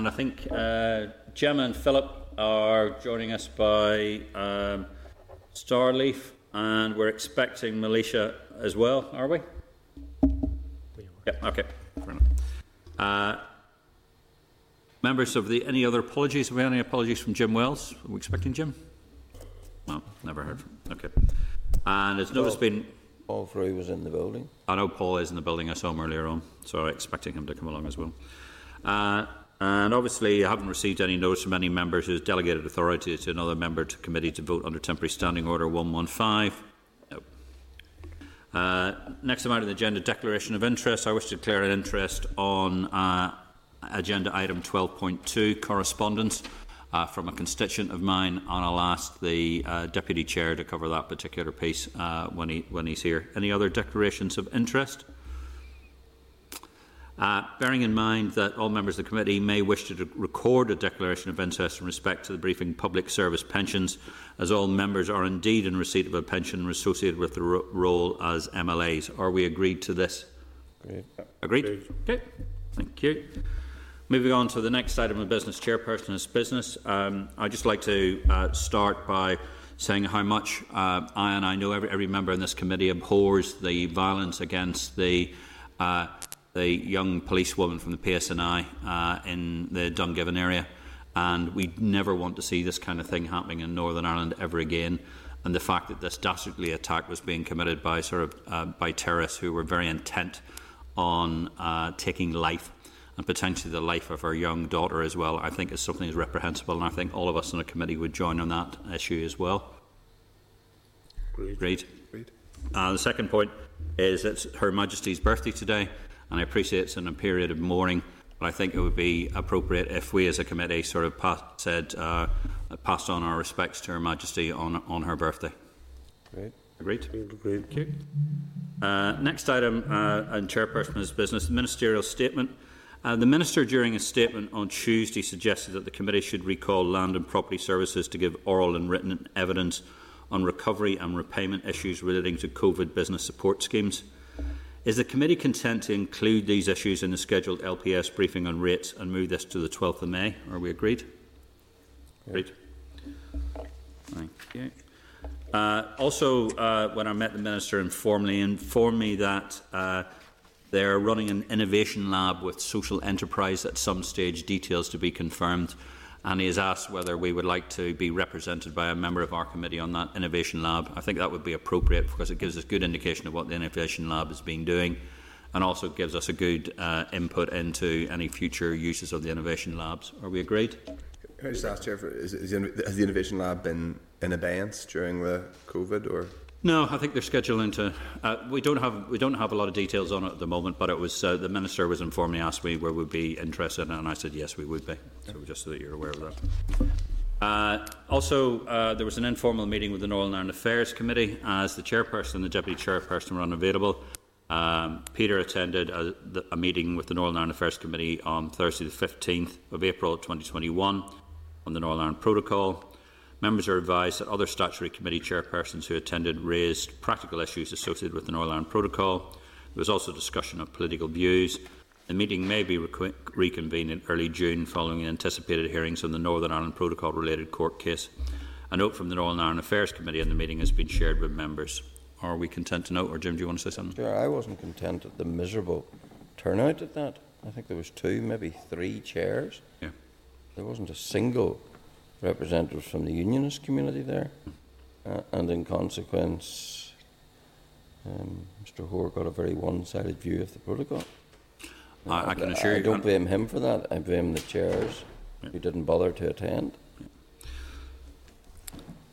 and I think uh, Jemma and Philip are joining us by um, Starleaf, and we're expecting Maolíosa as well, are we? Yeah, okay. Fair enough. Uh, members of the any other apologies? Have we any apologies from Jim Wells? Are we expecting Jim? No, never heard from. him. Okay. And it's notice been. Paul Frew was in the building. I know Paul is in the building. I saw him earlier on, so I'm expecting him to come along as well. Uh, and obviously, I haven't received any notice from any members who's delegated authority to another member to committee to vote under temporary standing order 115. No. Uh, next item on the agenda, declaration of interest. I wish to declare an interest on uh, agenda item 12.2, correspondence uh, from a constituent of mine, and I'll ask the uh, deputy chair to cover that particular piece uh, when he when he's here. Any other declarations of interest? Uh, bearing in mind that all members of the committee may wish to record a declaration of interest in respect to the briefing public service pensions, as all members are indeed in receipt of a pension associated with the ro role as MLAs. Are we agreed to this? Agreed. Agreed? agreed. Okay, thank you. Moving on to the next item of business, chairperson's business. Um, I'd just like to uh, start by saying how much uh, I and I know every, every member in this committee abhors the violence against the uh, the young policewoman from the PSNI uh, in the Dungiven area. And we never want to see this kind of thing happening in Northern Ireland ever again. And the fact that this dastardly attack was being committed by sort of uh, by terrorists who were very intent on uh, taking life and potentially the life of our young daughter as well, I think is something is reprehensible. And I think all of us in the committee would join on that issue as well. Great. Great. Uh, the second point is it's Her Majesty's birthday today and I appreciate it's in a period of mourning, but I think it would be appropriate if we as a committee sort of pass, said, uh, passed on our respects to Her Majesty on, on her birthday. Great. Agreed? Agreed. Thank you. Uh, next item, uh, and Chairperson's business, ministerial statement. Uh, the Minister, during his statement on Tuesday, suggested that the committee should recall Land and Property Services to give oral and written evidence on recovery and repayment issues relating to COVID business support schemes. Is the committee content to include these issues in the scheduled LPS briefing on rates and move this to the 12th of May? Are we agreed? Agreed. Thank you. Uh, also, uh, when I met the Minister informally, he informed me that uh, they're running an innovation lab with social enterprise at some stage, details to be confirmed and he has asked whether we would like to be represented by a member of our committee on that innovation lab. I think that would be appropriate because it gives us good indication of what the innovation lab has been doing and also gives us a good uh, input into any future uses of the innovation labs. Are we agreed? Can I just ask, Chair, has the innovation lab been in abeyance during the COVID or? No, I think they're scheduling to. Uh, we don't have we don't have a lot of details on it at the moment, but it was uh, the minister was informed. He asked me where we'd be interested, and I said yes, we would be. So just so that you're aware of that. Uh, also, uh, there was an informal meeting with the Northern Ireland Affairs Committee as the chairperson and the deputy chairperson were unavailable. Um, Peter attended a, a, meeting with the Northern Ireland Affairs Committee on Thursday, the 15th of April 2021, on the Northern Ireland Protocol. Members are advised that other statutory committee chairpersons who attended raised practical issues associated with the Northern Ireland Protocol. There was also discussion of political views. The meeting may be reconvened in early June following anticipated hearings on the Northern Ireland Protocol related court case. A note from the Northern Ireland Affairs Committee on the meeting has been shared with members. Are we content to note, or Jim, do you want to say something? Yeah, I wasn't content at the miserable turnout at that. I think there was two, maybe three chairs. Yeah. There wasn't a single representatives from the unionist community there, uh, and in consequence, um, Mr. Hoare got a very one-sided view of the protocol. I, I can assure I, you. I don't blame him for that. I blame the chairs yeah. who didn't bother to attend.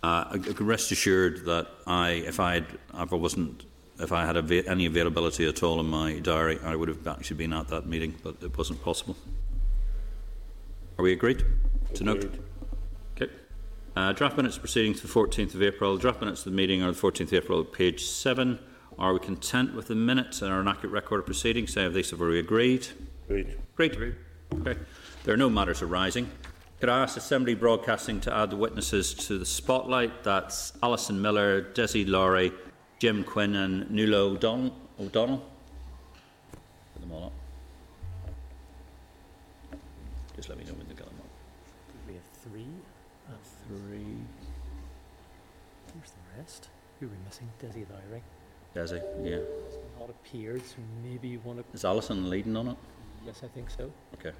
Uh, I can rest assured that I, if I, if I wasn't, if I had av- any availability at all in my diary, I would have actually been at that meeting, but it wasn't possible. Are we agreed? To note. Uh, draft minutes proceeding to the 14th of April. Draft minutes of the meeting are the 14th of April, page 7. Are we content with the minutes and are an accurate record of proceedings? Say, have these have we agreed? Agreed. Agreed. Okay. There are no matters arising. Could I ask Assembly Broadcasting to add the witnesses to the spotlight? That's Alison Miller, Desi Laurie, Jim Quinn, and Nuala O'Donnell. O'Donnell. Put them all up. Just let me know when they get them up. We have three. Uh, Three. where's the rest? Who are we missing? Desi Lowry. Desi, yeah. Has not appeared, so maybe you want to. Is Alison leading on it? Yes, I think so. Okay.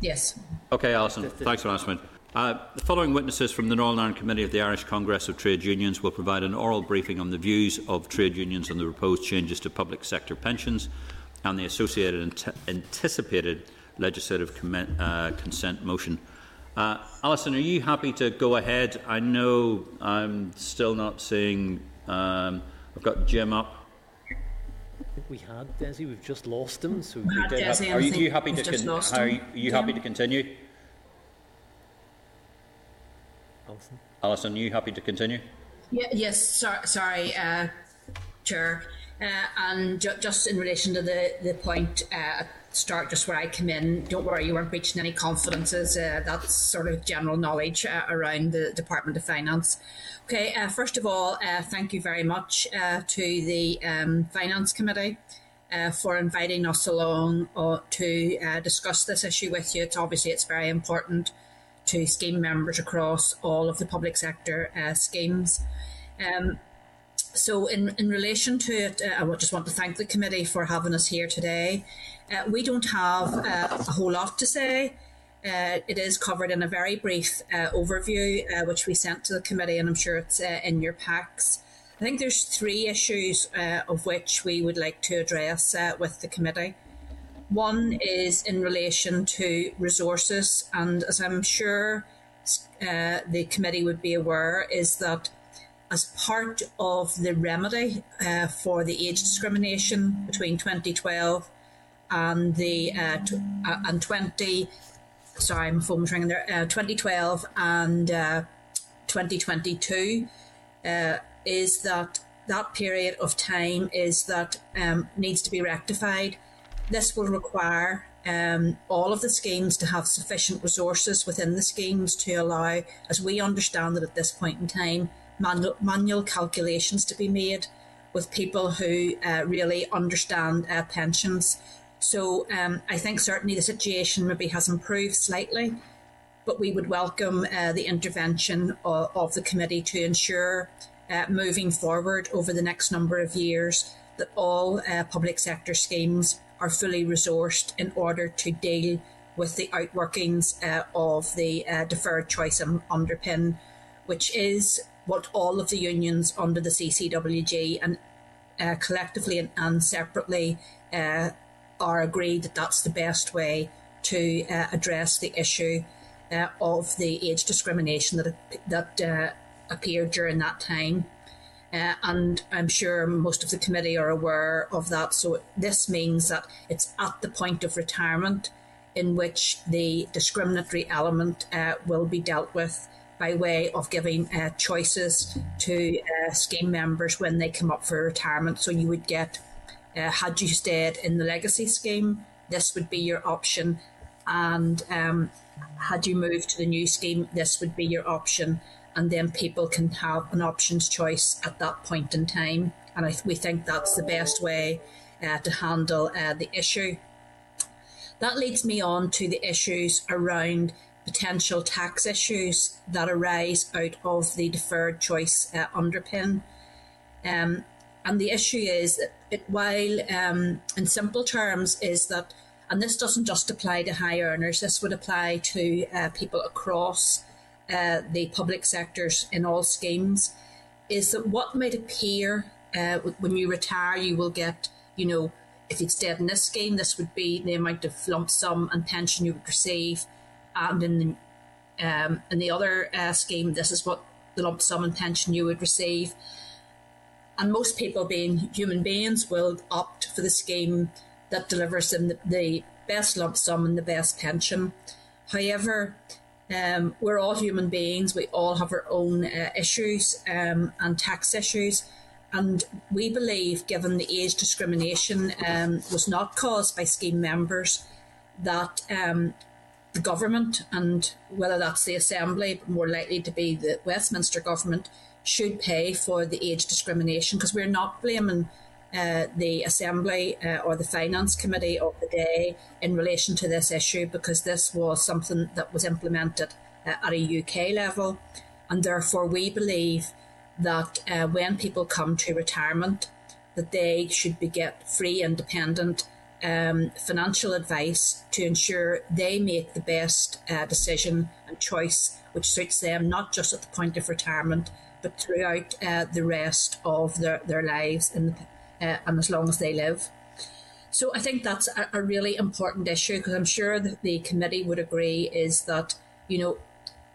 Yes. Okay, Alison, thanks for answering. Uh, the following witnesses from the Northern Ireland Committee of the Irish Congress of Trade Unions will provide an oral briefing on the views of trade unions on the proposed changes to public sector pensions and the associated ant- anticipated legislative commen- uh, consent motion. Uh, Alison, are you happy to go ahead? I know I'm still not seeing. Um, I've got Jim up. I think we had Desi. We've just lost him. So We had Did have- Desi, are you, think you happy to? just Con- are you, are you happy to continue? Alison. Alison, are you happy to continue? Yeah, yes, sorry, sorry uh, Chair. Uh, and ju- just in relation to the, the point uh, at the start, just where I come in, don't worry, you weren't breaching any confidences. Uh, that's sort of general knowledge uh, around the Department of Finance. Okay, uh, first of all, uh, thank you very much uh, to the um, Finance Committee. Uh, for inviting us along to discuss this issue with you. It's obviously it's very important to scheme members across all of the public sector schemes. Um, so, in, in relation to it, I just want to thank the committee for having us here today. Uh, we don't have uh, a whole lot to say. Uh, it is covered in a very brief uh, overview, uh, which we sent to the committee, and I'm sure it's uh, in your packs. I think there's three issues of which we would like to address with the committee. One is in relation to resources, and as I'm sure the committee would be aware, is that as part of the remedy uh, for the age discrimination between 2012 and the uh, t- uh, and 20 sorry my phone ringing there uh, 2012 and uh, 2022 uh, is that that period of time is that um, needs to be rectified this will require um, all of the schemes to have sufficient resources within the schemes to allow, as we understand it at this point in time, manual, manual calculations to be made with people who uh, really understand uh, pensions. So um, I think certainly the situation maybe has improved slightly, but we would welcome uh, the intervention of, of the committee to ensure uh, moving forward over the next number of years that all uh, public sector schemes are fully resourced in order to deal with the outworkings uh, of the uh, deferred choice and underpin, which is what all of the unions under the CCWG and uh, collectively and, and separately are agreed that that's the best way to uh, address the issue uh, of the age discrimination that that uh, appeared during that time. Uh, and I'm sure most of the committee are aware of that. So this means that it's at the point of retirement in which the discriminatory element uh, will be dealt with by way of giving uh, choices to uh, scheme members when they come up for retirement. So you would get, uh, had you stayed in the legacy scheme, this would be your option, and um, had you moved to the new scheme, this would be your option and then people can have an options choice at that point in time. And I, we think that's the best way uh, to handle uh, the issue. That leads me on to the issues around potential tax issues that arise out of the deferred choice uh, underpin. Um, and the issue is that it, while um, in simple terms is that, and this doesn't just apply to high earners, this would apply to uh, people across uh, the public sectors in all schemes is that what might appear uh, when you retire, you will get, you know, if you stayed in this scheme, this would be the amount of lump sum and pension you would receive, and in the um, in the other uh, scheme, this is what the lump sum and pension you would receive. And most people, being human beings, will opt for the scheme that delivers them the, the best lump sum and the best pension. However, um, we're all human beings. We all have our own uh, issues um, and tax issues. And we believe, given the age discrimination um, was not caused by scheme members, that um, the government, and whether that's the Assembly, but more likely to be the Westminster government, should pay for the age discrimination because we're not blaming uh, the Assembly uh, or the Finance Committee of the day in relation to this issue because this was something that was implemented uh, at a UK level. And therefore, we believe that uh, when people come to retirement, that they should be get free, independent um, financial advice to ensure they make the best uh, decision and choice which suits them, not just at the point of retirement, but throughout uh, the rest of their, their lives and, uh, and as long as they live. So I think that's a, a really important issue because I'm sure that the committee would agree is that, you know,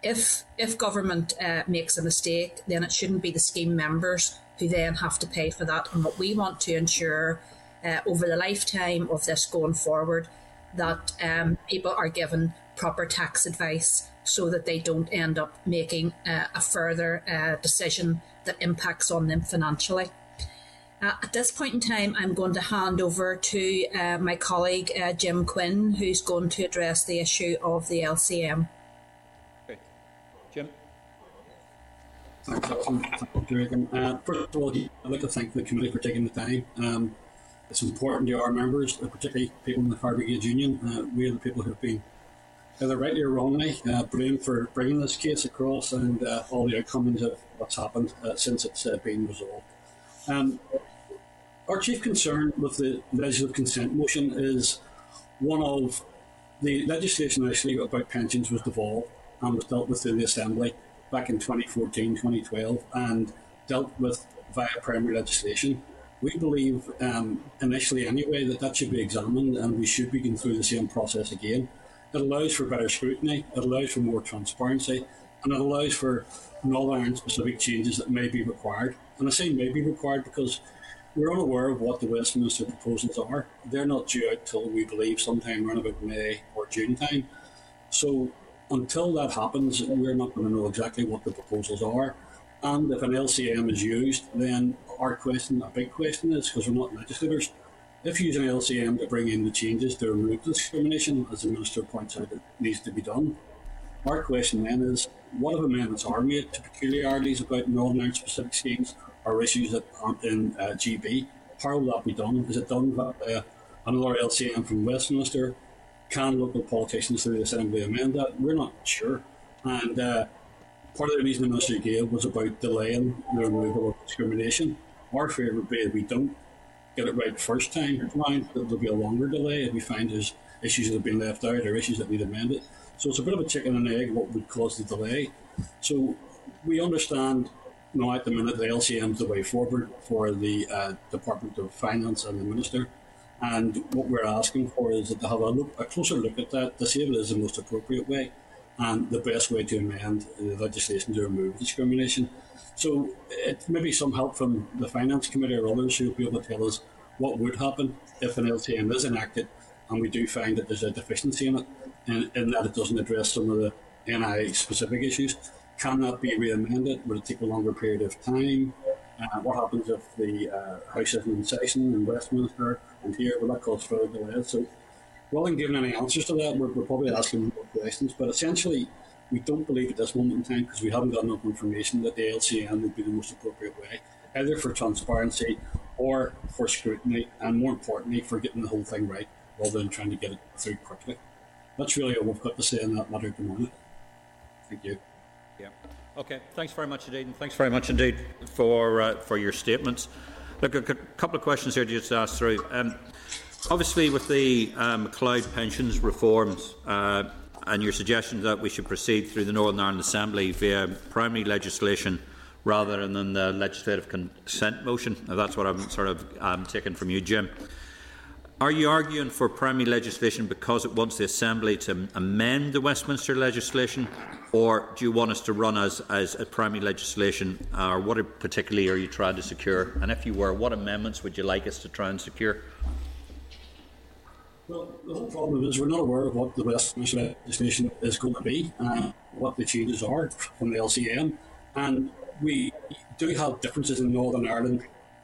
if if government uh, makes a mistake, then it shouldn't be the scheme members who then have to pay for that. And what we want to ensure uh, over the lifetime of this going forward, that um, people are given proper tax advice so that they don't end up making uh, a further uh, decision that impacts on them financially. Uh, at this point in time, I'm going to hand over to uh, my colleague uh, Jim Quinn, who's going to address the issue of the LCM. Okay. Jim? Thanks, Alison. Thank you, Regan. Uh, first of all, I'd like to thank the committee for taking the time. Um, it's important to our members, particularly people in the Fire Brigade Union. Uh, we are the people who have been, either rightly or wrongly, uh, blamed for bringing this case across and uh, all the outcomes of what's happened uh, since it's uh, been resolved. Um, our chief concern with the legislative consent motion is one of the legislation actually about pensions was devolved and was dealt with through the Assembly back in 2014 2012 and dealt with via primary legislation. We believe, um, initially anyway, that that should be examined and we should be going through the same process again. It allows for better scrutiny, it allows for more transparency, and it allows for Northern Ireland specific changes that may be required. And I say may be required because we're unaware of what the Westminster proposals are. They're not due out till we believe sometime around about May or June time. So until that happens, we're not going to know exactly what the proposals are. And if an LCM is used, then our question, a big question is, because we're not legislators, if you use an LCM to bring in the changes to remove discrimination, as the Minister points out, it needs to be done. Our question then is, what if amendments are made to peculiarities about Northern Ireland specific schemes or issues that aren't in uh, GB? How will that be done? Is it done by uh, another LCM from Westminster? Can local politicians through the Assembly amend that? We're not sure. And uh, part of the reason the Minister gave was about delaying the removal of discrimination. Our fear would be if we don't get it right first time around, there'll be a longer delay if we find there's issues that have been left out or issues that need amended. So it's a bit of a chicken and egg what would cause the delay. So we understand you now at the minute the LCM is the way forward for the uh, Department of Finance and the Minister. And what we're asking for is that to have a, look, a closer look at that to see if it is the most appropriate way and the best way to amend the legislation to remove discrimination. So it may be some help from the Finance Committee or others who will be able to tell us what would happen if an LCM is enacted and we do find that there's a deficiency in it and, in that it doesn't address some of the NI specific issues. Can that be re-amended? Would it take a longer period of time? Uh, what happens if the uh, House isn't in session in Westminster and here? Will that cause further delays? So rather than giving any answers to that, we're, we're probably asking more questions. But essentially, we don't believe at this moment in time, because we haven't got enough information, that the LCM would be the most appropriate way, either for transparency or for scrutiny, and more importantly, for getting the whole thing right, rather than trying to get it through quickly. That's really all we've got to say on that matter at the moment. Thank you. Yeah. Okay. Thanks very much indeed, and thanks very much indeed for uh, for your statements. Look, a couple of questions here to just ask through. Um, obviously, with the um, McCloud pensions reforms uh, and your suggestion that we should proceed through the Northern Ireland Assembly via primary legislation rather than the legislative consent motion, that's what I'm sort of um, taking from you, Jim. Are you arguing for primary legislation because it wants the Assembly to amend the Westminster legislation, or do you want us to run as, as a primary legislation, or what particularly are you trying to secure? And if you were, what amendments would you like us to try and secure? Well, the whole problem is we're not aware of what the Westminster legislation is going to be, and what the changes are from the LCM, and we do have differences in Northern Ireland,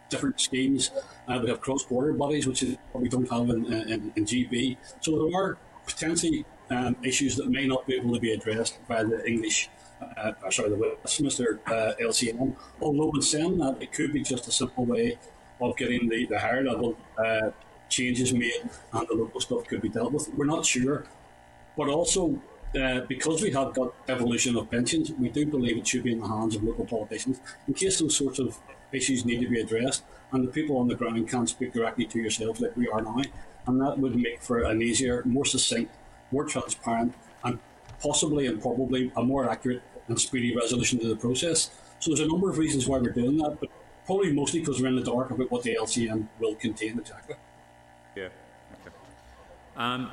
different schemes. Uh, we have cross-border bodies, which is what we don't have in, in, in GB. So there are potentially um, issues that may not be able to be addressed by the English, uh, sorry, the Westminster uh, LCM. Although in saying that, it could be just a simple way of getting the, the higher level uh, changes made and the local stuff could be dealt with. We're not sure, but also uh, because we have got evolution of pensions, we do believe it should be in the hands of local politicians in case those sorts of issues need to be addressed and the people on the ground can't speak directly to yourselves like we are now. And that would make for an easier, more succinct, more transparent, and possibly and probably a more accurate and speedy resolution to the process. So there's a number of reasons why we're doing that, but probably mostly because we're in the dark about what the LCM will contain exactly. Yeah. Okay. Um,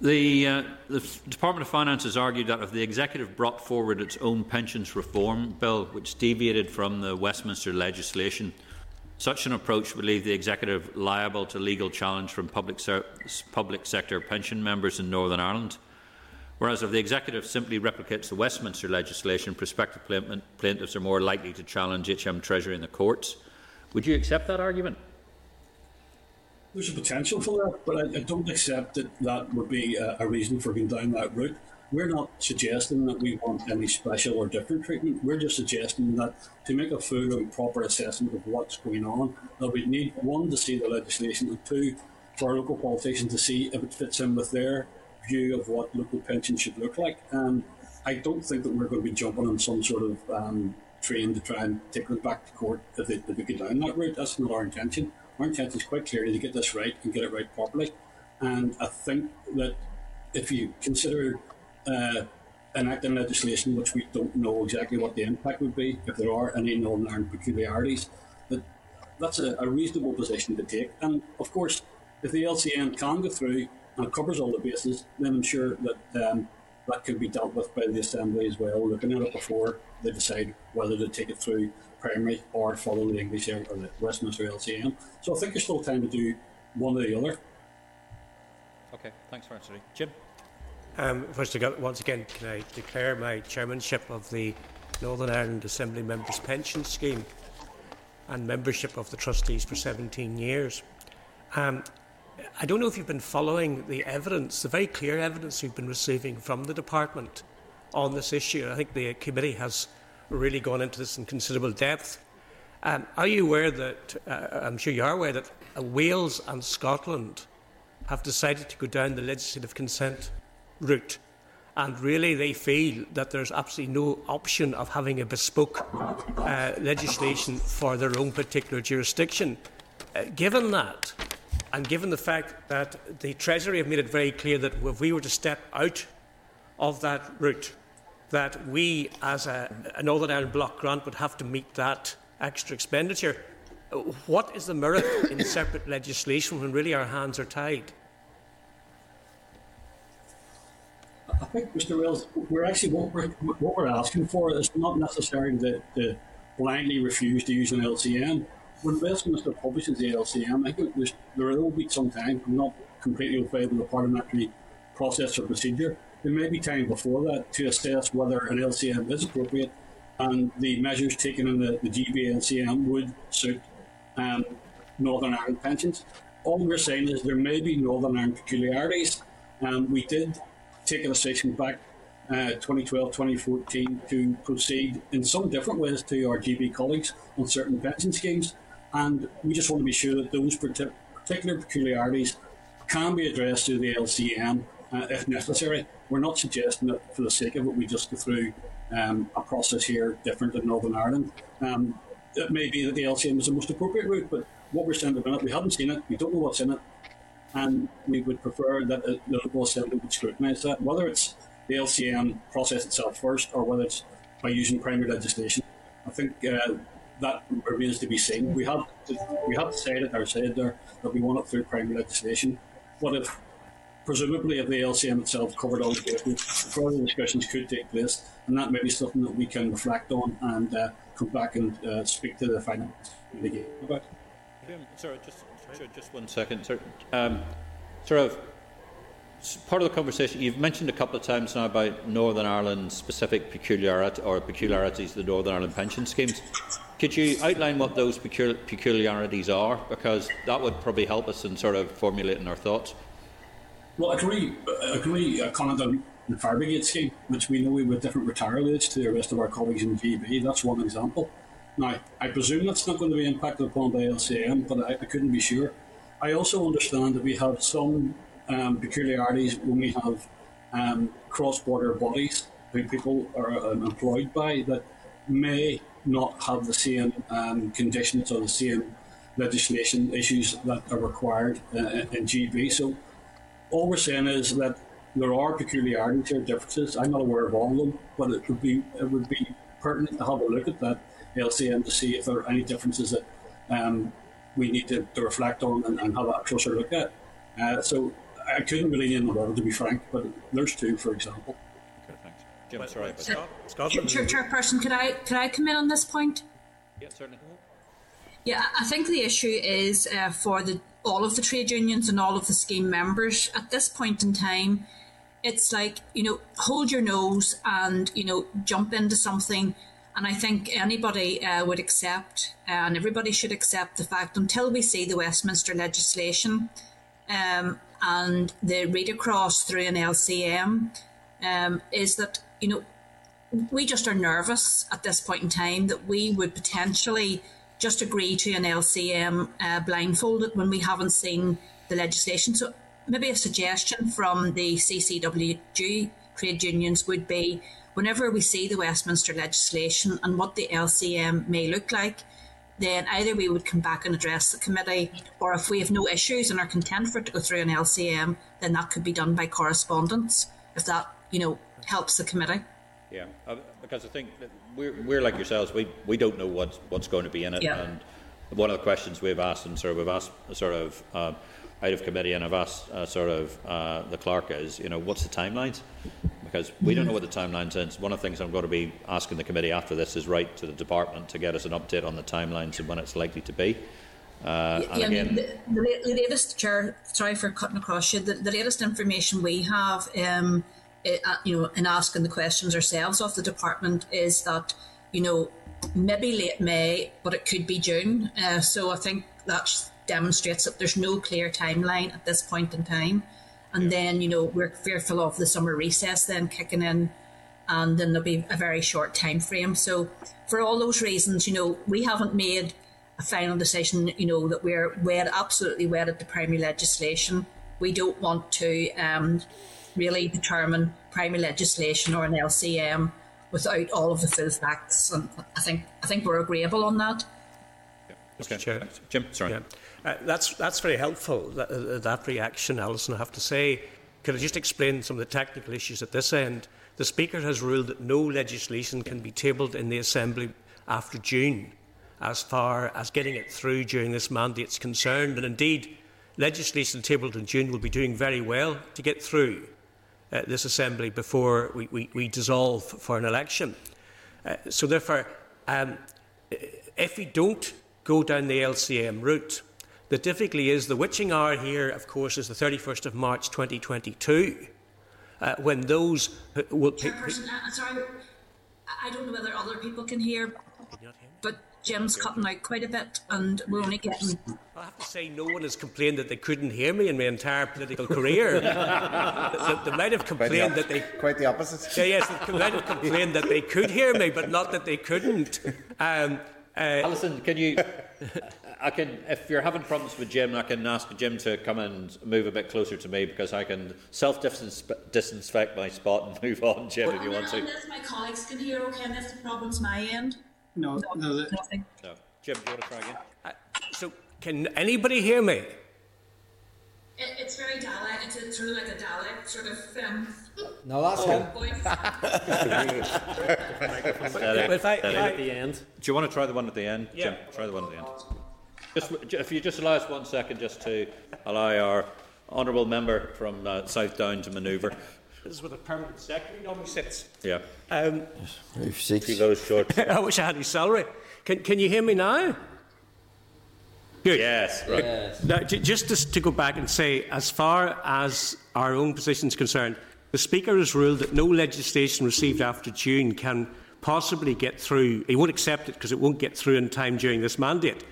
the, uh, the Department of Finance has argued that if the Executive brought forward its own pensions reform bill, which deviated from the Westminster legislation, such an approach would leave the Executive liable to legal challenge from public, ser- public sector pension members in Northern Ireland. Whereas if the Executive simply replicates the Westminster legislation, prospective plaintiffs are more likely to challenge HM Treasury in the courts. Would you accept that argument? There's a potential for that, but I, I don't accept that that would be a, a, reason for going down that route. We're not suggesting that we want any special or different treatment. We're just suggesting that to make a full and proper assessment of what's going on, that we need one to see the legislation, and two for our local politicians to see if it fits in with their view of what local pensions should look like. And I don't think that we're going to be jumping on some sort of um, train to try and take it back to court if they, if they go down that route. That's not our intention intent is quite clearly to get this right and get it right properly. And I think that if you consider uh, enacting legislation which we don't know exactly what the impact would be, if there are any Northern Ireland peculiarities, that that's a, a reasonable position to take. And of course, if the LCM can go through and covers all the bases, then I'm sure that um, that could be dealt with by the Assembly as well, looking at it before they decide whether to take it through primary or follow the English or the Westminster LCM. So I think there's still time to do one or the other. Okay, thanks for answering. Jim? Um, first of all, once again, can I declare my chairmanship of the Northern Ireland Assembly Members Pension Scheme and membership of the trustees for 17 years. Um, I don't know if you've been following the evidence, the very clear evidence we've been receiving from the department on this issue. I think the committee has really gone into this in considerable depth. Um, are you aware that, uh, I'm sure you are aware, that uh, Wales and Scotland have decided to go down the legislative consent route? And really, they feel that there's absolutely no option of having a bespoke uh, legislation for their own particular jurisdiction. Uh, given that, and given the fact that the Treasury have made it very clear that if we were to step out of that route, that we, as a, a Northern Ireland block grant, would have to meet that extra expenditure. What is the merit in separate legislation when really our hands are tied? I think, Mr. Wells, we're actually what we're, what we're asking for is not necessarily to, to blindly refuse to use an LCM. When Westminster publishes the LCM, I think there will be some time. I'm not completely afraid of the parliamentary process or procedure there may be time before that to assess whether an LCM is appropriate and the measures taken in the, the GB LCM would suit um, Northern Ireland pensions. All we're saying is there may be Northern Ireland peculiarities. Um, we did take a decision back uh, 2012 2014 to proceed in some different ways to our GB colleagues on certain pension schemes, and we just want to be sure that those particular peculiarities can be addressed through the LCM uh, if necessary. We're not suggesting that for the sake of it, we just go through um, a process here different in Northern Ireland. Um, it may be that the LCM is the most appropriate route, but what we're saying the minute, we haven't seen it, we don't know what's in it, and we would prefer that the local assembly would scrutinise that, whether it's the LCM process itself first or whether it's by using primary legislation. I think uh, that remains to be seen. We have we have decided or said there that we want it through primary legislation. What if presumably if the LCM itself covered all the cases, further discussions could take place, and that may be something that we can reflect on and uh, come back and uh, speak to the finance committee about. Sorry, just, sorry, just one second. Sir. Um, sort of part of the conversation, you've mentioned a couple of times now about Northern Ireland specific peculiarity or peculiarities of the Northern Ireland pension schemes. Could you outline what those peculiarities are? Because that would probably help us in sort of formulating our thoughts. Well, agree. really, I comment on the brigade scheme, which we know we have different retirement age to the rest of our colleagues in GB. That's one example. Now, I presume that's not going to be impacted upon by LCM, but I, I couldn't be sure. I also understand that we have some um, peculiarities when we have um, cross-border bodies who people are um, employed by that may not have the same um, conditions or the same legislation issues that are required uh, in GB. So all we're saying is that there are peculiarities or differences. I'm not aware of all of them, but it would be it would be pertinent to have a look at that LCM to see if there are any differences that um, we need to, to reflect on and, and have a closer look at. Uh, so I couldn't really name them all, to be frank, but there's two, for example. Okay, thanks. Jim, Well, sorry. well, But, Scot- Chair, Chair, Chairperson, could I could I come in on this point? yeah, certainly. Yeah, I think the issue is uh, for the all of the trade unions and all of the scheme members at this point in time. It's like you know, hold your nose and you know, jump into something. And I think anybody uh, would accept, uh, and everybody should accept the fact until we see the Westminster legislation um, and the read across through an LCM, um, is that you know we just are nervous at this point in time that we would potentially just agree to an LCM uh, blindfolded when we haven't seen the legislation. So maybe a suggestion from the CCWG trade unions would be whenever we see the Westminster legislation and what the LCM may look like, then either we would come back and address the committee, or if we have no issues and are content for it to go through an LCM, then that could be done by correspondence, if that, you know, helps the committee. Yeah, uh, because I think that we're, we're like yourselves. We we don't know what's what's going to be in it, Yeah. and one of the questions we've asked, and sort of we've asked sort of uh, out of committee, and I've asked uh, sort of uh, the clerk is, you know, what's the timelines? Because we don't know what the timelines is. One of the things I'm going to be asking the committee after this is write to the department to get us an update on the timelines and when it's likely to be. Uh, and Yeah, I mean, again, the, the, the latest, Chair, sorry for cutting across you, the, the latest information we have, um, uh, you know, in asking the questions ourselves of the department is that, you know, maybe late May, but it could be June. Uh, so I think that demonstrates that there's no clear timeline at this point in time. And then, you know, we're fearful of the summer recess then kicking in and then there'll be a very short time frame. So, for all those reasons, you know, we haven't made a final decision. You know that we're wed, absolutely wedded to primary legislation. We don't want to um, really determine primary legislation or an LCM without all of the full facts. And I think I think we're agreeable on that. okay, Chair. Jim, sorry. Yeah. Uh, that's, that's very helpful, that, uh, that reaction, Alison, I have to say. Could I just explain some of the technical issues at this end? The Speaker has ruled that no legislation can be tabled in the Assembly after June, as far as getting it through during this mandate is concerned. And indeed, legislation tabled in June will be doing very well to get through uh, this Assembly before we, we, we dissolve for an election. Uh, so therefore, um, if we don't go down the LCM route, the difficulty is the witching hour here, of course, is the 31st of March 2022, uh, when those who will. Chairperson, uh, sorry, I- I don't know whether other people can hear, but Jim's cutting out quite a bit, and we're only getting. I have to say, no one has complained that they couldn't hear me in my entire political career. they, they might have complained that they Quite the opposite. Yeah, yes, they might have complained that they could hear me, but not that they couldn't. Um, uh, Alison, can you? I can, if you're having problems with Jim, I can ask Jim to come and move a bit closer to me because I can self-disinfect my spot and move on, Jim, if you want to. Unless my colleagues can hear, okay, and if the problem's my end. No, no, the, Nothing. No, Jim, do you want to try again? uh, so, can anybody hear me? It, it's very Dalek. It's, it's sort of like a Dalek sort of um, No, that's him. If I, if I- At the end. Do you want to try the one at the end, Yeah. Jim? Try the one at the end. Just, if you just allow us one second, just to allow our honourable member from uh, South Down to manoeuvre. This is where the permanent secretary normally sits. Yeah. Um, Move seats. See those short. I wish I had his salary. Can, can you hear me now? Good. yes. Right. Yes. Now, j- just to, to go back and say, as far as our own position is concerned, the Speaker has ruled that no legislation received after June can possibly get through. He won't accept it because it won't get through in time during this mandate.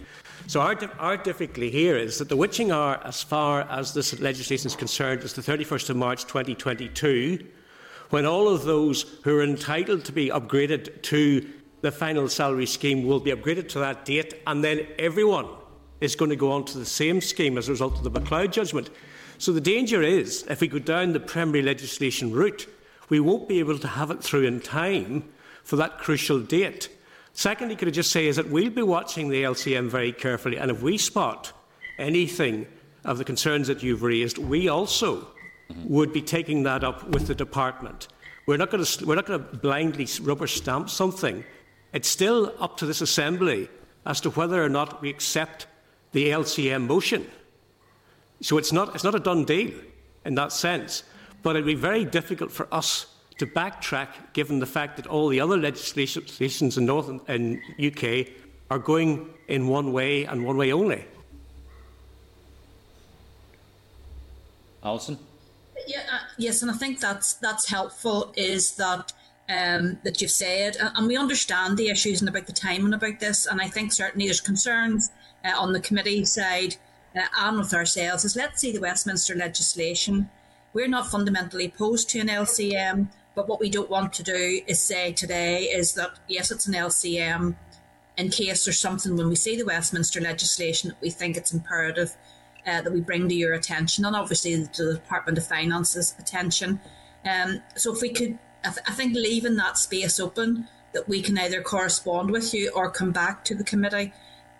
So our, our difficulty here is that the witching hour, as far as this legislation is concerned, is the 31st of March 2022, when all of those who are entitled to be upgraded to the final salary scheme will be upgraded to that date, and then everyone is going to go on to the same scheme as a result of the McCloud judgment. So the danger is, if we go down the primary legislation route, we won't be able to have it through in time for that crucial date. Secondly, could I just say is that we'll be watching the LCM very carefully, and if we spot anything of the concerns that you've raised, we also would be taking that up with the department. We're not going to, we're not going to blindly rubber stamp something. It's still up to this assembly as to whether or not we accept the LCM motion. So it's not, it's not a done deal in that sense, but it would be very difficult for us to backtrack given the fact that all the other legislations in North and UK are going in one way and one way only. Alison? Yeah, uh, yes, and I think that's that's helpful. Is that um, that you've said, and we understand the issues and about the timing about this, and I think certainly there's concerns uh, on the committee side uh, and with ourselves. Is let's see the Westminster legislation. We're not fundamentally opposed to an LCM, but what we don't want to do is say today is that yes, it's an LCM. In case there's something when we see the Westminster legislation that we think it's imperative uh, that we bring to your attention, and obviously to the Department of Finance's attention. Um, so if we could, I, th- I think leaving that space open that we can either correspond with you or come back to the committee.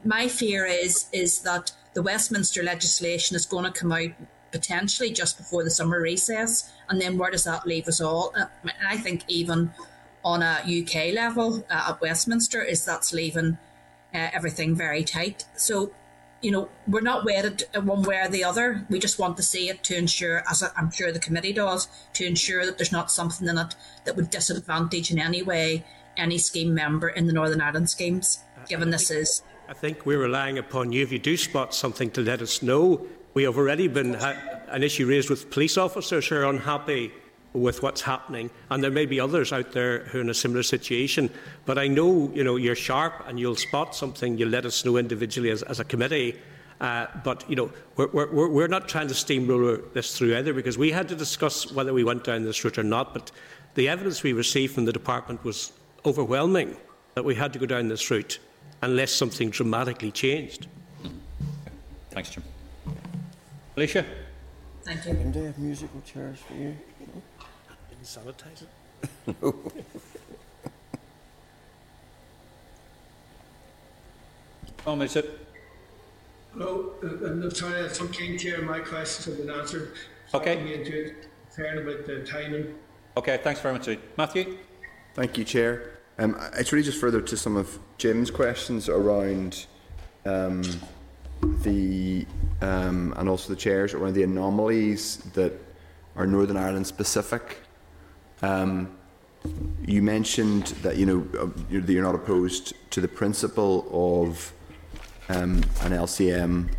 My fear is is that the Westminster legislation is going to come out potentially just before the summer recess, and then where does that leave us all? Uh, I think even on a UK level uh, at Westminster, is that's leaving uh, everything very tight. So you know, we're not wedded one way or the other. We just want to see it to ensure, as I'm sure the committee does, to ensure that there's not something in it that would disadvantage in any way any scheme member in the Northern Ireland schemes, given this is. I think we're relying upon you. If you do spot something, to let us know. We have already been ha- an issue raised with police officers who are unhappy with what's happening, and there may be others out there who are in a similar situation. But I know, you know, you're sharp and you'll spot something. You'll let us know individually as, as a committee. Uh, but you know, we're, we're, we're not trying to steamroller this through either, because we had to discuss whether we went down this route or not. But the evidence we received from the department was overwhelming that we had to go down this route unless something dramatically changed. Thanks, Jim. Alicia? Thank you. Can they have musical chairs for you? Didn't sanitize it. Tom, is it? Hello, uh, I'm sorry, I'm some keen chair. My questions have been answered. Okay. Talking into concern about the timing. Okay, thanks very much. Matthew? Thank you, Chair. Um, it's really just further to some of Jim's questions around um, the um, and also the chairs around the anomalies that are Northern Ireland specific. Um, you mentioned that you know uh, you're, that you're not opposed to the principle of um, an LCM,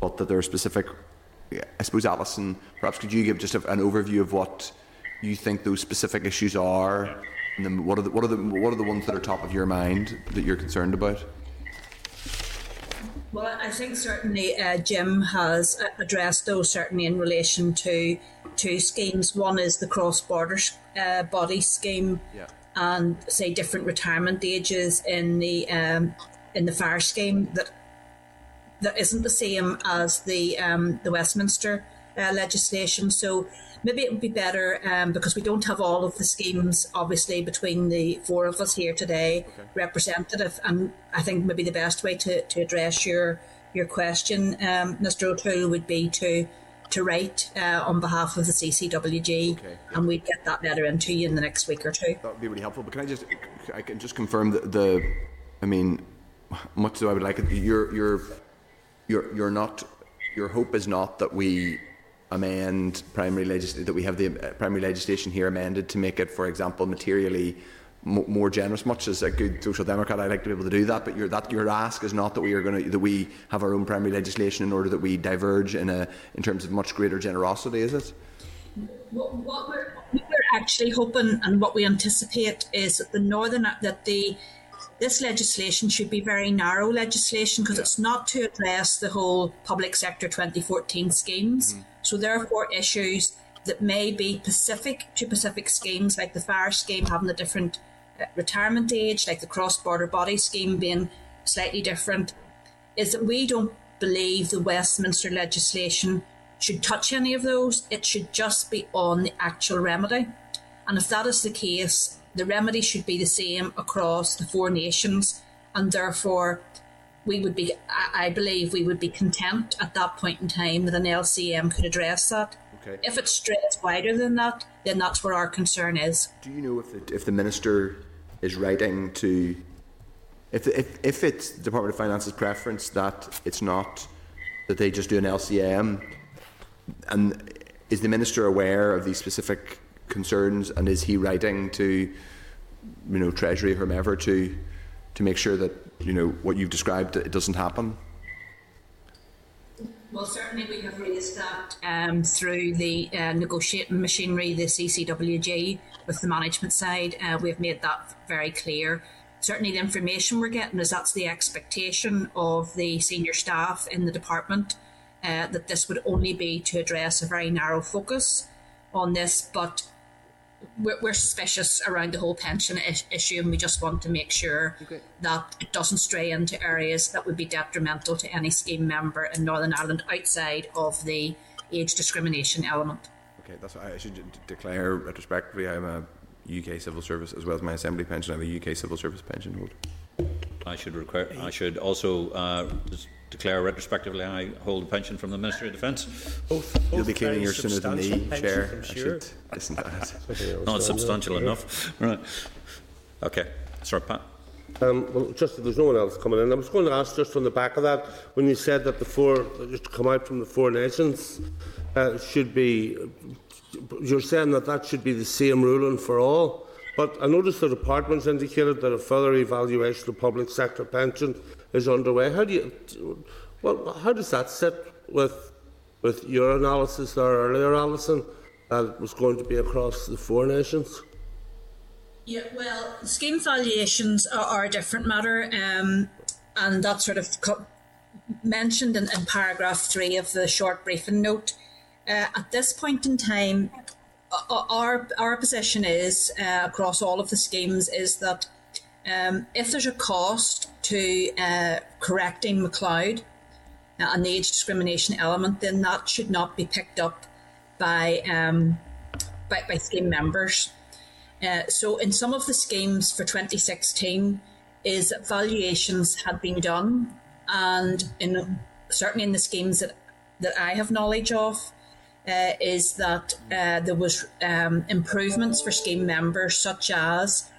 but that there are specific. I suppose Alison, perhaps could you give just a, an overview of what you think those specific issues are, and then what are the what are the what are the ones that are top of your mind that you're concerned about? Well, I think certainly uh, Jim has uh, addressed those certainly in relation to two schemes. One is the cross-border uh, body scheme, Yeah. and say different retirement ages in the um, in the fire scheme that that isn't the same as the um, the Westminster uh, legislation. So maybe it would be better um, because we don't have all of the schemes, obviously, between the four of us here today, representative. And I think maybe the best way to, to address your your question, um, Mr. O'Toole, would be to to write uh, on behalf of the CCWG, Okay. and we'd get that letter into you in the next week or two. That would be really helpful. But can I just, I can just confirm that the, I mean, much as I would like it, you're, you're, you're, you're not, your hope is not that we amend primary legislation, that we have the uh, primary legislation here amended to make it, for example, materially mo- more generous. Much as a good social democrat, I'd like to be able to do that. But your that your ask is not that we are going to that we have our own primary legislation in order that we diverge in a in terms of much greater generosity. Is it? What, what, we're, what we're actually hoping and what we anticipate is that the northern that the this legislation should be very narrow legislation because it's not to address the whole public sector 2014 schemes. So therefore, issues that may be specific to specific schemes, like the fire scheme having a different uh, retirement age, like the cross-border body scheme being slightly different, is that we don't believe the Westminster legislation should touch any of those. It should just be on the actual remedy. And if that is the case, the remedy should be the same across the four nations, and therefore we would be, I believe, we would be content at that point in time that an LCM could address that. Okay. If it strays wider than that, then that's where our concern is. Do you know if the, if the minister is writing to, if, if, if it's Department of Finance's preference that it's not, that they just do an LCM, and is the minister aware of these specific concerns, and is he writing to, you know, Treasury, or whomever, to, to make sure that, you know, what you've described, it doesn't happen? Well, certainly we have raised that um, through the uh, negotiating machinery, the CCWG, with the management side. Uh, we've made that very clear. Certainly, the information we're getting is that's the expectation of the senior staff in the department uh, that this would only be to address a very narrow focus on this, but we're, we're suspicious around the whole pension is- issue, and we just want to make sure that it doesn't stray into areas that would be detrimental to any scheme member in Northern Ireland outside of the age discrimination element. Okay, that's what I should d- declare retrospectively. I'm a UK civil service as well as my assembly pension. I'm a UK civil service pension holder. I should require, I should also uh, s- declare retrospectively I hold a pension from the Ministry of Defence. Both, You'll be clearing your sooner than me, Chair. I sure. should listen to that. Not substantial enough. Right. Okay. Sorry, Pat. Um, well, just if there's no one else coming in, I was going to ask just on the back of that, when you said that the four, just to come out from the four nations, uh, should be, you're saying that that should be the same ruling for all. But I noticed the department's indicated that a further evaluation of public sector pension is underway. How do you, well, how does that sit with with your analysis there earlier, Alison, that it was going to be across the four nations? Yeah, well, scheme valuations are, are a different matter, um, and that's sort of co- mentioned in, in paragraph three of the short briefing note. Uh, at this point in time, our our position is uh, across all of the schemes is that um, if there's a cost to uh, correcting McCloud uh, and the age discrimination element, then that should not be picked up by um, by, by scheme members. Uh, so in some of the schemes for 2016 is that valuations had been done and in certainly in the schemes that that I have knowledge of uh, is that uh, there was um, improvements for scheme members such as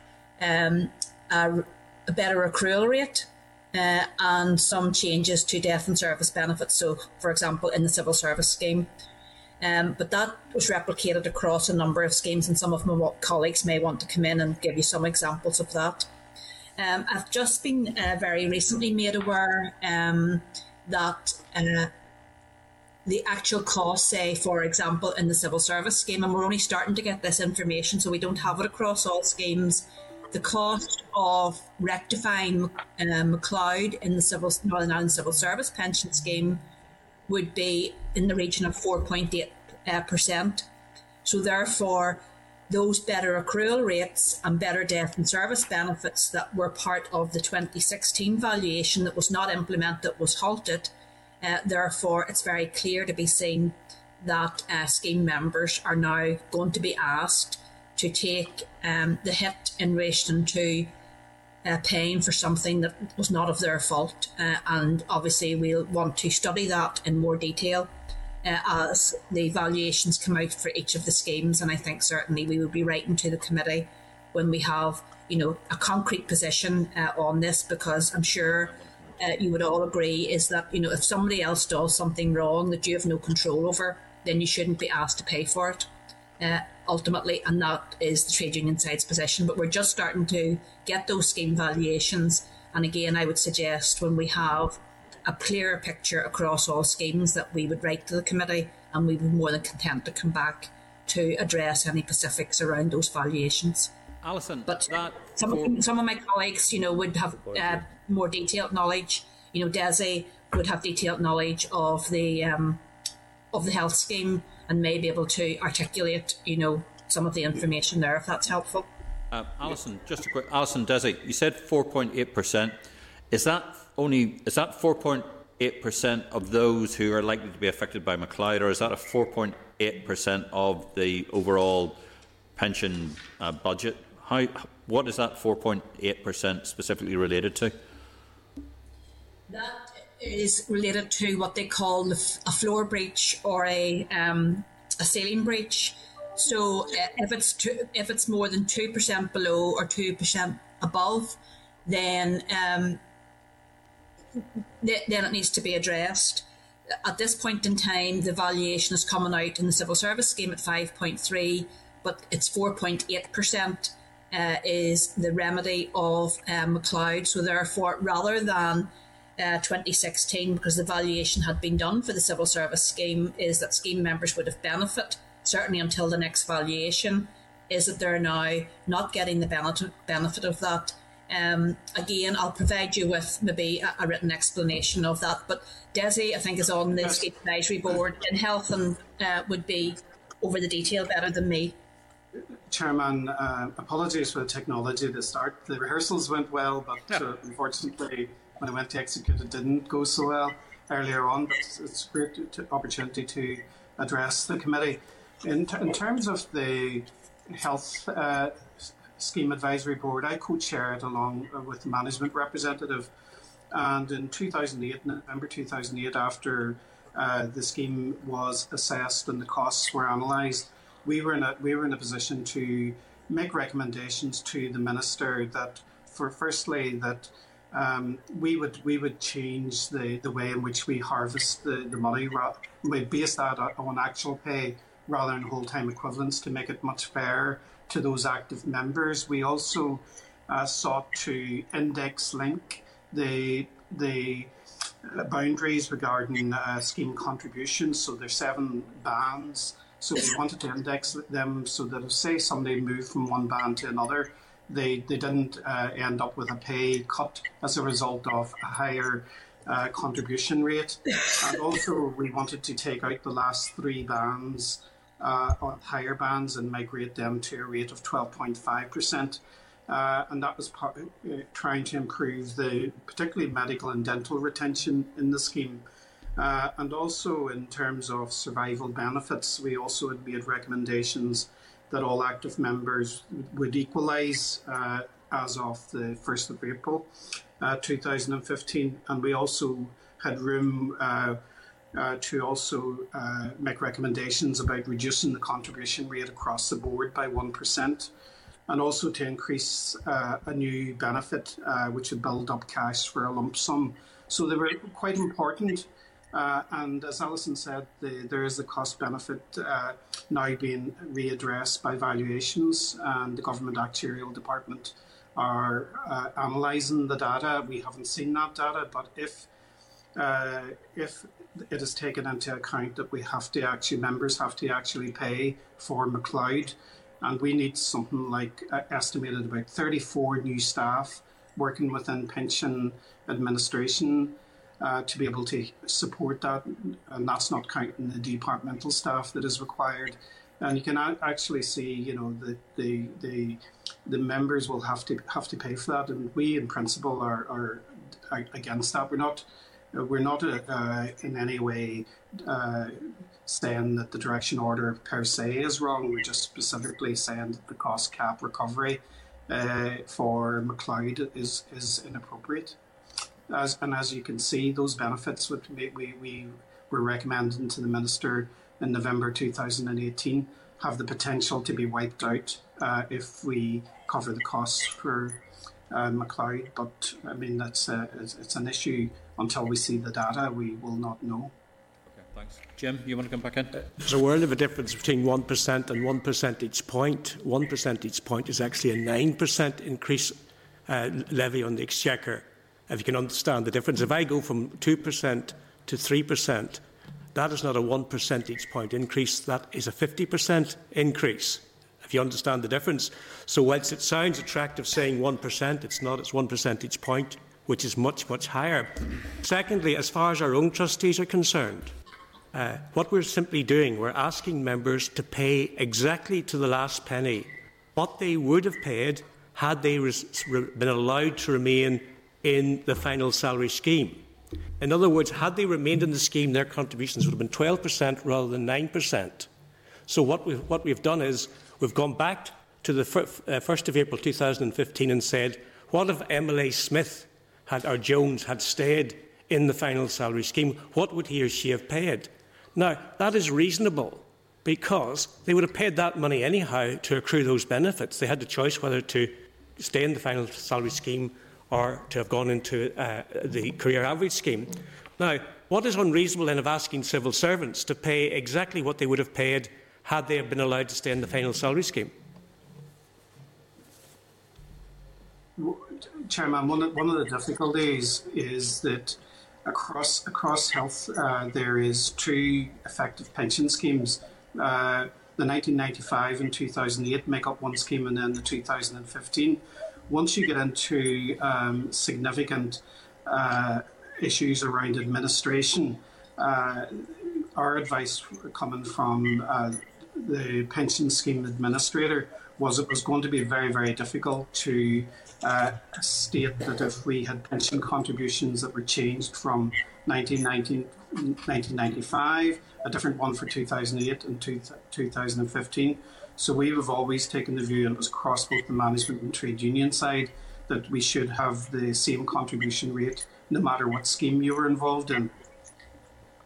um, a, a better accrual rate uh, and some changes to death and service benefits so for example in the civil service scheme um, but that was replicated across a number of schemes, and some of my colleagues may want to come in and give you some examples of that. Um, I've just been uh, very recently made aware um, that uh, the actual cost, say, for example, in the civil service scheme, and we're only starting to get this information, so we don't have it across all schemes. The cost of rectifying uh, McCloud in the civil Northern Ireland Civil Service pension scheme would be in the region of 4.8 uh, percent. So therefore, those better accrual rates and better death and service benefits that were part of the 2016 valuation that was not implemented was halted. Uh, therefore, it's very clear to be seen that uh, scheme members are now going to be asked to take um, the hit in relation to uh, paying for something that was not of their fault. Uh, and obviously, we'll want to study that in more detail uh, as the valuations come out for each of the schemes. And I think certainly we will be writing to the committee when we have, you know, a concrete position uh, on this, because I'm sure. Uh, you would all agree is that you know if somebody else does something wrong that you have no control over, then you shouldn't be asked to pay for it. Uh, ultimately, and that is the trade union side's position. But we're just starting to get those scheme valuations. And again, I would suggest when we have a clearer picture across all schemes that we would write to the committee and we would be more than content to come back to address any specifics around those valuations. Alison, But that some of, some of my colleagues, you know, would have uh, more detailed knowledge. You know, Desi would have detailed knowledge of the um, of the health scheme and may be able to articulate, you know, some of the information there if that's helpful. Uh, Alison, just a quick. Alison Desi, you said 4.8%. Is that only is that 4.8% of those who are likely to be affected by McCloud, or is that a 4.8% of the overall pension uh, budget? How, what is that 4.8% specifically related to? That is related to what they call a floor breach or a um, a ceiling breach. So uh, if it's two, if it's more than two percent below or two percent above, then um, th- then it needs to be addressed. At this point in time, the valuation is coming out in the civil service scheme at five point three, but it's four point eight percent. Uh, is the remedy of um, McCloud. So therefore, rather than uh, 2016 because the valuation had been done for the civil service scheme is that scheme members would have benefit certainly until the next valuation. Is that they're now? Not getting the benefit benefit of that. Um, again I'll provide you with maybe a, a, written explanation of that but Desi I think is on the scheme advisory board in health and uh, would be over the detail better than me. Chairman, uh, apologies for the technology at the start. The rehearsals went well, but yeah. uh, unfortunately, when I went to execute, it didn't go so well earlier on. But it's, a great to, opportunity to address the committee. In, t- in terms of the health uh, scheme advisory board, I co-chair it along with the management representative. And in 2008, November 2008, after uh, the scheme was assessed and the costs were analysed, we were in a we were in a position to make recommendations to the minister that, for firstly, that um, we would we would change the, the way in which we harvest the, the money. We base that on actual pay rather than whole time equivalents to make it much fairer to those active members. We also uh, sought to index link the the uh, boundaries regarding uh, scheme contributions. So there's seven bands. So we wanted to index them so that if say somebody moved from one band to another, they, they didn't uh, end up with a pay cut as a result of a higher uh, contribution rate. and also, we wanted to take out the last three bands, uh, higher bands, and migrate them to a rate of 12.5%. Uh, and that was part, uh, trying to improve the particularly medical and dental retention in the scheme. Uh, and also in terms of survival benefits, we also had made recommendations that all active members would equalise uh, as of the 1st of April uh, 2015. And we also had room uh, uh to also uh, make recommendations about reducing the contribution rate across the board by 1%. And also to increase a new benefit which would build up cash for a lump sum. So they were quite important uh, and as Alison said, the, there is a cost benefit uh, now being readdressed by valuations, and the Government Actuarial Department are uh, analysing the data. We haven't seen that data, but if uh, if it is taken into account that we have to actually members have to actually pay for McCloud, and we need something like uh, estimated about 34 new staff working within pension administration uh, to be able to support that, and that's not counting the departmental staff that is required. And you can actually see, you know, the the the, the members will have to have to pay for that, and we, in principle, are, are against that. We're not we're not uh, in any way uh, saying that the direction order per se is wrong. We're just specifically saying that the cost cap recovery uh, for McCloud is is inappropriate as, and as you can see, those benefits which we, we, we were recommending to the minister in November 2018 have the potential to be wiped out uh, if we cover the costs for uh, McCloud. But I mean, that's a, it's, it's an issue until we see the data. We will not know. Okay, thanks. Jim, you want to come back in? There's a world of a difference between 1% and 1 percentage point. 1 percentage point is actually a 9% increase uh, levy on the exchequer if you can understand the difference. If I go from 2% to 3%, that is not a one percentage point increase, that is a 50% increase, if you understand the difference. So, whilst it sounds attractive saying 1%, it's not, it's one percentage point, which is much, much higher. Secondly, as far as our own trustees are concerned, uh, what we're simply doing, we're asking members to pay exactly to the last penny what they would have paid had they been allowed to remain in the final salary scheme. In other words, had they remained in the scheme, their contributions would have been 12% rather than 9%. So what we've, what we've done is we've gone back to the 1st uh, of April 2015 and said, what if Emily Smith had, or Jones had stayed in the final salary scheme? What would he or she have paid? Now, that is reasonable because they would have paid that money anyhow to accrue those benefits. They had the choice whether to stay in the final salary scheme or to have gone into uh, the career average scheme. Now, what is unreasonable in of asking civil servants to pay exactly what they would have paid had they been allowed to stay in the final salary scheme? Chairman, one of, one of the difficulties is that across across health uh, there is two effective pension schemes. Uh, the 1995 and 2008 make up one scheme, and then the 2015 once you get into um, significant uh, issues around administration, uh, our advice coming from uh, the pension scheme administrator was it was going to be very, very difficult to uh, state that if we had pension contributions that were changed from 1990, 1995, a different one for 2008 and two, 2015, so we have always taken the view, and it was across both the management and trade union side, that we should have the same contribution rate no matter what scheme you were involved in.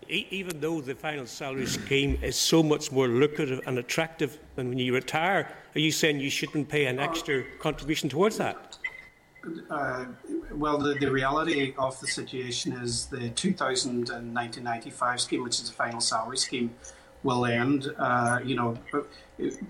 Even though the final salary scheme is so much more lucrative and attractive than when you retire, are you saying you shouldn't pay an extra contribution towards that? Uh, well, the, the, reality of the situation is the 2000 and 1995 scheme, which is the final salary scheme, will end. Uh, you know,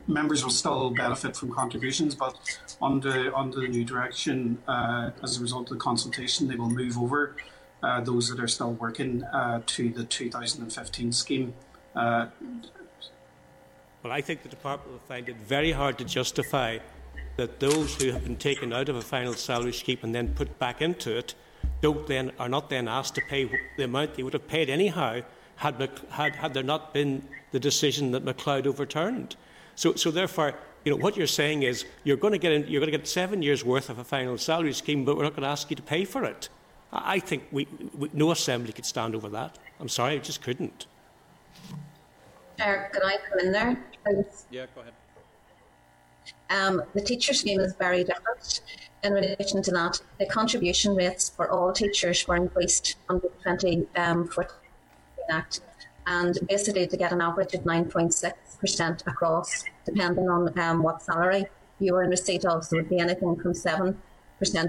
members will still benefit from contributions, but under under the new direction, uh, as a result of the consultation, they will move over uh, those that are still working uh, to the 2015 scheme. Uh, well, I think the department will find it very hard to justify that those who have been taken out of a final salary scheme and then put back into it don't then are not then asked to pay the amount they would have paid anyhow had, had, had there not been the decision that McCloud overturned. So, so therefore, you know, what you're saying is you're going to get in, you're going to get seven years' worth of a final salary scheme, but we're not going to ask you to pay for it. I, I think we, we, no assembly could stand over that. I'm sorry, I just couldn't. Chair, can I come in there? Please? Yeah, go ahead. Um, the teacher scheme is very different. In relation to that, the contribution rates for all teachers were increased under the 2014 um, Act, and basically to get an average of 9.6% across, depending on um, what salary you were in receipt of. So it would be anything from 7%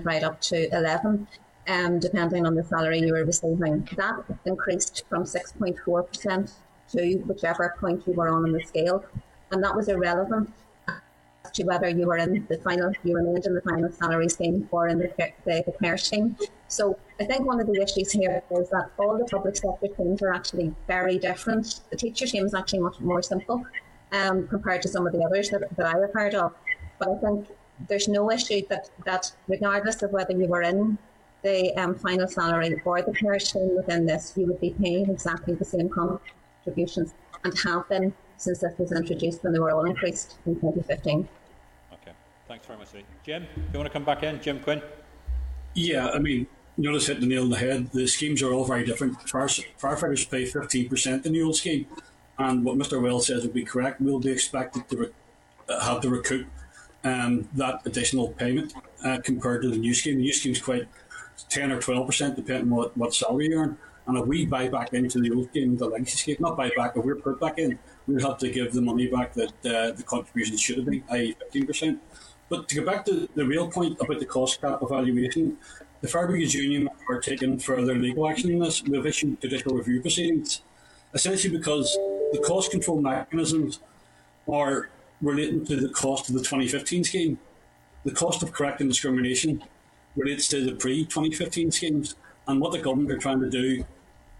right up to 11 um, depending on the salary you were receiving. That increased from 6.4% to whichever point you were on in the scale, and that was irrelevant to whether you were in the final, you remained in the final salary scheme or in the, the, the care scheme. So I think one of the issues here is that all the public sector schemes are actually very different. The teacher scheme is actually much more simple um, compared to some of the others that, that I have heard of. But I think there's no issue that, that regardless of whether you were in the um, final salary or the care scheme within this, you would be paying exactly the same contributions and have been since this was introduced when they were all increased in 2015. Thanks very much. Jim, do you want to come back in? Jim Quinn? Yeah, I mean, you Notice hit the nail on the head. The schemes are all very different. Firefighters pay 15% in the old scheme, and what Mr. Wells says would be correct. We'll be expected to re- have to recoup um, that additional payment uh, compared to the new scheme. The new scheme is quite 10 or 12%, depending on what, what salary you earn. And if we buy back into the old scheme, the legacy scheme, not buy back, if we're put back in, we'll have to give the money back that uh, the contribution should have been, i.e., 15%. But to go back to the real point about the cost cap evaluation, the Brigades Union are taking further legal action on this. We've issued judicial review proceedings, essentially because the cost control mechanisms are relating to the cost of the 2015 scheme. The cost of correcting discrimination relates to the pre 2015 schemes. And what the government are trying to do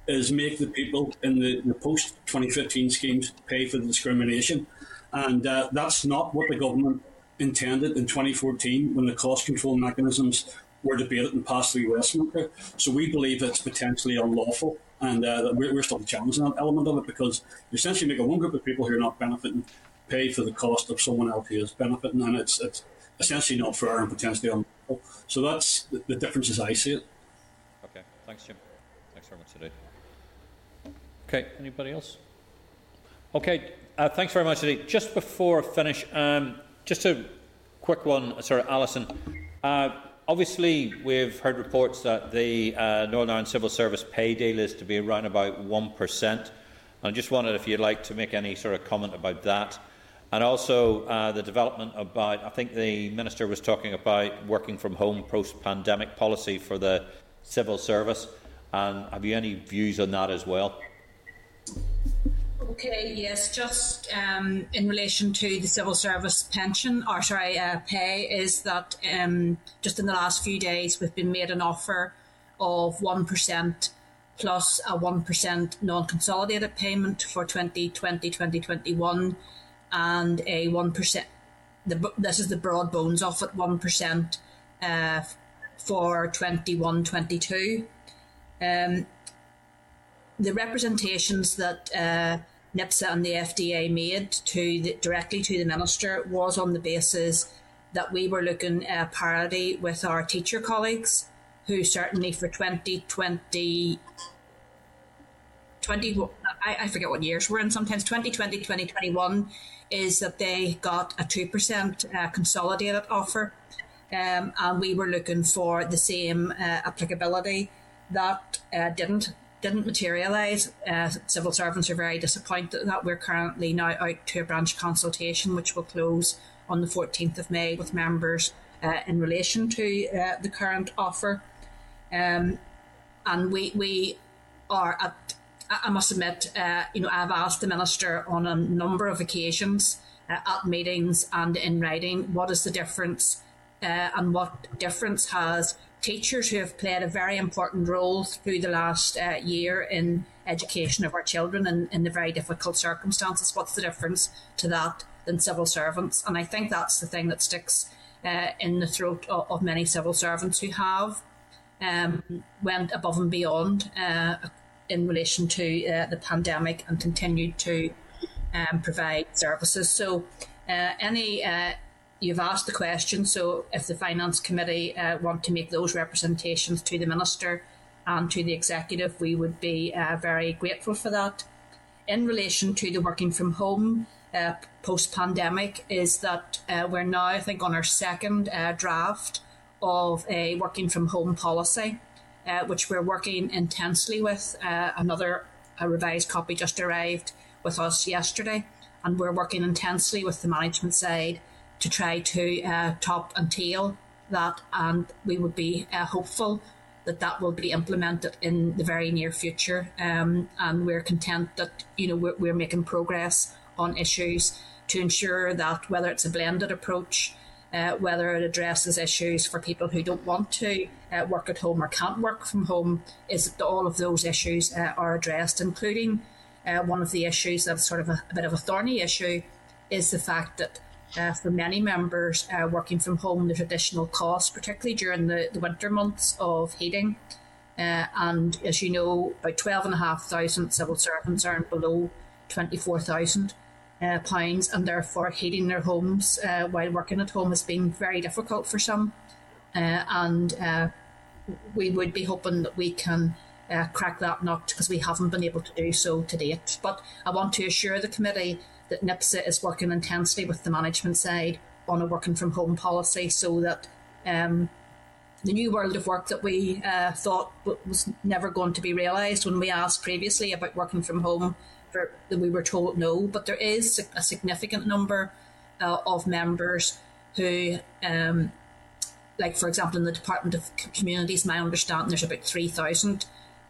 is make the people in the, the post 2015 schemes pay for the discrimination. And uh, that's not what the government intended in 2014 when the cost control mechanisms were debated and passed through Westminster. So we believe it's potentially unlawful, and uh, we're, we're still challenging that element of it because you essentially make a one group of people who are not benefiting pay for the cost of someone else who is benefiting, and it's it's essentially not fair and potentially unlawful. So that's the, the difference as I see it. Okay, thanks, Jim. Thanks very much today. Okay, anybody else? Okay, uh, thanks very much indeed. Just before I finish, um, just a quick one, sorry, Alison. Uh, obviously, we've heard reports that the uh, Northern Ireland Civil Service pay deal is to be around about 1%. I just wondered if you'd like to make any sort of comment about that. And also uh, the development about, I think the Minister was talking about working from home post pandemic policy for the civil service. And have you any views on that as well? Okay, yes, just um, in relation to the civil service pension, or sorry, uh, pay, is that um, just in the last few days we've been made an offer of 1% plus a 1% non consolidated payment for 2020 2021 and a 1%. The, this is the broad bones of it 1% uh, for 21 22. Um, the representations that uh, NIPSA and the FDA made to the, directly to the minister was on the basis that we were looking at parity with our teacher colleagues, who certainly for 2020 20, I, I forget what years we're in, sometimes 2020, 2021, is that they got a 2% uh, consolidated offer. Um, and we were looking for the same uh, applicability. That uh, didn't didn't materialise. Uh, civil servants are very disappointed that we're currently now out to a branch consultation, which will close on the 14th of May with members uh, in relation to uh, the current offer. Um, and we we are at I must admit, uh, you know, I've asked the minister on a number of occasions uh, at meetings and in writing what is the difference uh, and what difference has teachers who have played a very important role through the last uh, year in education of our children and in the very difficult circumstances. What's the difference to that than civil servants? And I think that's the thing that sticks uh, in the throat of, of, many civil servants who have um, went above and beyond uh, in relation to uh, the pandemic and continued to um, provide services. So, uh, any uh, you've asked the question. So, if the finance committee uh, want to make those representations to the minister and to the executive, we would be uh, very grateful for that. In relation to the working from home uh, post pandemic, is that we're now, I think, on our second draft of a working from home policy uh, which we're working intensely with. Uh, another revised copy just arrived with us yesterday, and we're working intensely with the management side to try to uh, top and tail that, and we would be uh, hopeful that that will be implemented in the very near future. Um, and we're content that you know we're, we're making progress on issues to ensure that whether it's a blended approach uh, whether it addresses issues for people who don't want to uh, work at home or can't work from home, is that all of those issues uh, are addressed, including uh, one of the issues that's sort of a, a, bit of a thorny issue is the fact that uh, for many members uh, working from home, there's additional costs, particularly during the, the winter months of heating. and as you know, about 12,500 civil servants earn below 24,000 uh, pounds, and therefore heating their homes uh, while working at home has been very difficult for some. Uh, and uh, we would be hoping that we can uh, crack that nut because we haven't been able to do so to date. But I want to assure the committee that NIPSA is working intensely with the management side on a working from home policy so that um, the new world of work that we uh, thought was never going to be realised when we asked previously about working from home for, we were told no, but there is a significant number uh, of members who, um, like for example, in the Department of Communities, my understanding there's about 3,000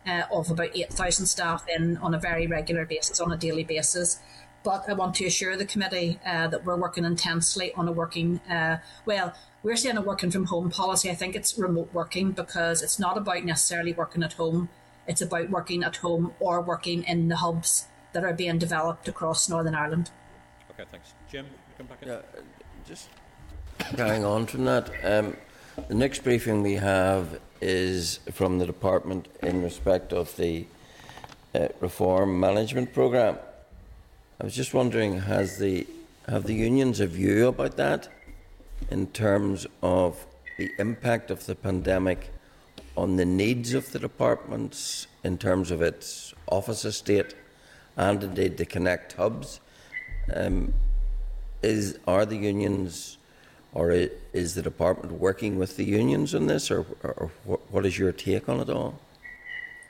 uh, of about 8,000 staff in on a very regular basis, on a daily basis. But I want to assure the committee uh, that we're working intensely on a working, uh, well, we're saying a working from home policy. I think it's remote working because it's not about necessarily working at home. It's about working at home or working in the hubs that are being developed across Northern Ireland. Okay, thanks. Jim, come back in. Yeah, just carrying on from that, um, the next briefing we have is from the department in respect of the uh, reform management programme. I was just wondering, has the have the unions a view about that in terms of the impact of the pandemic on the needs of the departments in terms of its office estate and indeed the connect hubs? Um, is are the unions or is the department working with the unions on this, or, or, or what, what is your take on it all?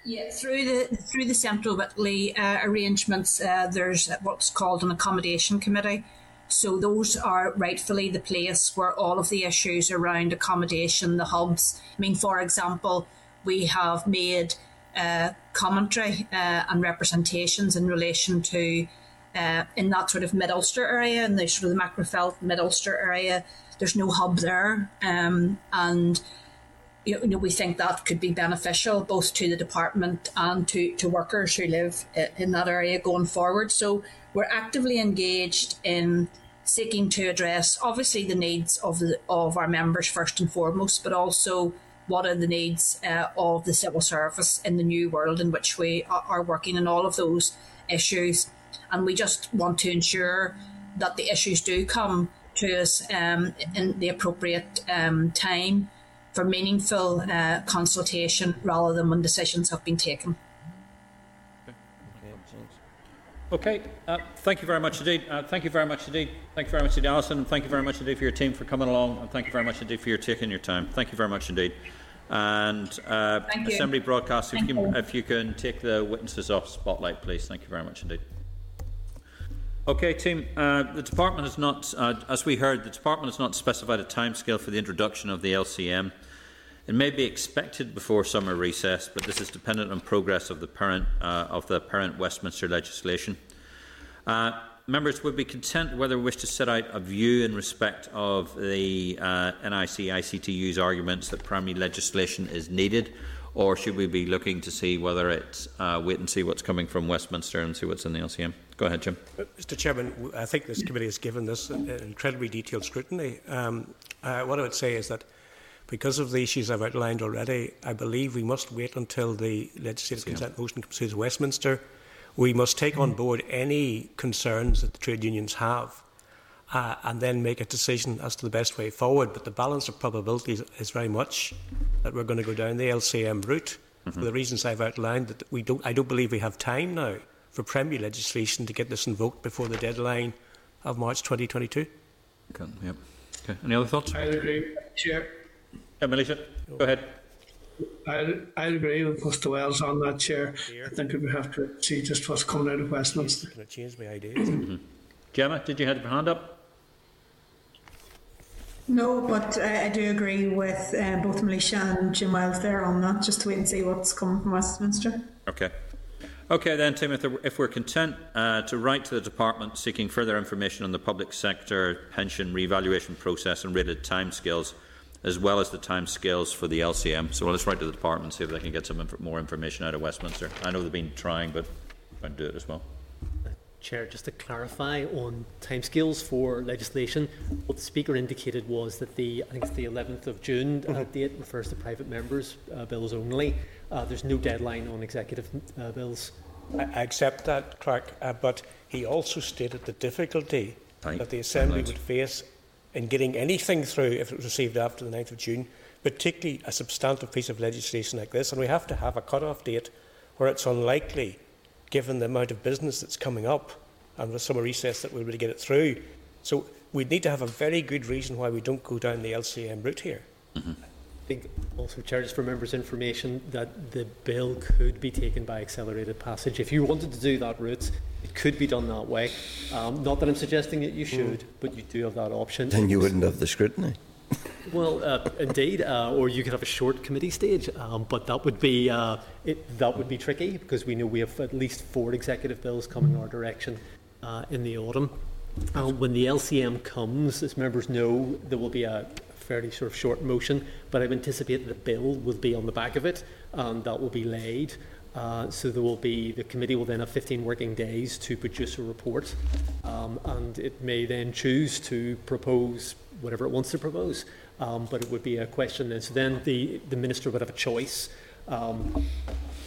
Yeah, through the through the Central Whitley uh, arrangements, uh, there's what's called an accommodation committee. So those are rightfully the place where all of the issues around accommodation, the hubs. I mean, for example, we have made uh, commentary uh, and representations in relation to uh, in that sort of mid Ulster area, in the sort of the Magherafelt mid Ulster area. There's no hub there, um, and you know, we think that could be beneficial both to the department and to, to workers who live in that area going forward. So we're actively engaged in seeking to address obviously the needs of the, of our members first and foremost, but also what are the needs uh, of the civil service in the new world in which we are working on all of those issues. And we just want to ensure that the issues do come to us um, in the appropriate um, time for meaningful uh, consultation rather than when decisions have been taken. Okay, uh, thank you very much indeed. Uh, thank you very much indeed. Thank you very much indeed, Alison. And thank you very much indeed for your team for coming along. And thank you very much indeed for your taking your time. Thank you very much indeed. And uh, Assembly Broadcast, if you, you. if you can take the witnesses off spotlight, please. Thank you very much indeed. Okay, team. Uh, the department has not, uh, as we heard, the department has not specified a timescale for the introduction of the LCM. It may be expected before summer recess, but this is dependent on progress of the parent uh, of the parent Westminster legislation. Uh, members would be content whether we wish to set out a view in respect of the uh, NIC ICTU's arguments that primary legislation is needed, or should we be looking to see whether it's uh, wait and see what's coming from Westminster and see what's in the LCM? Go ahead, Jim. Mr Chairman, I think this committee has given this an incredibly detailed scrutiny. Um, uh, what I would say is that because of the issues I've outlined already, I believe we must wait until the legislative consent motion comes through to Westminster. We must take on board any concerns that the trade unions have uh, and then make a decision as to the best way forward. But the balance of probabilities is very much that we're going to go down the LCM route for the reasons I've outlined. That we don't, I don't believe we have time now for primary legislation to get this invoked before the deadline of March 2022. Okay, yep. okay. Any other thoughts? I agree, Chair. Yeah, Maolíosa, go ahead. I I agree with Mr Wells on that, Chair. I think we have to see just what's coming out of Westminster. Can I change my ideas? Jemma, did you have your hand up? No, but I, I do agree with uh, both Maolíosa and Jim Wells there on that, just to wait and see what's coming from Westminster. Okay. Okay, then, Tim, if, we're content uh, to write to the Department seeking further information on the public sector pension revaluation process and related timescales, as well as the timescales for the LCM. So let's write to the Department and see if they can get some inf- more information out of Westminster. I know they've been trying, but try and do it as well. Chair, just to clarify on timescales for legislation, what the Speaker indicated was that the, I think it's the 11th of June uh, date refers to private members' uh, bills only. Uh, there's no deadline on executive uh, bills. I I accept that, Clerk, uh, but he also stated the difficulty Aye, that the Assembly would face in getting anything through if it was received after the 9th of June, particularly a substantive piece of legislation like this. And we have to have a cut-off date where it's unlikely, given the amount of business that's coming up and with summer recess, that we'll be able to get it through. So we need to have a very good reason why we don't go down the LCM route here. I think also, Chair, for members' information, that the bill could be taken by accelerated passage. If you wanted to do that route, it could be done that way. Um, not that I'm suggesting that you should, but you do have that option. Then you wouldn't have the scrutiny. Well, uh, indeed, uh, or you could have a short committee stage, um, but that would be uh, it, that would be tricky because we know we have at least four executive bills coming our direction uh, in the autumn. Uh, when the LCM comes, as members know, there will be a fairly sort of short motion, but I anticipate the bill will be on the back of it, and that will be laid. Uh, so there will be the committee will then have 15 working days to produce a report, um, and it may then choose to propose whatever it wants to propose. Um, but it would be a question then. So then the, the minister would have a choice. Um,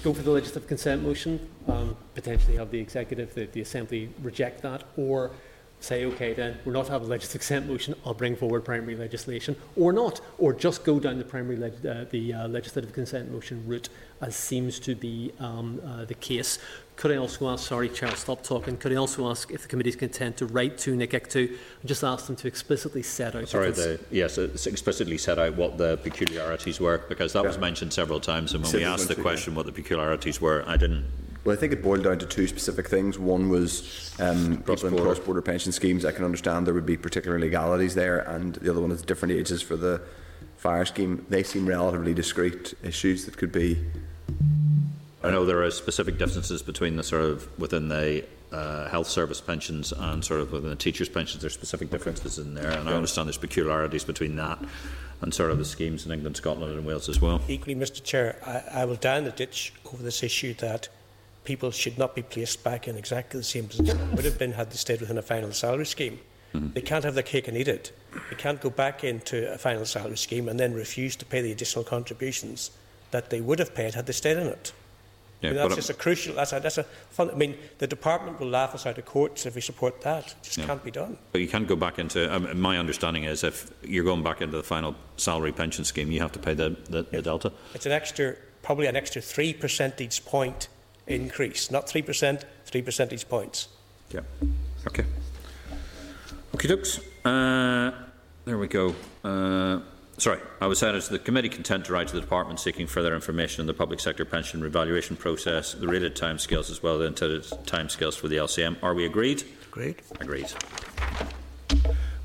go for the legislative consent motion, um, potentially have the executive, the, the assembly reject that, or say, okay, then we're not to have a legislative consent motion, I'll bring forward primary legislation, or not, or just go down the primary leg- uh, the uh, legislative consent motion route, as seems to be um, uh, the case. Could I also ask, sorry, Chair, stop talking, could I also ask if the committee is content to write to NIC ICTU and just ask them to explicitly set out... Sorry, the, yes, it's explicitly set out what the peculiarities were, because that yeah. was mentioned several times, and when we asked the question what the peculiarities were, I didn't well, I think it boiled down to two specific things. One was um, people in cross-border pension schemes. I can understand there would be particular legalities there, and the other one is different ages for the fire scheme. They seem relatively discrete issues that could be. I know there are specific differences between the sort of within the uh, health service pensions and sort of within the teachers' pensions. There's specific differences in there, and I understand there's peculiarities between that and sort of the schemes in England, Scotland, and Wales as well. Equally, Mr. Chair, I, I will down the ditch over this issue that people should not be placed back in exactly the same position they would have been had they stayed within a final salary scheme. Mm-hmm. They can't have their cake and eat it. They can't go back into a final salary scheme and then refuse to pay the additional contributions that they would have paid had they stayed in it. Yeah, I mean, that's just a crucial. That's a, that's a fun. I mean, the department will laugh us out of courts if we support that. It just yeah. can't be done. But you can't go back into. Um, my understanding is if you're going back into the final salary pension scheme, you have to pay the, the, yeah. the delta. It's an extra, probably an extra three percentage point increase, not 3%, 3 percentage points. Yeah. Okay. Okay, dokes. Uh, there we go. Uh, sorry, I was saying is the committee content to write to the department seeking further information on the public sector pension revaluation process, the rated timescales as well as the intended timescales for the LCM. Are we agreed? Agreed. Agreed.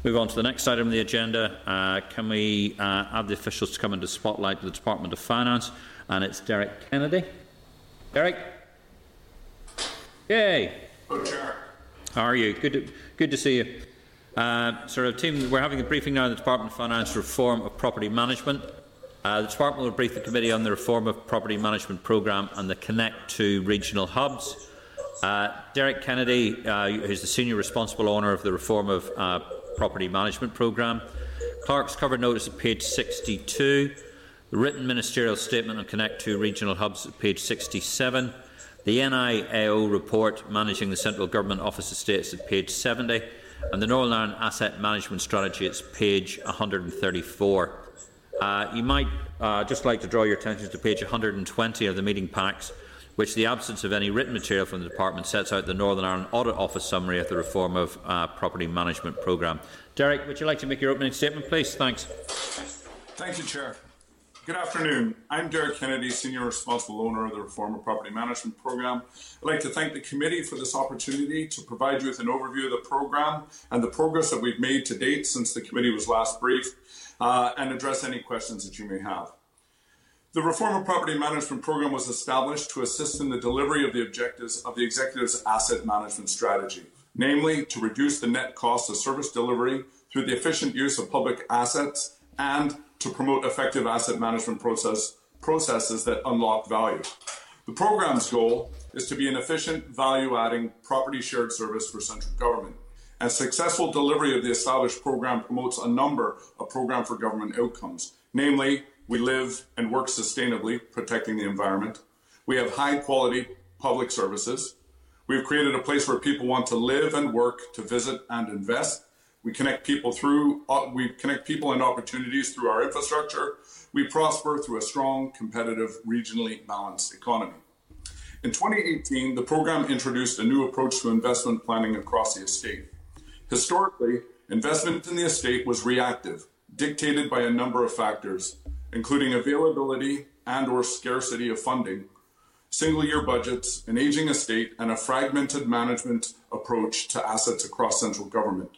Move on to the next item on the agenda. Uh, can we uh, have the officials to come into spotlight to the Department of Finance? And it's Derek Kennedy. Derek. Yay. Chair. How are you? Good to, good to see you. Uh, sort of team, we're having a briefing now on the Department of Finance reform of property management. Uh, the Department will brief the committee on the reform of property management programme and the Connect to regional hubs. Uh, Derek Kennedy, uh, who's the senior responsible owner of the reform of uh, property management programme. Clerk's cover notice at page 62. The written ministerial statement on Connect to regional hubs at page 67. The NIAO report managing the central government office estates at page 70 and the Northern Ireland Asset Management Strategy at page 134. Uh, you might uh, just like to draw your attention to page 120 of the meeting packs, which the absence of any written material from the department sets out the Northern Ireland Audit Office summary of the reform of uh, property management programme. Derek, would you like to make your opening statement, please? Thanks. Thank you, Chair. Good afternoon. I'm Derek Kennedy, Senior Responsible Owner of the Reform of Property Management Programme. I'd like to thank the committee for this opportunity to provide you with an overview of the programme and the progress that we've made to date since the committee was last briefed uh, and address any questions that you may have. The Reform of Property Management Programme was established to assist in the delivery of the objectives of the Executive's asset management strategy, namely to reduce the net cost of service delivery through the efficient use of public assets and to promote effective asset management process, processes that unlock value. The program's goal is to be an efficient, value adding property shared service for central government. And successful delivery of the established program promotes a number of program for government outcomes. Namely, we live and work sustainably, protecting the environment. We have high quality public services. We've created a place where people want to live and work, to visit and invest. We connect people through, uh, we connect people and opportunities through our infrastructure. We prosper through a strong, competitive, regionally balanced economy. In 2018, the program introduced a new approach to investment planning across the estate. Historically, investment in the estate was reactive, dictated by a number of factors, including availability and or scarcity of funding, single year budgets, an aging estate, and a fragmented management approach to assets across central government.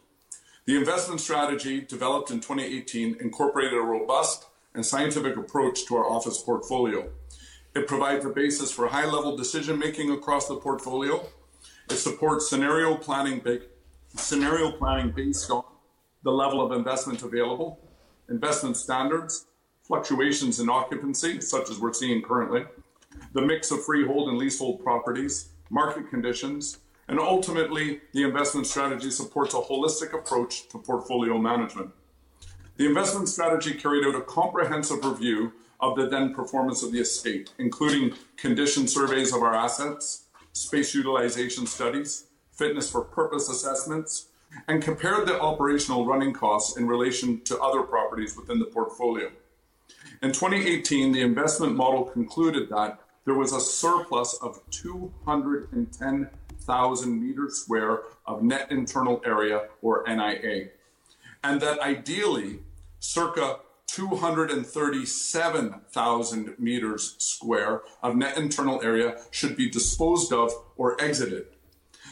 The investment strategy developed in 2018 incorporated a robust and scientific approach to our office portfolio. It provides a basis for high level decision making across the portfolio. It supports scenario planning, scenario planning based on the level of investment available, investment standards, fluctuations in occupancy, such as we're seeing currently, the mix of freehold and leasehold properties, market conditions, and ultimately, the investment strategy supports a holistic approach to portfolio management. The investment strategy carried out a comprehensive review of the then performance of the estate, including condition surveys of our assets, space utilization studies, fitness for purpose assessments, and compared the operational running costs in relation to other properties within the portfolio. In 2018, the investment model concluded that there was a surplus of 210,000 meters square of net internal area, or NIA, and that ideally, circa 237,000 meters square of net internal area should be disposed of or exited.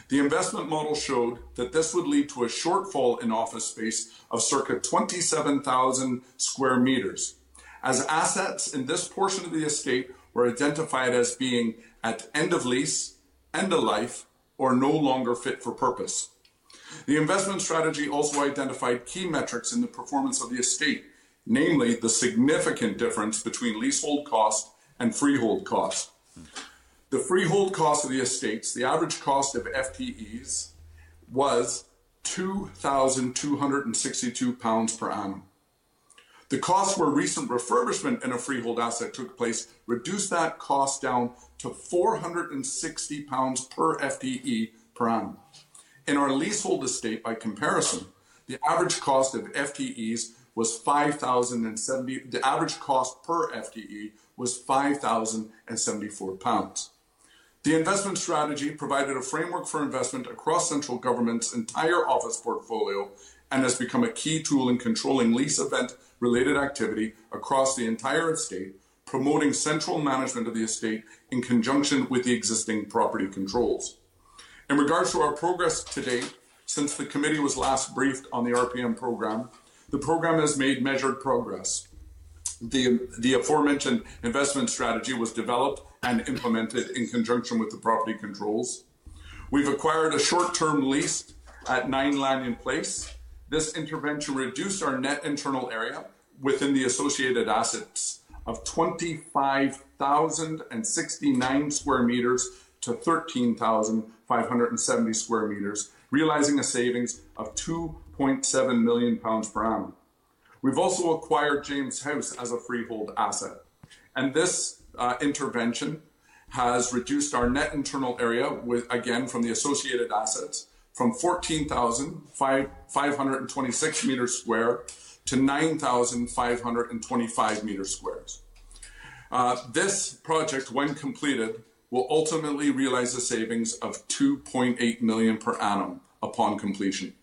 The investment model showed that this would lead to a shortfall in office space of circa 27,000 square meters, as assets in this portion of the estate were identified as being at end of lease, end of life, or no longer fit for purpose. The investment strategy also identified key metrics in the performance of the estate, namely the significant difference between leasehold cost and freehold cost. The freehold cost of the estates, the average cost of FTEs, was £2,262 per annum. The cost where recent refurbishment in a freehold asset took place reduced that cost down to £460 per FTE per annum. In our leasehold estate, by comparison, the average cost of FTEs was 5,070. The average cost per FTE was 5,074 pounds. The investment strategy provided a framework for investment across central government's entire office portfolio and has become a key tool in controlling lease event related activity across the entire estate, promoting central management of the estate in conjunction with the existing property controls. In regards to our progress to date, since the committee was last briefed on the RPM program, the program has made measured progress. The, the aforementioned investment strategy was developed and implemented in conjunction with the property controls. We've acquired a short-term lease at 9 Lanyon Place. This intervention reduced our net internal area within the associated assets of 25,069 square meters to 13,570 square meters, realizing a savings of 2.7 million pounds per annum. We've also acquired James House as a freehold asset, and this uh, intervention has reduced our net internal area with again from the associated assets from 14,526 meters square to 9,525 meters squares. Uh, this project, when completed, will ultimately realize a savings of 2.8 million per annum upon completion.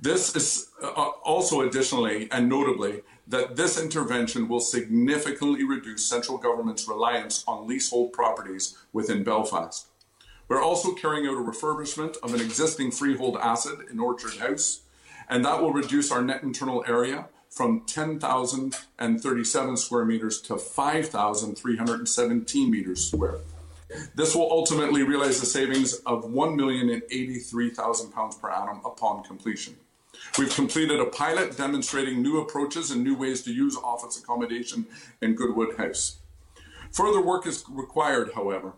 This is uh, also additionally and notably that this intervention will significantly reduce central government's reliance on leasehold properties within Belfast. We're also carrying out a refurbishment of an existing freehold asset in Orchard House, and that will reduce our net internal area from 10,037 square meters to 5,317 meters square. This will ultimately realize a savings of £1,083,000 per annum upon completion. We've completed a pilot demonstrating new approaches and new ways to use office accommodation in Goodwood House. Further work is required, however,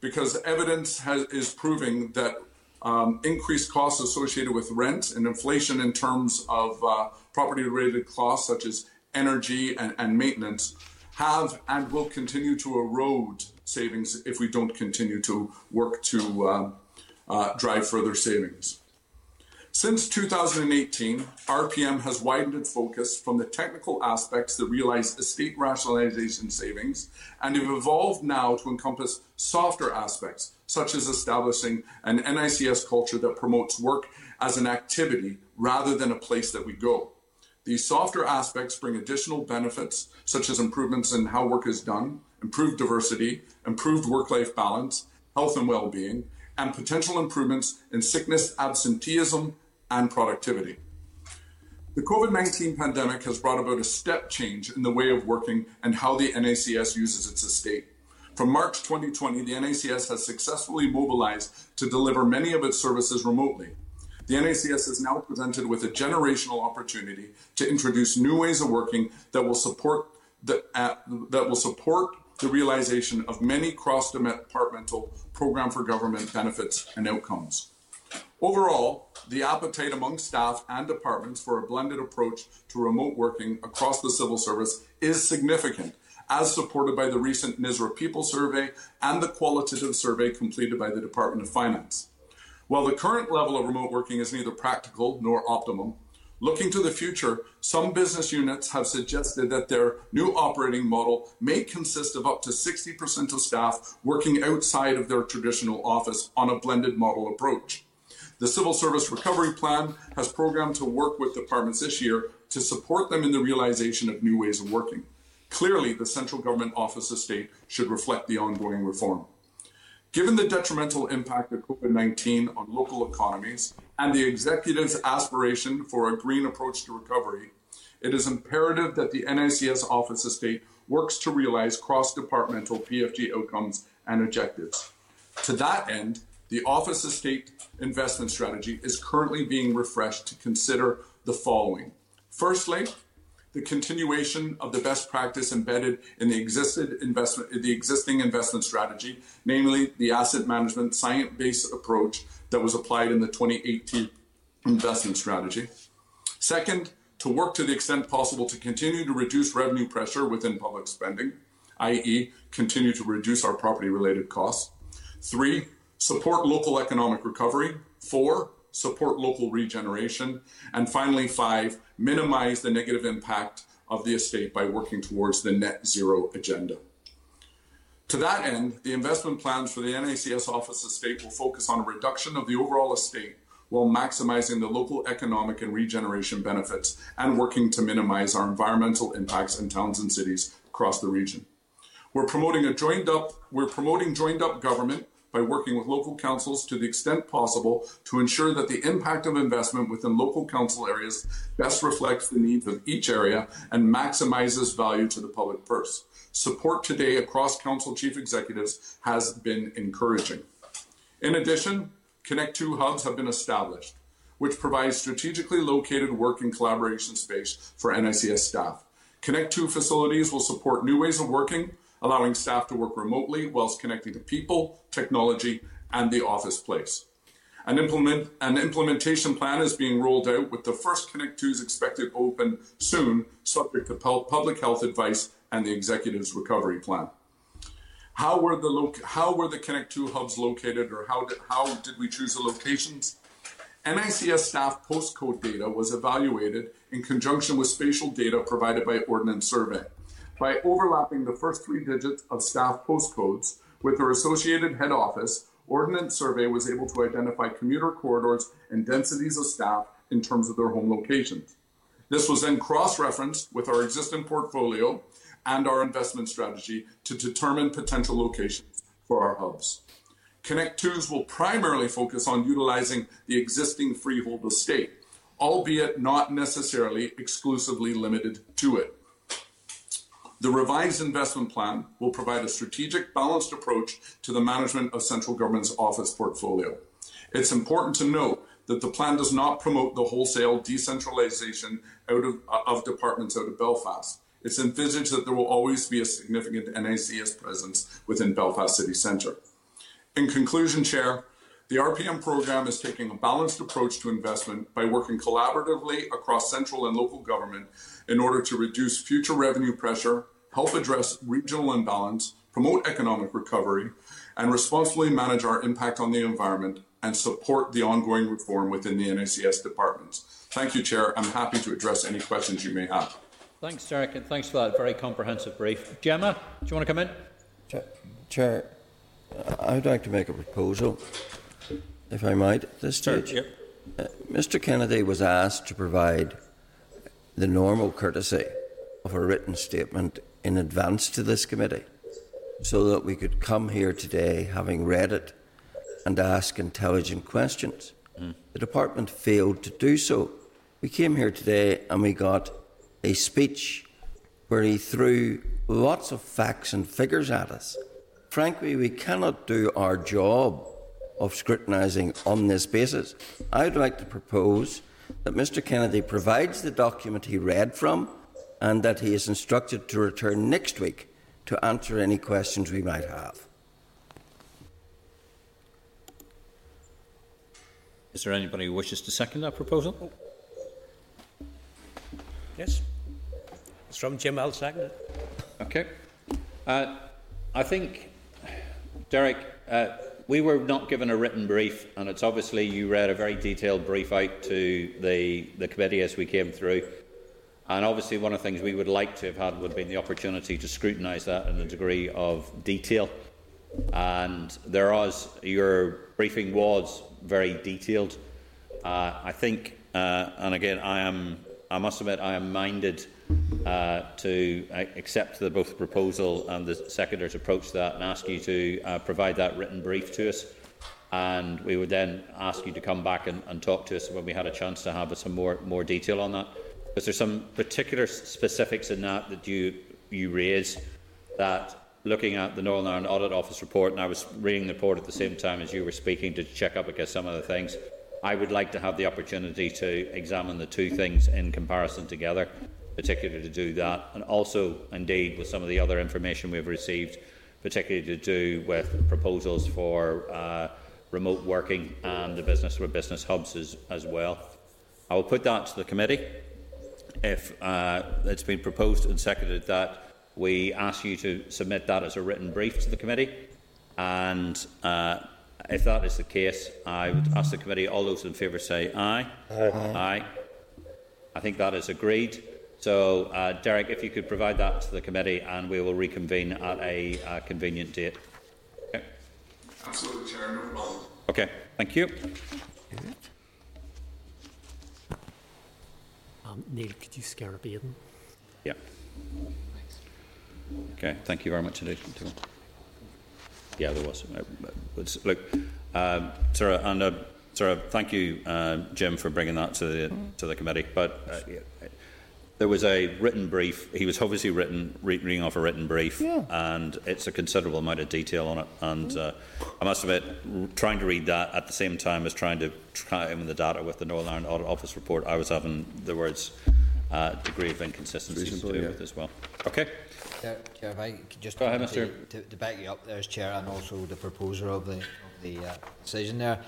because evidence has, is proving that um, increased costs associated with rent and inflation in terms of uh, property related costs such as energy and, and maintenance have and will continue to erode savings if we don't continue to work to uh, uh, drive further savings. Since 2018, RPM has widened its focus from the technical aspects that realize estate rationalization savings and have evolved now to encompass softer aspects, such as establishing an NICS culture that promotes work as an activity rather than a place that we go. These softer aspects bring additional benefits, such as improvements in how work is done, improved diversity, improved work life balance, health and well being, and potential improvements in sickness, absenteeism, and productivity. The COVID 19 pandemic has brought about a step change in the way of working and how the NICS uses its estate. From March 2020, the NICS has successfully mobilized to deliver many of its services remotely. The NICS is now presented with a generational opportunity to introduce new ways of working that will support the, uh, that will support the realization of many cross-departmental program for government benefits and outcomes. Overall, the appetite among staff and departments for a blended approach to remote working across the civil service is significant, as supported by the recent NISRA People Survey and the qualitative survey completed by the Department of Finance. While the current level of remote working is neither practical nor optimum, looking to the future, some business units have suggested that their new operating model may consist of up to 60% of staff working outside of their traditional office on a blended model approach. The Civil Service Recovery Plan has programmed to work with departments this year to support them in the realisation of new ways of working. Clearly, the central government office estate should reflect the ongoing reform. Given the detrimental impact of COVID 19 on local economies and the executive's aspiration for a green approach to recovery, it is imperative that the NICS office estate works to realise cross departmental PFG outcomes and objectives. To that end, the office estate investment strategy is currently being refreshed to consider the following. Firstly, the continuation of the best practice embedded in the existed investment, the existing investment strategy, namely the asset management science-based approach that was applied in the 2018 investment strategy. Second, to work to the extent possible to continue to reduce revenue pressure within public spending, i.e., continue to reduce our property-related costs. Three, support local economic recovery. Four, support local regeneration. And finally, five, minimize the negative impact of the estate by working towards the net zero agenda. To that end, the investment plans for the NICS office estate will focus on a reduction of the overall estate while maximizing the local economic and regeneration benefits and working to minimize our environmental impacts in towns and cities across the region. We're promoting a joined up, we're promoting joined up government by working with local councils to the extent possible to ensure that the impact of investment within local council areas best reflects the needs of each area and maximizes value to the public purse. Support today across council chief executives has been encouraging. In addition, Connect 2 hubs have been established, which provide strategically located work and collaboration space for NICS staff. Connect 2 facilities will support new ways of working, allowing staff to work remotely whilst connecting to people, technology, and the office place. An, implement, an implementation plan is being rolled out with the first Connect 2s expected open soon, subject to public health advice and the executive's recovery plan. How were the how were the Connect 2 hubs located, or how did how did we choose the locations? NICS staff postcode data was evaluated in conjunction with spatial data provided by Ordnance Survey. By overlapping the first three digits of staff postcodes with their associated head office, Ordnance Survey was able to identify commuter corridors and densities of staff in terms of their home locations. This was then cross-referenced with our existing portfolio and our investment strategy to determine potential locations for our hubs. Connect 2s will primarily focus on utilizing the existing freehold estate, albeit not necessarily exclusively limited to it. The revised investment plan will provide a strategic, balanced approach to the management of central government's office portfolio. It's important to note that the plan does not promote the wholesale decentralization out of, of departments out of Belfast. It's envisaged that there will always be a significant NICS presence within Belfast City Centre. In conclusion, Chair, the RPM program is taking a balanced approach to investment by working collaboratively across central and local government in order to reduce future revenue pressure, help address regional imbalance, promote economic recovery, and responsibly manage our impact on the environment and support the ongoing reform within the NICS departments. Thank you, Chair. I'm happy to address any questions you may have. Thanks, Derek, and thanks for that very comprehensive brief. Jemma, do you want to come in? Chair, I would like to make a proposal, if I might, at this stage. Sure, yep. uh, Mr. Kennedy was asked to provide the normal courtesy of a written statement in advance to this committee so that we could come here today having read it and ask intelligent questions. Mm. The department failed to do so. We came here today and we got a speech where he threw lots of facts and figures at us. Frankly, we cannot do our job of scrutinising on this basis. I'd like to propose that Mr Kennedy provides the document he read from and that he is instructed to return next week to answer any questions we might have. Is there anybody who wishes to second that proposal? Yes. It's from Jim. I'll second it. Okay. Uh, I think, Derek, uh, we were not given a written brief, and it's obviously you read a very detailed brief out to the, the committee as we came through. And obviously, one of the things we would like to have had would have been the opportunity to scrutinise that in a degree of detail. And there was, your briefing was very detailed. Uh, I think, uh, and again, I am, I must admit, I am minded uh, to accept the, both proposal and the Secretary's approach to that and ask you to uh, provide that written brief to us. And we would then ask you to come back and, and talk to us when we had a chance to have some more, more detail on that. Is there some particular specifics in that that you, you raise that looking at the Northern Ireland Audit Office report, and I was reading the report at the same time as you were speaking to check up against some of the things, I would like to have the opportunity to examine the two things in comparison together, particularly to do that, and also, indeed, with some of the other information we've received, particularly to do with proposals for uh, remote working and the business for business hubs as, as well. I will put that to the committee if uh, it's been proposed and seconded that we ask you to submit that as a written brief to the committee. And uh, if that is the case, I would ask the committee, all those in favour say aye. Aye. aye. I think that is agreed. So, uh, Derek, if you could provide that to the committee and we will reconvene at a uh, convenient date. Okay. Absolutely, Chair. No problem. Okay, thank you. Um, Neil, could you scare up Aidan? Yeah. Okay, thank you very much indeed. Yeah, there was. But look, um, Sarah, and uh, Sarah, thank you, uh, Jim, for bringing that to the to the committee. But uh, there was a written brief. He was obviously written reading off a written brief, yeah. and it's a considerable amount of detail on it. And uh, I must admit, trying to read that at the same time as trying to try in the data with the Northern Ireland Audit Office report, I was having the words uh, degree of inconsistency to do yeah. with as well. Okay. Chair, Chair, if I could just Go ahead, to, Mr. To, to back you up there as Chair and also the proposer of the, of the uh, decision there,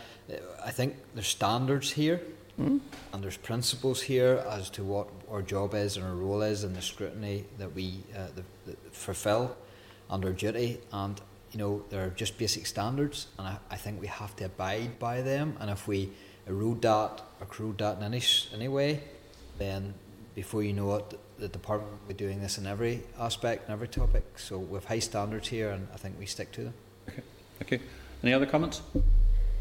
I think there's standards here Hmm? and there's principles here as to what our job is and our role is and the scrutiny that we uh, the, the fulfil under duty and you know there are just basic standards and I, I think we have to abide by them and if we erode that accrued that in any, any way then before you know it the department will be doing this in every aspect and every topic so we have high standards here and I think we stick to them Okay. Okay. Any other comments?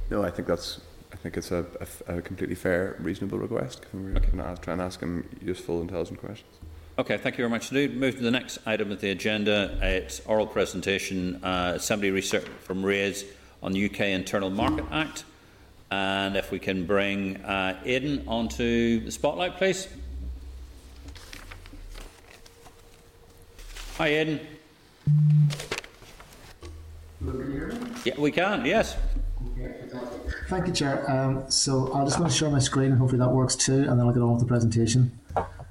No, I think that's. I think it's a, a, a completely fair, reasonable request. We're going to try and ask him useful, intelligent questions. Okay, thank you very much indeed. Move to the next item of the agenda. It's oral presentation, uh, Assembly research from RAISE on the UK Internal Market Act. And if we can bring uh, Aidan onto the spotlight, please. Hi, Aidan. Yeah, we can, yes. Thank you, Chair. Um, so I'm just want to share my screen, and hopefully that works too, and then I'll get on with the presentation.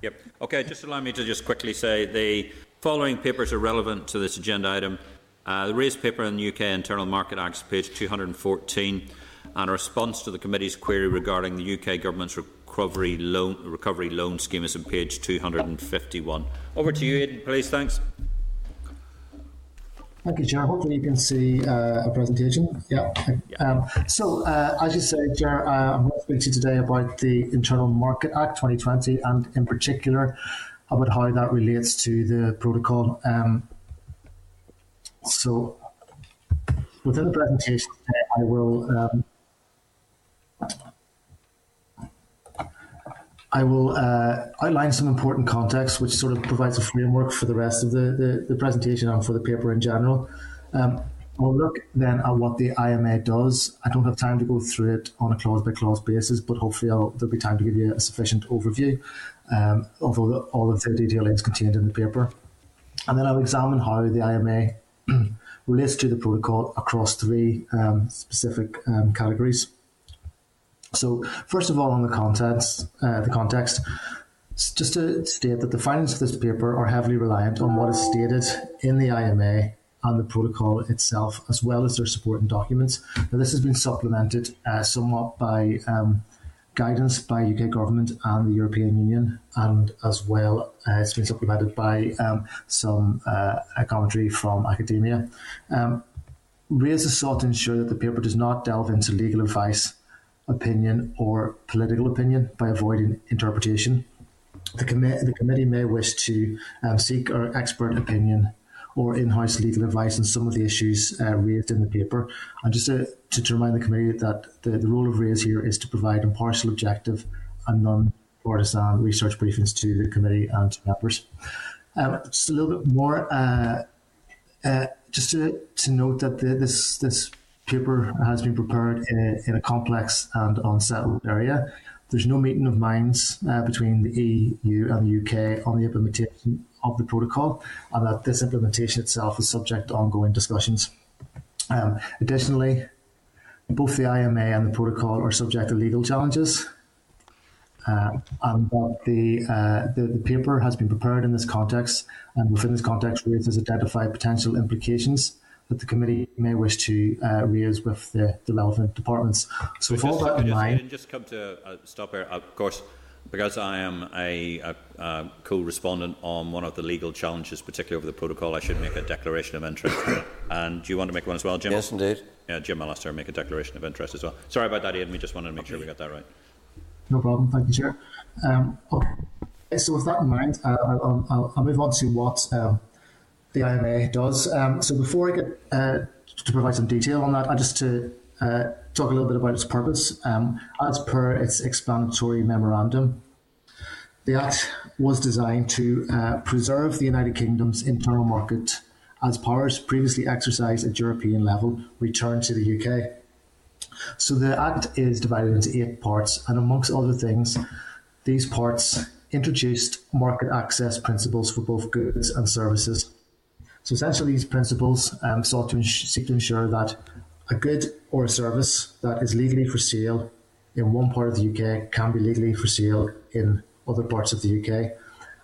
Yep. Okay, just allow me to just quickly say the following papers are relevant to this agenda item. Uh, the RAISE paper on the UK Internal Market Act, page 214, and a response to the committee's query regarding the UK government's recovery loan, recovery loan scheme is on page 251. Over to you, Aidan, please. Thanks. Thank you, Chair. Hopefully you can see uh, a presentation. Yeah. Um, so, uh, as you say, Chair, uh, I'm going to speak to you today about the Internal Market Act 2020 and in particular about how that relates to the protocol. Um, so, within the presentation today, I will um, I will uh, outline some important context, which sort of provides a framework for the rest of the, the, the presentation and for the paper in general. Um, I'll look then at what the IMA does. I don't have time to go through it on a clause by clause basis, but hopefully I'll, there'll be time to give you a sufficient overview, um, although all of the detail is contained in the paper. And then I'll examine how the IMA relates to the protocol across three um, specific um, categories. So, first of all, on the contents, uh, the context, just to state that the findings of this paper are heavily reliant on what is stated in the IMA and the protocol itself, as well as their supporting documents. Now, this has been supplemented uh, somewhat by um, guidance by UK government and the European Union, and as well, uh, it's been supplemented by um, some uh, commentary from academia. Um, RAISE has sought to ensure that the paper does not delve into legal advice, opinion, or political opinion by avoiding interpretation. The, commi- the committee may wish to um, seek our expert opinion or in-house legal advice on some of the issues uh, raised in the paper. And just to, to, to remind the committee that the, the role of RAISE here is to provide impartial, objective and non-partisan research briefings to the committee and to members. Um, just a little bit more, uh, uh, just to, to note that the, this, this paper has been prepared in a, in a complex and unsettled area. There's no meeting of minds uh, between the EU and the UK on the implementation of the protocol, and that this implementation itself is subject to ongoing discussions. Um, additionally, both the IMA and the protocol are subject to legal challenges, uh, and that the, uh, the, the paper has been prepared in this context, and within this context, RAISE has identified potential implications that the committee may wish to uh, raise with the, the relevant departments. So, with all just, that in just, mind, just come to a stop here. Of course, because I am a, a, a co-respondent on one of the legal challenges, particularly over the protocol, I should make a declaration of interest. and do you want to make one as well, Jim? Yes, indeed. Yeah, Jim I'll Allister, make a declaration of interest as well. Sorry about that, Ian. We just wanted to make sure we got that right. No problem. Thank you, Chair. Um, okay. So with that in mind, uh, I'll, I'll, I'll, move on to what um, the IMA does. Um, so before I get uh, to provide some detail on that, I just to uh, talk a little bit about its purpose. Um, as per its explanatory memorandum, the Act was designed to uh, preserve the United Kingdom's internal market as powers previously exercised at European level returned to the UK. So the Act is divided into eight parts, and amongst other things, these parts introduced market access principles for both goods and services. So essentially, these principles um, sought to ins- seek to ensure that a good or a service that is legally for sale in one part of the UK can be legally for sale in other parts of the UK,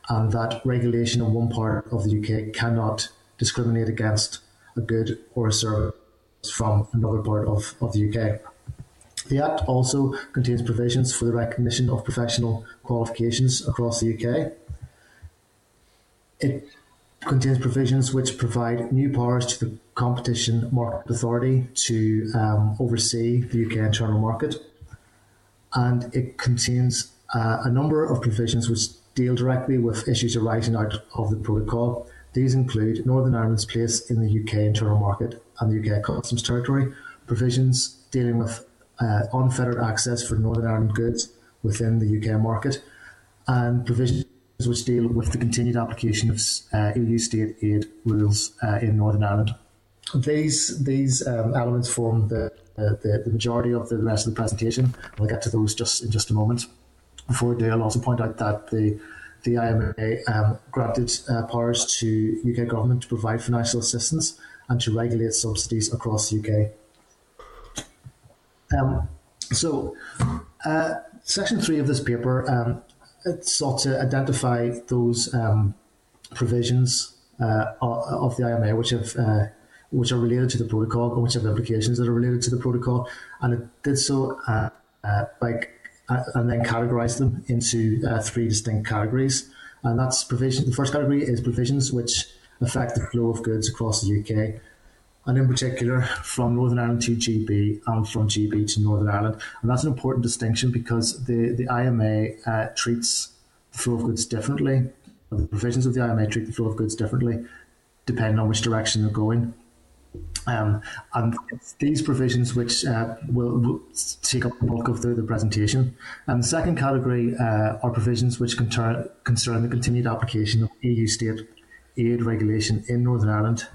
and that regulation in one part of the UK cannot discriminate against a good or a service from another part of, of the UK. The Act also contains provisions for the recognition of professional qualifications across the UK. It contains provisions which provide new powers to the Competition Market Authority to um, oversee the UK internal market. And it contains uh, a number of provisions which deal directly with issues arising out of the protocol. These include Northern Ireland's place in the UK internal market and the UK customs territory, provisions dealing with uh, unfettered access for Northern Ireland goods within the UK market, and provisions which deal with the continued application of uh, EU state aid rules uh, in Northern Ireland. These these um, elements form the, uh, the the majority of the rest of the presentation. We'll get to those just in just a moment. Before I do, I'll also point out that the the IMA um, granted uh, powers to UK government to provide financial assistance and to regulate subsidies across the UK. Um, so, uh, section three of this paper um, it sought to identify those um, provisions uh, of the IMA which have uh, which are related to the protocol and which have implications that are related to the protocol, and it did so uh, uh, by uh, and then categorised them into uh, three distinct categories. And that's provision. The first category is provisions which affect the flow of goods across the UK, and in particular from Northern Ireland to GB and from GB to Northern Ireland. And that's an important distinction because the, the IMA uh, treats the flow of goods differently. The provisions of the IMA treat the flow of goods differently depending on which direction they're going. Um, and these provisions which uh, will, will, take up the bulk of the, the presentation. And the second category uh, are provisions which concern, concern the continued application of EU state aid regulation in Northern Ireland.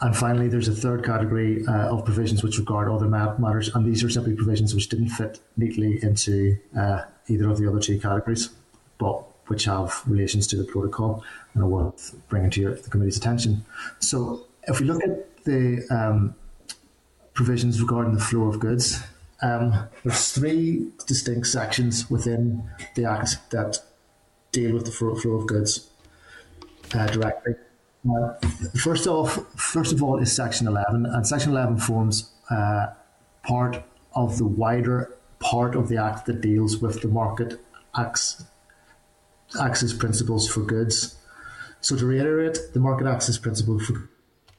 And finally, there's a third category uh, of provisions which regard other matters, and these are simply provisions which didn't fit neatly into uh, either of the other two categories, but which have relations to the protocol and are worth bringing to your, the committee's attention. So, if we look at the um, provisions regarding the flow of goods, um, there's three distinct sections within the Act that deal with the flow of goods uh, directly. Uh, first off, first of all, is Section 11, and Section 11 forms uh, part of the wider part of the Act that deals with the market access principles for goods. So, to reiterate, the market access principle for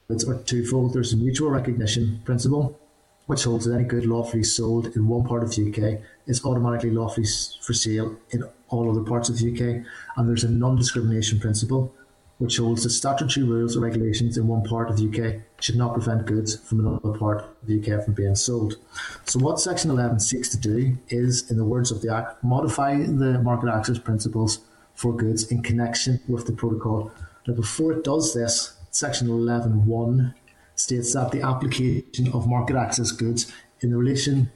goods are twofold. There's a mutual recognition principle, which holds that any good lawfully sold in one part of the UK is automatically lawfully for sale in all other parts of the UK. And there's a non discrimination principle, which holds that statutory rules or regulations in one part of the UK should not prevent goods from another part of the UK from being sold. So, what Section 11 seeks to do is, in the words of the Act, modify the market access principles for goods in connection with the protocol. Now, before it does this, Section 11.1 states that the application of market access goods in relation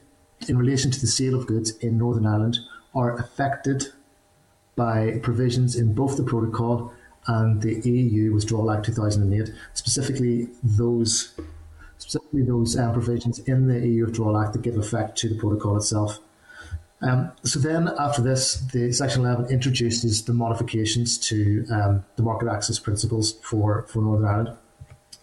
in relation to the sale of goods in Northern Ireland are affected by provisions in both the protocol and the EU Withdrawal Act 2008, specifically those specifically those um, provisions in the EU Withdrawal Act that give effect to the protocol itself. Um, so then, after this, the Section 11 introduces the modifications to um, the market access principles for, for Northern Ireland.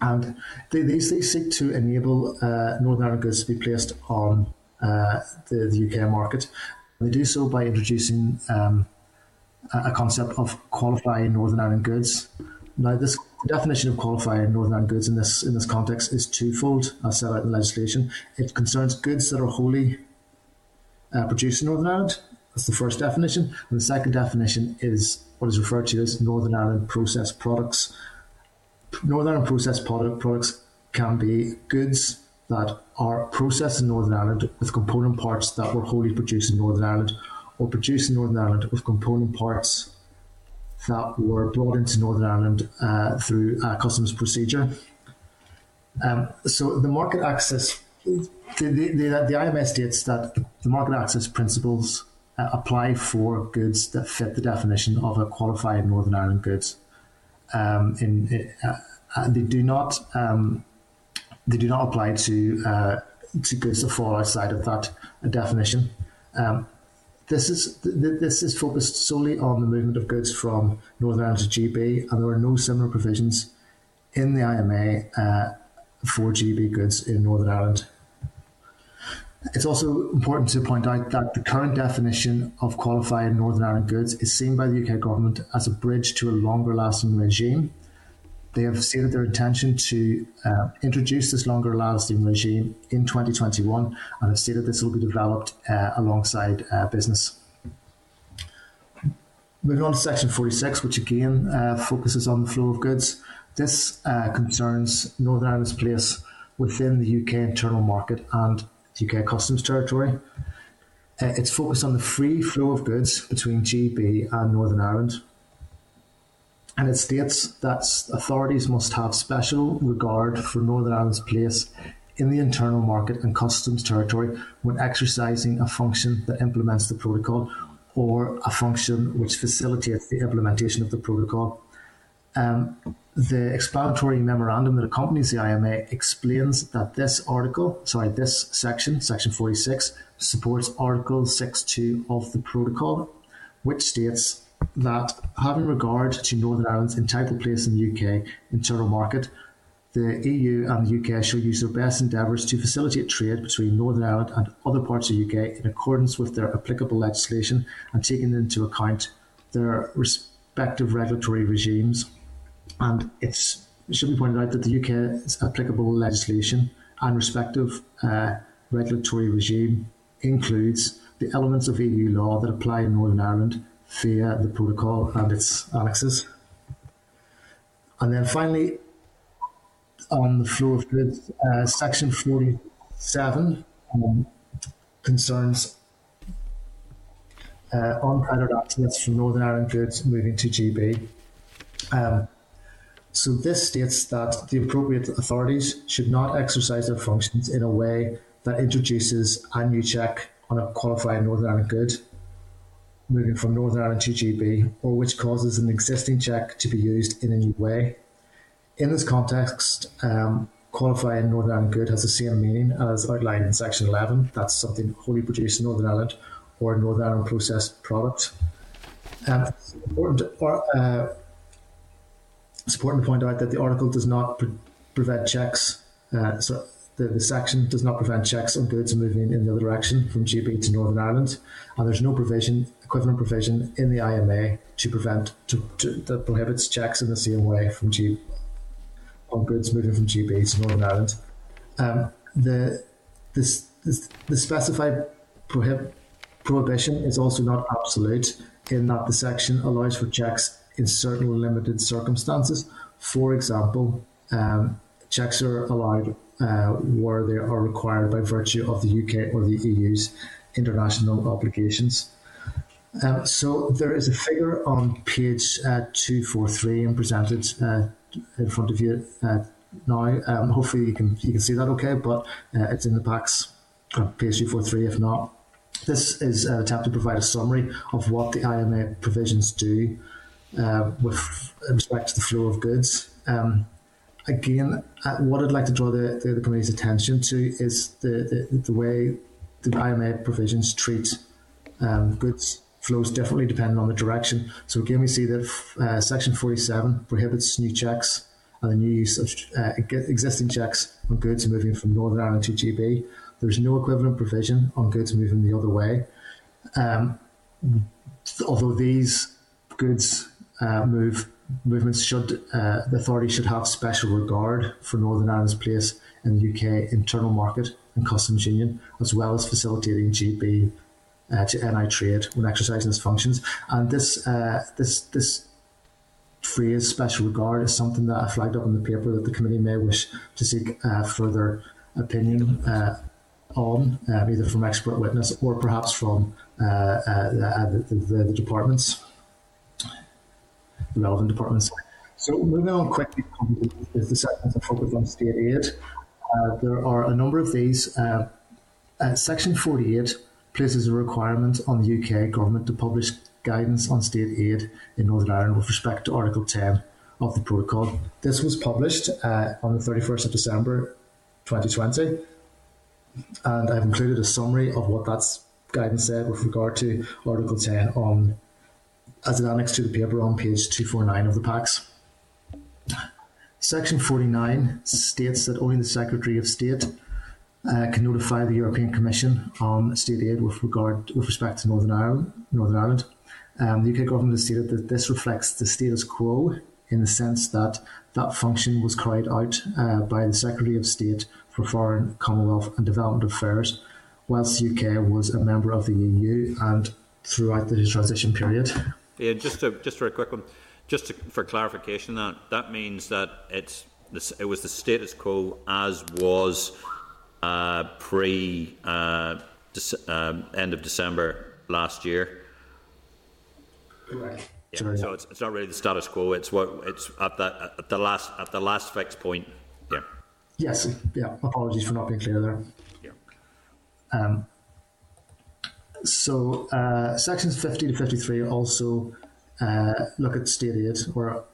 And they, these they seek to enable uh, Northern Ireland goods to be placed on uh, the, the UK market. They do so by introducing um, a concept of qualifying Northern Ireland goods. Now, this definition of qualifying Northern Ireland goods in this in this context is twofold, as set out in legislation. It concerns goods that are wholly uh, produced in Northern Ireland. That's the first definition. And the second definition is what is referred to as Northern Ireland processed products. Northern Ireland processed product, products can be goods that are processed in Northern Ireland with component parts that were wholly produced in Northern Ireland or produced in Northern Ireland of component parts that were brought into Northern Ireland uh, through a customs procedure. Um, so the market access, the, the, the, the IMA states that the market access principles uh, apply for goods that fit the definition of a qualified Northern Ireland goods. Um, in, uh, they do not um, they do not apply to uh, to goods that fall outside of that definition. Um, this is this is focused solely on the movement of goods from Northern Ireland to GB, and there are no similar provisions in the IMA uh, for GB goods in Northern Ireland. It's also important to point out that the current definition of qualified Northern Ireland goods is seen by the UK government as a bridge to a longer lasting regime they have stated their intention to uh, introduce this longer lasting regime in 2021 and have stated this will be developed uh, alongside uh, business. Moving on to section 46, which again uh, focuses on the flow of goods. This uh, concerns Northern Ireland's place within the UK internal market and UK customs territory. Uh, it's focused on the free flow of goods between GB and Northern Ireland and it states that authorities must have special regard for Northern Ireland's place in the internal market and customs territory when exercising a function that implements the protocol or a function which facilitates the implementation of the protocol. Um, the explanatory memorandum that accompanies the IMA explains that this article, sorry, this section, section 46, supports Article 6.2 of the protocol, which states that having regard to Northern Ireland's entitled place in the UK internal market, the EU and the UK shall use their best endeavours to facilitate trade between Northern Ireland and other parts of the UK in accordance with their applicable legislation and taking into account their respective regulatory regimes. And it should be pointed out that the UK's applicable legislation and respective uh, regulatory regime includes the elements of EU law that apply in Northern Ireland via the protocol and its annexes. And then finally, on the flow of goods, uh, section 47 um, concerns uh, unfettered access from Northern Ireland goods moving to GB. Um, so this states that the appropriate authorities should not exercise their functions in a way that introduces a new check on a qualified Northern Ireland good moving from Northern Ireland to GB, or which causes an existing check to be used in a new way. In this context, um, qualifying Northern Ireland good has the same meaning as outlined in Section 11. That's something wholly produced in Northern Ireland or Northern Ireland processed product. Um, it's, important to, uh, it's important to point out that the article does not pre- prevent checks. Uh, so the, the section does not prevent checks on goods moving in the other direction from GB to Northern Ireland, and there's no provision, equivalent provision in the IMA to prevent to, to, that prohibits checks in the same way from G, on goods moving from GB to Northern Ireland. Um, the, this, this, the specified prohib- prohibition is also not absolute in that the section allows for checks in certain limited circumstances. For example, um, checks are allowed uh, where they are required by virtue of the UK or the EU's international obligations. Um, so there is a figure on page uh, 243 and presented uh, in front of you uh, now. Um, hopefully you can you can see that okay, but uh, it's in the packs on page 243 if not. This is an attempt to provide a summary of what the IMA provisions do with respect to the flow of goods. Um, again, what I'd like to draw the, the, the committee's attention to is the, the, the way the IMA provisions treat um, goods flows differently depending on the direction. So again, we see that uh, Section 47 prohibits new checks and the new use of uh, existing checks on goods moving from Northern Ireland to GB. There's no equivalent provision on goods moving the other way. Um, although these goods uh, move movements should uh, the authority should have special regard for Northern Ireland's place in the UK internal market and customs union, as well as facilitating GB uh, to NI trade when exercising its functions. And this uh, this this phrase "special regard" is something that I flagged up in the paper that the committee may wish to seek uh, further opinion uh, on, um, either from expert witness or perhaps from uh, the, the, the, departments, the relevant departments. So moving on quickly to the sections that focus on state aid. there are a number of these. section 48 places a requirement on the UK government to publish guidance on state aid in Northern Ireland with respect to Article 10 of the protocol. This was published uh, on the 31st of December 2020, and I've included a summary of what that guidance said with regard to Article 10 on as an annex to the paper on page 249 of the packs. Section 49 states that only the Secretary of State uh, can notify the European Commission on state aid with regard with respect to Northern Ireland. Northern Ireland. Um, the UK government has stated that this reflects the status quo in the sense that that function was carried out uh, by the Secretary of State for Foreign, Commonwealth and Development Affairs, whilst the UK was a member of the EU and throughout the transition period. Yeah, just a, just for a quick one, just to, for clarification, that that means that it's it was the status quo as was uh, pre uh, um, end of December last year. Correct. Yeah, so it's, it's not really the status quo. It's what it's at the at the last at the last fixed point. Yeah. Yes. Yeah. Apologies for not being clear there. Yeah. Um, so uh, sections fifty to fifty three also uh, look at state aid or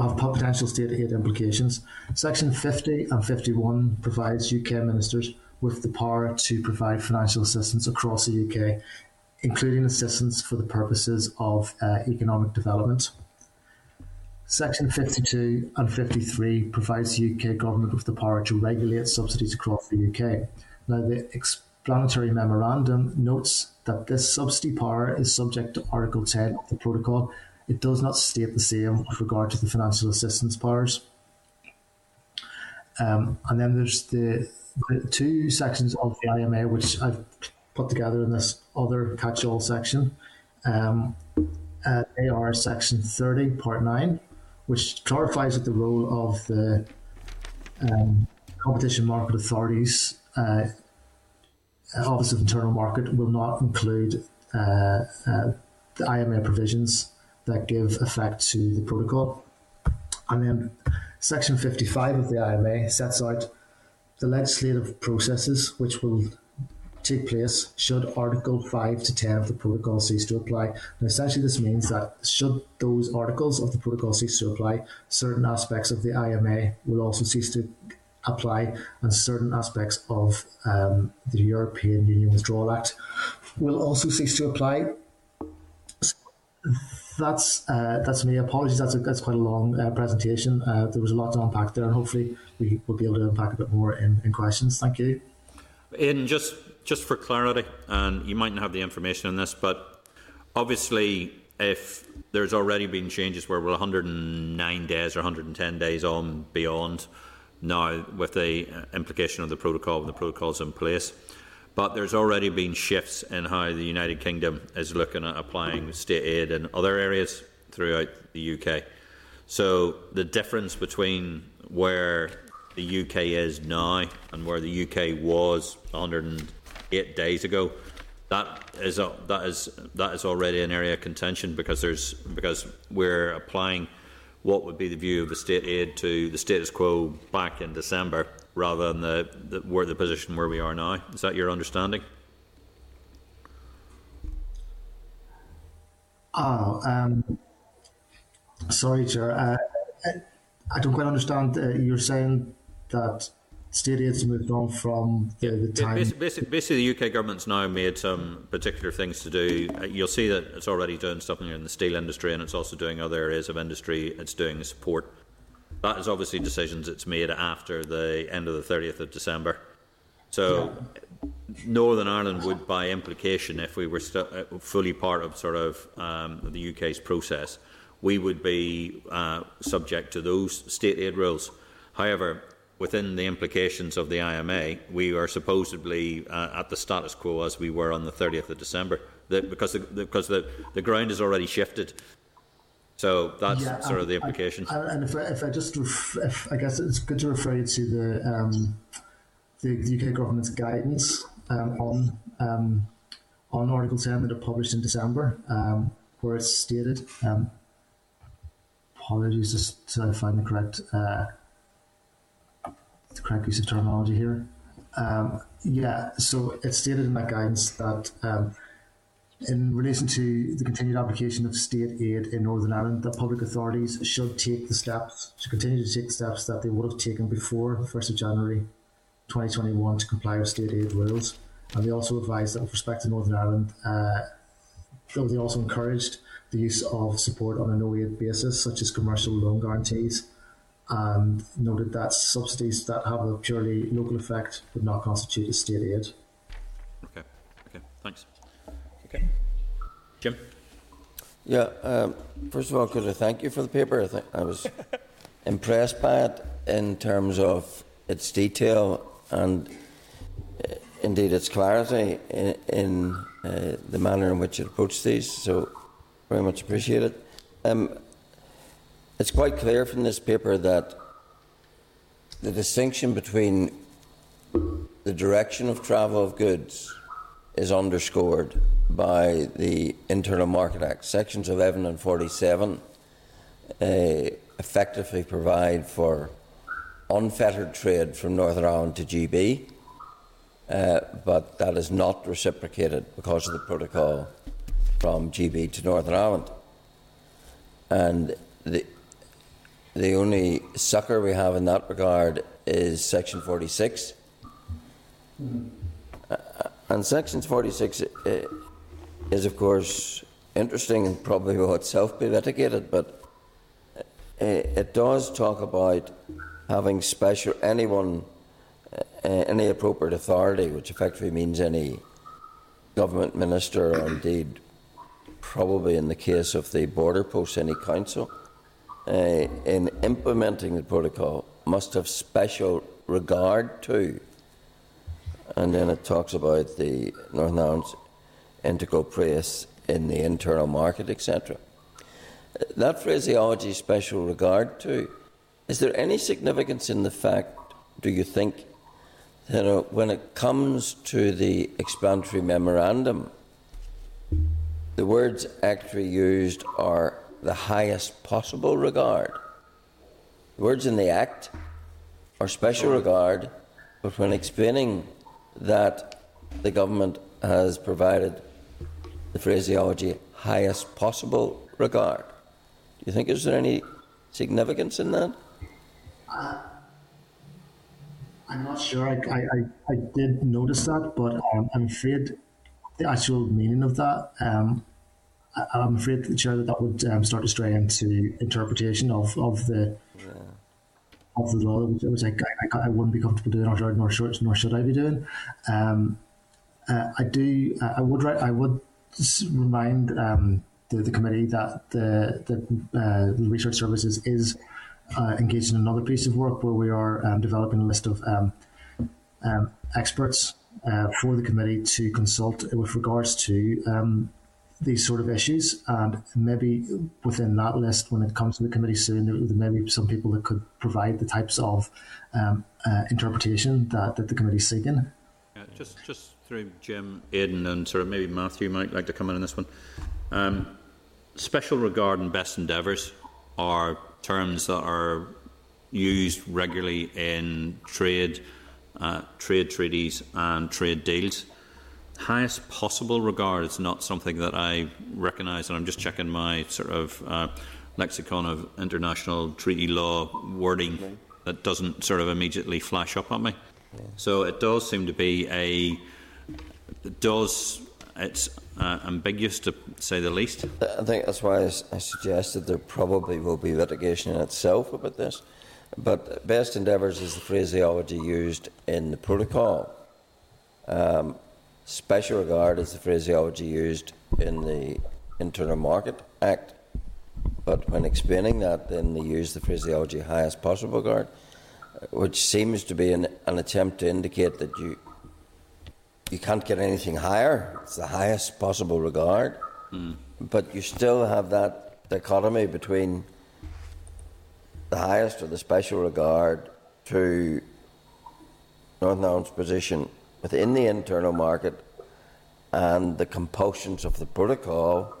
have potential state aid implications. Section 50 and 51 provides UK ministers with the power to provide financial assistance across the UK, including assistance for the purposes of uh, economic development. Section 52 and 53 provides the UK government with the power to regulate subsidies across the UK. Now, the explanatory memorandum notes that this subsidy power is subject to Article 10 of the Protocol it does not state the same with regard to the financial assistance powers. Um, and then there's the, the, two sections of the IMA which I've put together in this other catch-all section. Um, uh, they are section 30, part 9, which clarifies that the role of the um, competition market authorities, uh, Office of Internal Market, will not include uh, uh the IMA provisions that give effect to the protocol. And then Section 55 of the IMA sets out the legislative processes which will take place should Article 5 to 10 of the protocol cease to apply. And essentially, this means that should those articles of the protocol cease to apply, certain aspects of the IMA will also cease to apply, and certain aspects of um, the European Union Withdrawal Act will also cease to apply that's uh, that's me. Apologies, that's a, that's quite a long uh, presentation. Uh, there was a lot to unpack there, and hopefully we will be able to unpack a bit more in, in questions. Thank you. In just just for clarity, and you might not have the information on this, but obviously if there's already been changes where we're 109 days or 110 days on beyond now with the uh, implication of the protocol and the protocols in place. But there's already been shifts in how the United Kingdom is looking at applying state aid in other areas throughout the UK. So the difference between where the UK is now and where the UK was 108 days ago, that is a, that is that is already an area of contention because there's because we're applying what would be the view of the state aid to the status quo back in December rather than the, the where the position where we are now. Is that your understanding? Oh, um, sorry, Chair. Uh, I don't quite understand. Uh, you're saying that state aid's moved on from the, the time. Basically, basically, the UK government's now made some particular things to do. Uh, you'll see that it's already doing something in the steel industry, and it's also doing other areas of industry. It's doing support. That is obviously decisions it's made after the end of the 30th of December. So, yeah. Northern Ireland would, by implication, if we were st- uh, fully part of sort of um, the UK's process, we would be uh, subject to those state aid rules. However, within the implications of the IMA, we are supposedly uh, at the status quo as we were on the 30th of December, the, because, the, the, because the, the ground has already shifted. So that's yeah, sort of the implication. I, I, and if I, if I just, ref, if, I guess it's good to refer you to the um, the, UK government's guidance um, on um, on Article 10 that are published in December, um, where it's stated. Um, apologies, just to find the correct. Uh, correct use of terminology here. Um, yeah, so it's stated in that guidance that um, in relation to the continued application of state aid in Northern Ireland, that public authorities should take the steps, should continue to take the steps that they would have taken before 1st of January 2021 to comply with state aid rules. And they also advised that with respect to Northern Ireland, uh, they also encouraged the use of support on a no aid basis, such as commercial loan guarantees and noted that subsidies that have a purely local effect would not constitute a state aid. Okay, okay, thanks. Okay, Jim. Yeah, um, first of all, could I thank you for the paper? I think I was impressed by it in terms of its detail and uh, indeed its clarity in, in uh, the manner in which it approached these. So, very much appreciated. Um, it's quite clear from this paper that the distinction between the direction of travel of goods is underscored by the Internal Market Act. Sections 11 and 47 uh, effectively provide for unfettered trade from Northern Ireland to GB, uh, but that is not reciprocated because of the protocol from GB to Northern Ireland. And the, the only succour we have in that regard is Section 46. Mm. Uh, and Section 46 uh, is, of course, interesting and probably will itself be litigated, but it does talk about having special anyone, uh, any appropriate authority, which effectively means any government minister or indeed, probably in the case of the border post, any council in implementing the protocol must have special regard to. And then it talks about the Northern Ireland's integral place in the internal market, etc. That phraseology, special regard to, is there any significance in the fact, do you think, that uh, when it comes to the explanatory memorandum, the words actually used are the highest possible regard. The words in the Act are special regard, but when explaining that the government has provided the phraseology highest possible regard, do you think is there any significance in that? Uh, I'm not sure. I, I, I, did notice that, but um, I'm afraid the actual meaning of that um, I'm afraid, Chair, that that would um, start to stray into interpretation of, of the yeah. of the law, which, I, I, I, wouldn't be comfortable doing, or nor should nor should I be doing. Um, uh, I do. I would. I would remind um, the, the committee that the, the, uh, the research services is uh, engaged in another piece of work where we are um, developing a list of um, um, experts uh, for the committee to consult with regards to um, these sort of issues. And maybe within that list, when it comes to the committee soon, there, may be some people that could provide the types of um, uh, interpretation that, that the committee is seeking. Yeah, just, just through Jim, Aidan, and sort of maybe Matthew might like to come in on this one. Um, special regard and best endeavours are terms that are used regularly in trade, uh, trade treaties and trade deals. Highest possible regard is not something that I recognise, and I'm just checking my sort of uh, lexicon of international treaty law wording that doesn't sort of immediately flash up at me. Yeah. So it does seem to be a it does it's uh, ambiguous to say the least. I think that's why I, suggested there probably will be litigation in itself about this. But best endeavours is the phraseology used in the protocol. Um, special regard is the phraseology used in the Internal Market Act. But when explaining that, then they use the phraseology highest possible regard, which seems to be an, an attempt to indicate that you you can't get anything higher. It's the highest possible regard. Mm. But you still have that dichotomy between the highest or the special regard to Northern Ireland's position within the internal market and the compulsions of the protocol,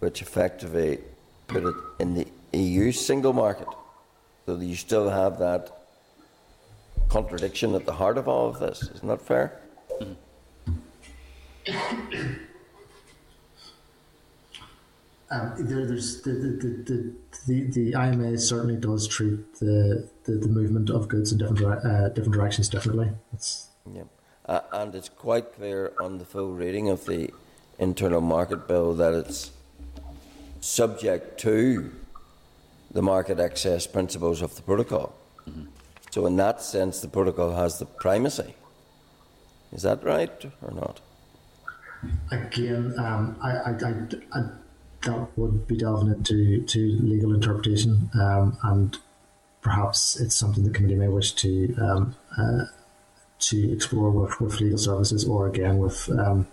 which effectively put it in the EU single market. So you still have that contradiction at the heart of all of this. Isn't that fair? Um, there, there's the, the, the, the, the IMA certainly does treat the, the, the movement of goods in different uh, different directions differently. It's yeah, uh, and it's quite clear on the full reading of the internal market bill that it's subject to the market access principles of the protocol. Mm-hmm. So, in that sense, the protocol has the primacy. Is that right or not? Again, um, I, I, I, I, that would be delving into to legal interpretation, um, and perhaps it's something the committee may wish to um, uh, to explore with, with legal services, or again with um,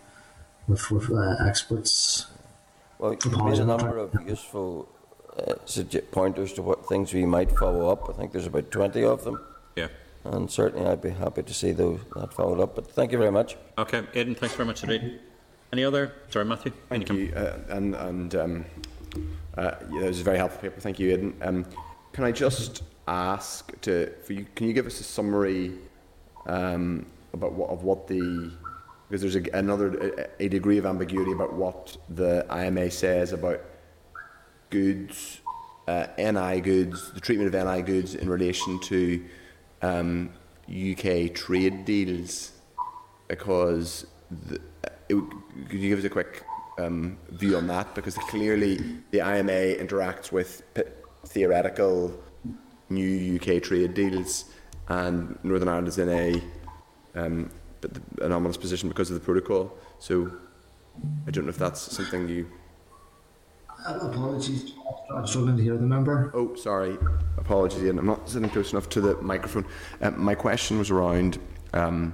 with, with uh, experts. Well, you made a number of useful uh, pointers to what things we might follow up. I think there's about twenty of them. Yeah and certainly I'd be happy to see those, that followed up. But thank you very much. Okay, Aidan, thanks very much indeed. Any other? Sorry, Matthew. Thank you, uh, and and um, uh, yeah, it was a very helpful paper. Thank you, Aidan. Um, can I just ask to for you? Can you give us a summary um, about what of what the because there's a, another a, degree of ambiguity about what the IMA says about goods, uh, NI goods, the treatment of NI goods in relation to um, UK trade deals because the, it, could you give us a quick um, view on that? Because clearly the IMA interacts with p- theoretical new UK trade deals, and Northern Ireland is in a um, anomalous position because of the protocol. So I don't know if that's something you. Apologies, I'm struggling to hear the member. Oh, sorry. Apologies, Ian. I'm not sitting close enough to the microphone. Uh, my question was around um,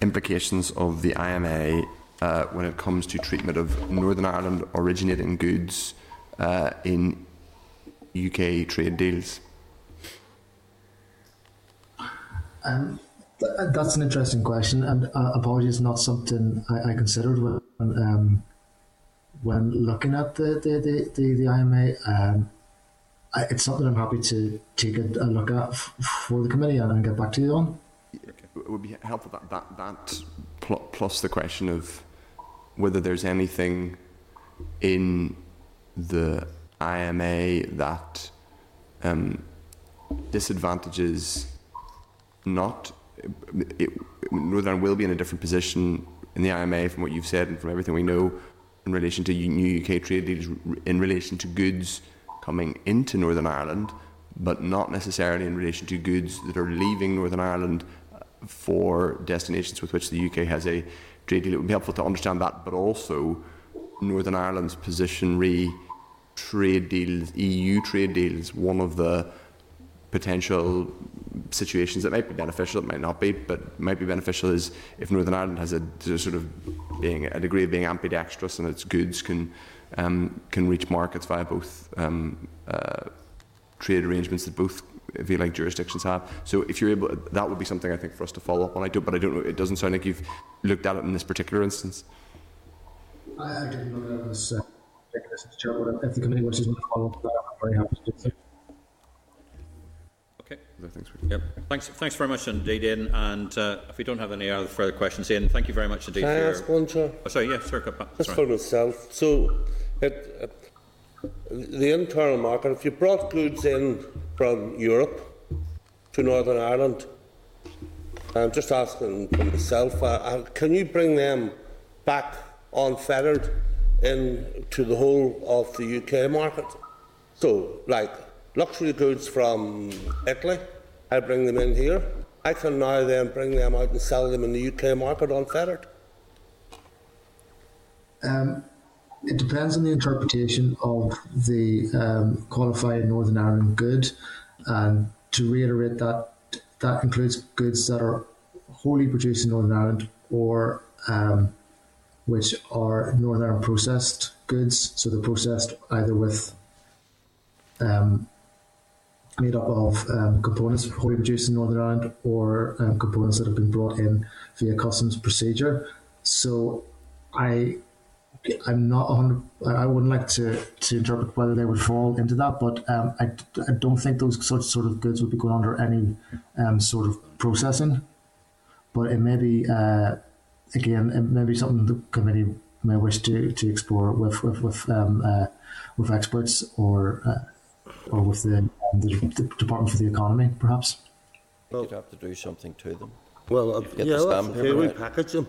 implications of the IMA uh, when it comes to treatment of Northern Ireland originating goods uh, in UK trade deals. Um, th- that's an interesting question, and uh, apologies, not something I, I considered when um, when looking at the the the, the, the IMA. Um, I, it's something I'm happy to take a, a look at f- for the committee and, and get back to you on. It would be helpful that that, that pl- plus the question of whether there's anything in the IMA that um, disadvantages not it, Northern Ireland will be in a different position in the IMA from what you've said and from everything we know in relation to new UK trade deals in relation to goods coming into Northern Ireland, but not necessarily in relation to goods that are leaving Northern Ireland for destinations with which the UK has a trade deal. It would be helpful to understand that, but also Northern Ireland's position re trade deals, EU trade deals, one of the potential situations that might be beneficial, it might not be, but might be beneficial is if Northern Ireland has a, sort of being a degree of being ambidextrous and its goods can um, can reach markets via both um, uh, trade arrangements that both if you like jurisdictions have. So if you're able, that would be something I think for us to follow up on. I do, but I don't know. It doesn't sound like you've looked at it in this particular instance. I, I didn't look at but if the committee wishes to follow up, I'm very happy to do so. Okay. Yep. Thanks, thanks very much indeed, Ian. And uh, if we don't have any other further questions, Ian, thank you very much indeed Can I for ask your... one, Chair? Oh, sorry, yeah, sir. Go back. Just Sorry. for myself. So, it, uh, the internal market, if you brought goods in from Europe to Northern Ireland, I'm just asking for myself, uh, uh, can you bring them back unfettered into the whole of the UK market? So, like luxury goods from Italy, I bring them in here. I can now then bring them out and sell them in the UK market unfettered. Um, it depends on the interpretation of the um, qualified Northern Ireland good, and to reiterate that that includes goods that are wholly produced in Northern Ireland or um, which are Northern Ireland processed goods. So they're processed either with um, made up of um, components wholly produced in Northern Ireland or um, components that have been brought in via customs procedure. So I I'm not 100. I wouldn't like to, to interpret whether they would fall into that, but um, I, I don't think those sort sort of goods would be going under any um, sort of processing. But it may be uh, again, it may be something the committee may wish to, to explore with with with, um, uh, with experts or uh, or with the, um, the, the Department for the Economy, perhaps. Well, You'd have to do something to them. Well, uh, Get yeah, the that's stamp okay. paper We package them.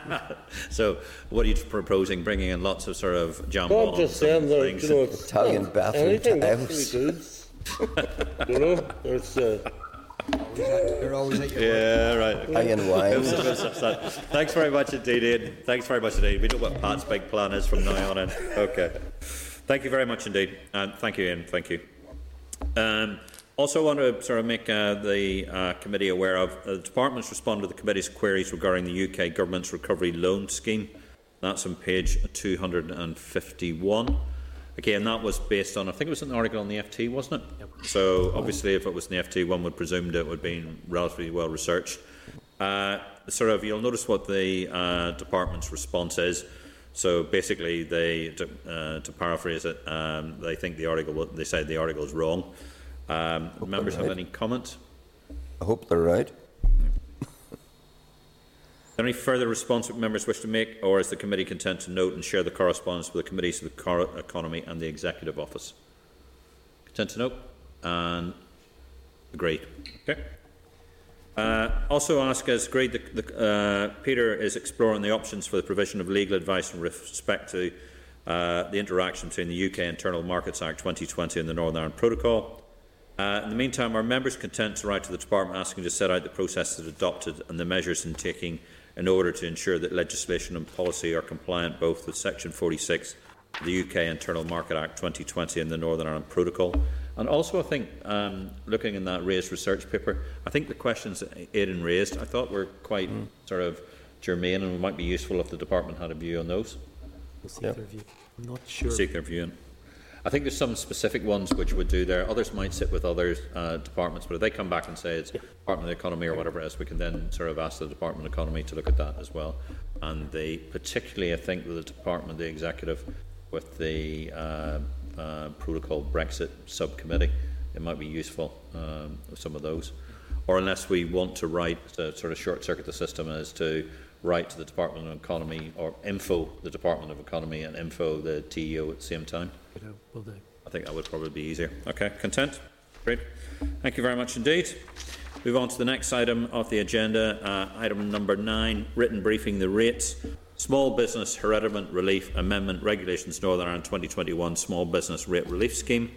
so, what are you proposing? Bringing in lots of sort of No, I'm just saying, there, things? you know, it's Italian well, bathroom anything tiles. luxury you know, there's. Uh, You're always at your Yeah, right. Italian wines. Thanks very much indeed, Ian. Thanks very much indeed. We know what Pat's big plan is from now on in. Okay. Thank you very much indeed. And thank you, Ian. Thank you. Um, also want to sort of make uh, the uh, committee aware of uh, the departments responded to the committee's queries regarding the UK government's recovery loan scheme. That's on page 251. Again, that was based on, I think it was an article on the FT, wasn't it? So obviously, if it was in the FT, one would presume that it would have been relatively well researched. Uh, sort of, you'll notice what the uh, department's response is. So basically, they, to, uh, to paraphrase it, um, they think the article, they say the article is wrong. Um, members have any comment? I hope they're right. Any further response that members wish to make, or is the committee content to note and share the correspondence with the committees of the Cor- Economy and the Executive Office? Content to note and agreed. Okay. Uh, also ask as agreed that the, uh, Peter is exploring the options for the provision of legal advice in respect to uh, the interaction between the UK Internal Markets Act 2020 and the Northern Ireland Protocol. Uh, in the meantime, are members content to write to the Department asking to set out the processes adopted and the measures in taking in order to ensure that legislation and policy are compliant both with Section 46 of the UK Internal Market Act 2020 and the Northern Ireland Protocol? And also, I think, um, looking in that RAISE research paper, I think the questions that Aidan raised, I thought were quite sort of germane and might be useful if the department had a view on those. We'll see their view. I'm not sure. Seek their view. I think there's some specific ones which would do there. Others might sit with other uh, departments, but if they come back and say it's Department of the Economy or whatever it is, we can then sort of ask the Department of Economy to look at that as well. And they, particularly, I think, with the Department the Executive, with the uh, uh, Protocol Brexit subcommittee, it might be useful um, some of those. Or unless we want to write to sort of short circuit the system as to write to the Department of Economy or info the Department of Economy and info the TEO at the same time. Will do. I think that would probably be easier. Okay, content? Great. Thank you very much indeed. Move on to the next item of the agenda, uh, item number nine, written briefing the rates. Small Business Hereditament Relief Amendment Regulations Northern Ireland 2021 Small Business Rate Relief Scheme.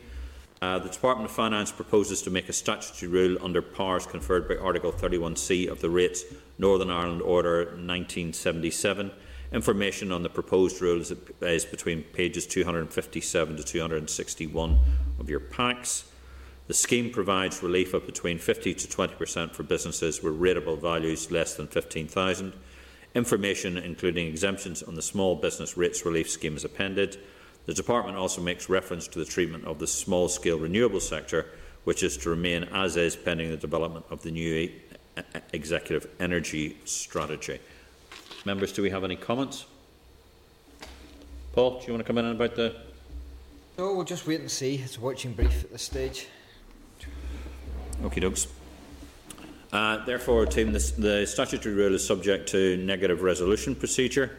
Uh, the Department of Finance proposes to make a statutory rule under powers conferred by Article 31C of the Rates Northern Ireland Order 1977 Information on the proposed rules is between pages 257 to 261 of your packs. The scheme provides relief of between 50 to 20% for businesses with rateable values less than 15,000. Information including exemptions on the small business rates relief scheme is appended. The Department also makes reference to the treatment of the small-scale renewable sector, which is to remain as is pending the development of the new executive energy strategy. Members, do we have any comments? Paul, do you want to come in about the... No, we'll just wait and see. It's a watching brief at this stage. Okie dokes. Uh, therefore, team, this, the statutory rule is subject to negative resolution procedure.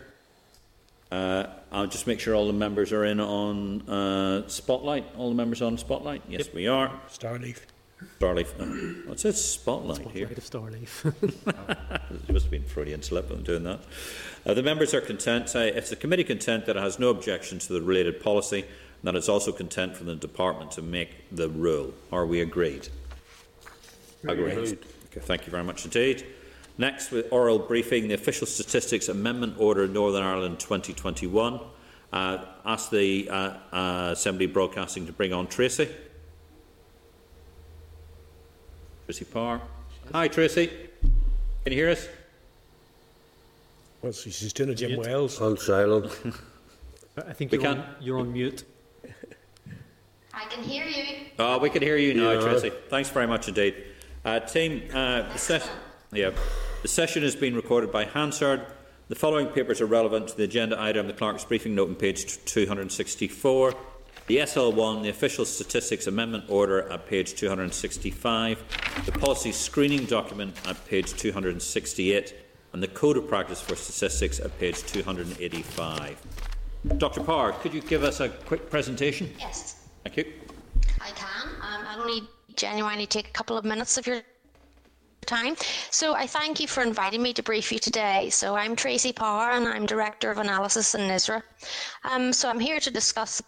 Uh, I'll just make sure all the members are in on uh, Spotlight. All the members on Spotlight? Yes, yep. we are. Starleaf. Starleaf. Oh, what's it? Spotlight, Spotlight here. of Starleaf. it must have been Freudian slip of doing that. Uh, the members are content. Uh, it's the committee content that it has no objection to the related policy and that it's also content for the department to make the rule. Are we agreed? Agreed. Okay, thank you very much indeed. Next, with oral briefing, the Official Statistics Amendment Order in Northern Ireland 2021. Uh, ask the uh, uh, Assembly Broadcasting to bring on Tracy. Tracy Parr. Hi, Tracy. Can you hear us? Well, she's doing a Jim mute. Wells. On silent. I think you're, on, you're on mute. I can hear you. Oh, we can hear you now, yeah. Tracy. Thanks very much indeed. Uh, team, uh, the, ses- yeah. the session has been recorded by Hansard. The following papers are relevant to the agenda item, the Clerk's briefing note on page 264. The SL1, the Official Statistics Amendment Order at page 265. The Policy Screening Document at page 268. And the Code of Practice for Statistics at page 285. Dr. Parr, could you give us a quick presentation? Yes. Thank you. I can. Um, I'll only genuinely take a couple of minutes of your time. So I thank you for inviting me to brief you today. So I'm Tracy Parr and I'm Director of Analysis in NISRA. Um, so I'm here to discuss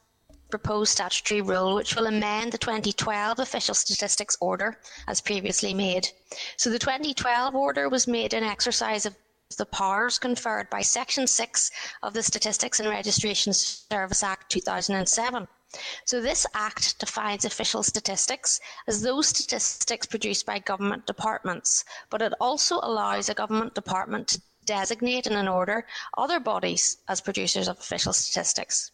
proposed statutory rule which will amend the 2012 Official Statistics Order as previously made. So the 2012 order was made in exercise of the powers conferred by Section 6 of the Statistics and Registration Service Act 2007. So this Act defines official statistics as those statistics produced by government departments, but it also allows a government department to designate in an order other bodies as producers of official statistics.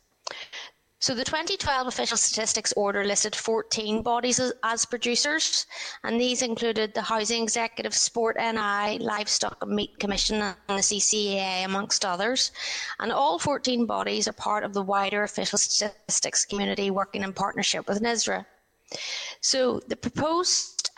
So the 2012 Official Statistics Order listed 14 bodies as, as, producers, and these included the Housing Executive, Sport NI, Livestock and Meat Commission, and the CCEA, amongst others. And all 14 bodies are part of the wider official statistics community working in partnership with NISRA. So the proposed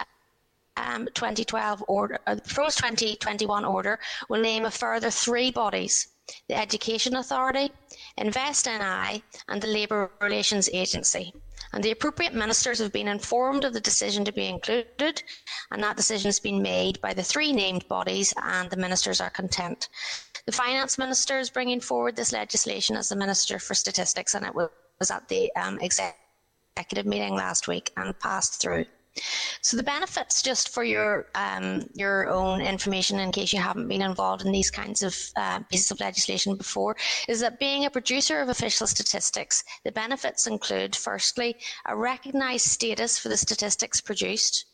um, 2012 order, uh, the proposed 2021 order will name a further three bodies the Education Authority, Invest NI, and the Labour Relations Agency. And the appropriate ministers have been informed of the decision to be included, and that decision has been made by the three named bodies, and the ministers are content. The Finance Minister is bringing forward this legislation as the Minister for Statistics, and it was at the um, executive meeting last week and passed through. So the benefits, just for your um, your own information, in case you haven't been involved in these kinds of uh, pieces of legislation before, is that being a producer of official statistics, the benefits include, firstly, a recognised status for the statistics produced.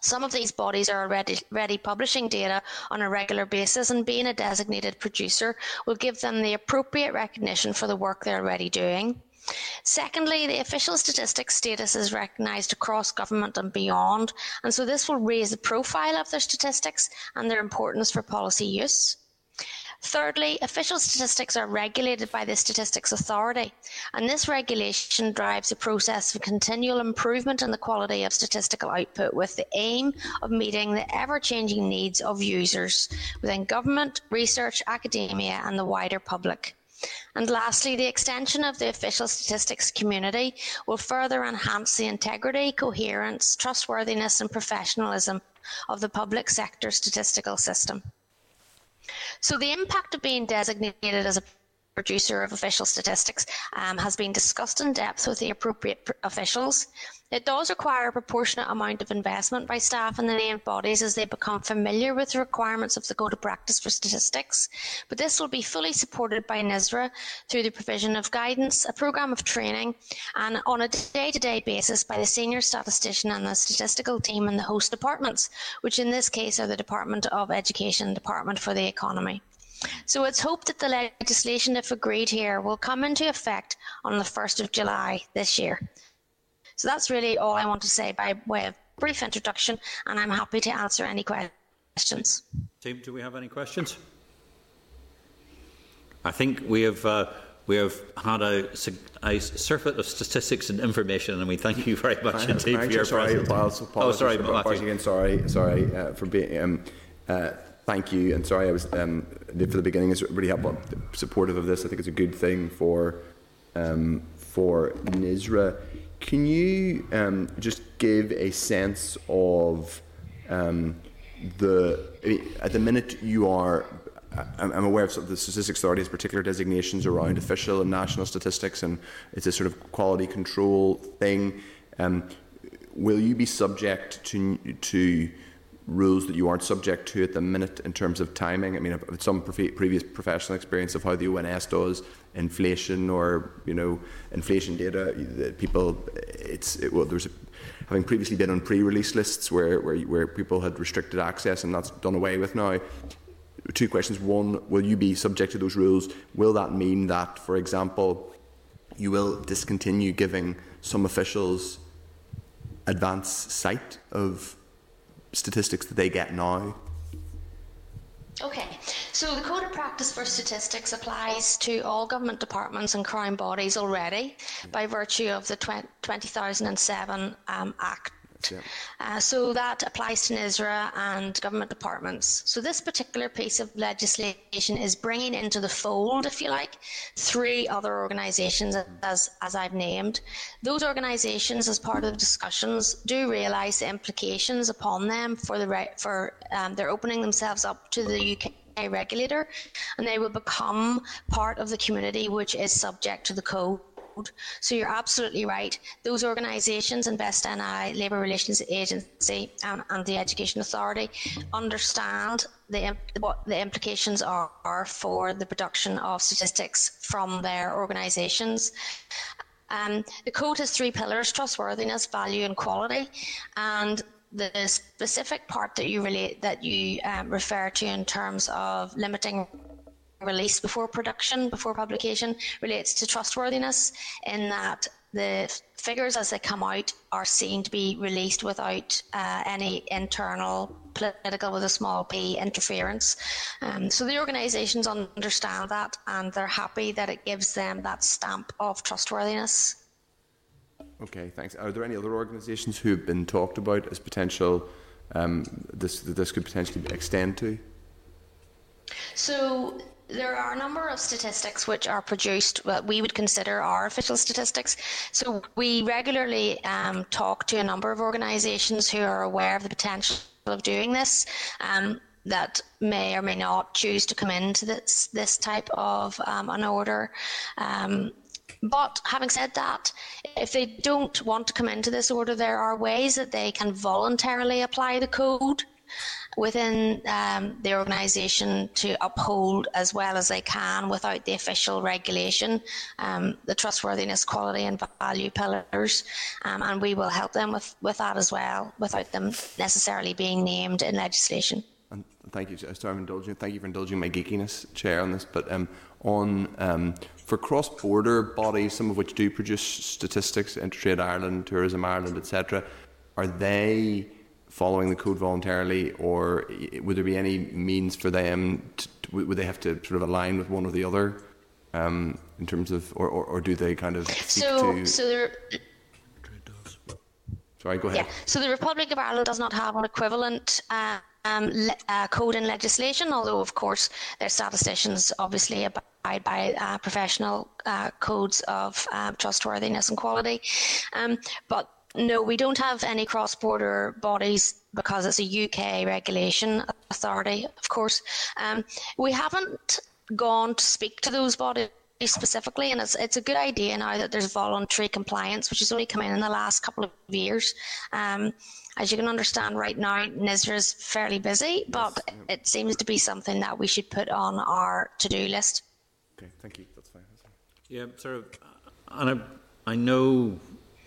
Some of these bodies are already, already publishing data on a regular basis, and being a designated producer will give them the appropriate recognition for the work they're already doing. Secondly, the official statistics status is recognised across government and beyond, and so this will raise the profile of their statistics and their importance for policy use. Thirdly, official statistics are regulated by the Statistics Authority, and this regulation drives a process of continual improvement in the quality of statistical output with the aim of meeting the ever changing needs of users within government, research, academia, and the wider public. And lastly, the extension of the official statistics community will further enhance the integrity, coherence, trustworthiness and professionalism of the public sector statistical system. So the impact of being designated as a producer of official statistics um, has been discussed in depth with the appropriate officials. It does require a proportionate amount of investment by staff in the named bodies as they become familiar with the requirements of the Code of Practice for Statistics, but this will be fully supported by NISRA through the provision of guidance, a programme of training, and on a day to day basis by the senior statistician and the statistical team in the host departments, which in this case are the Department of Education and Department for the Economy. So it's hoped that the legislation, if agreed here, will come into effect on the 1st of July this year. So that's really all I want to say by way of brief introduction, and I'm happy to answer any questions. Team, do we have any questions? I think we have. Uh, we have had a, a surfeit of statistics and information, and we thank you very much indeed for your sorry, presentation. oh, sorry, Matthew. Again, sorry, sorry uh, for being. Um, uh, thank you, and sorry I was um, for the beginning is really helpful, supportive of this. I think it's a good thing for um, for NISRA. Can you um, just give a sense of um, the I mean, at the minute you are I'm aware of the Statistics Authority's particular designations around official and national statistics, and it's a sort of quality control thing. Um, will you be subject to to rules that you aren't subject to at the minute in terms of timing? I mean, some pre- previous professional experience of how the ONS does inflation or you know inflation data. People, it's it, well, there's a, having previously been on pre-release lists where, where where people had restricted access, and that's done away with now. Two questions. One, will you be subject to those rules? Will that mean that, for example, you will discontinue giving some officials advance sight of statistics that they get now? Okay, so the Code of Practice for Statistics applies to all government departments and Crown bodies already by virtue of the 2007 um, Act uh, so that applies to NISRA and government departments. So this particular piece of legislation is bringing into the fold, if you like, three other organisations as, as I've named. Those organisations, as part of the discussions, do realise the implications upon them for the right for um, they're opening themselves up to the UK regulator, and they will become part of the community which is subject to the code. So you're absolutely right. Those organisations, Invest NI, Labour Relations Agency, and, and, the Education Authority, understand the, what the implications are, are for the production of statistics from their organisations. Um, the code has three pillars: trustworthiness, value, and quality. And the specific part that you relate that you um, refer to in terms of limiting release before production, before publication, relates to trustworthiness in that the figures as they come out are seen to be released without uh, any internal political with a small p interference. Um, so the organisations understand that and they're happy that it gives them that stamp of trustworthiness. Okay, thanks. Are there any other organisations who have been talked about as potential um, this this could potentially extend to? So there are a number of statistics which are produced that we would consider our official statistics. So we regularly um, talk to a number of organisations who are aware of the potential of doing this. Um, that may or may not choose to come into this this type of um, an order. Um, but having said that, if they don't want to come into this order, there are ways that they can voluntarily apply the code within um, the organisation to uphold as well as they can without the official regulation um, the trustworthiness, quality, and value pillars. Um, and we will help them with, with that as well without them necessarily being named in legislation. And thank you. Sorry, I'm indulging. Thank you for indulging my geekiness, Chair, on this. But um, on um, for cross-border bodies, some of which do produce statistics, Intertrade Ireland, Tourism Ireland, etc., are they following the code voluntarily, or would there be any means for them? To, would they have to sort of align with one or the other um, in terms of, or, or, or, do they kind of so to... so there? Sorry, go ahead. Yeah. So the Republic of Ireland does not have an equivalent. Uh, um, le- uh, code and legislation, although of course their statisticians obviously abide by uh, professional uh, codes of uh, trustworthiness and quality. Um, but no, we don't have any cross border bodies because it's a UK regulation authority, of course. Um, we haven't gone to speak to those bodies specifically, and it's it's a good idea now that there's voluntary compliance, which has only come in in the last couple of years. Um, as you can understand, right now NISRA is fairly busy, but it seems to be something that we should put on our to-do list. Okay, thank you. That's fine. Yeah, sort of. And I, I know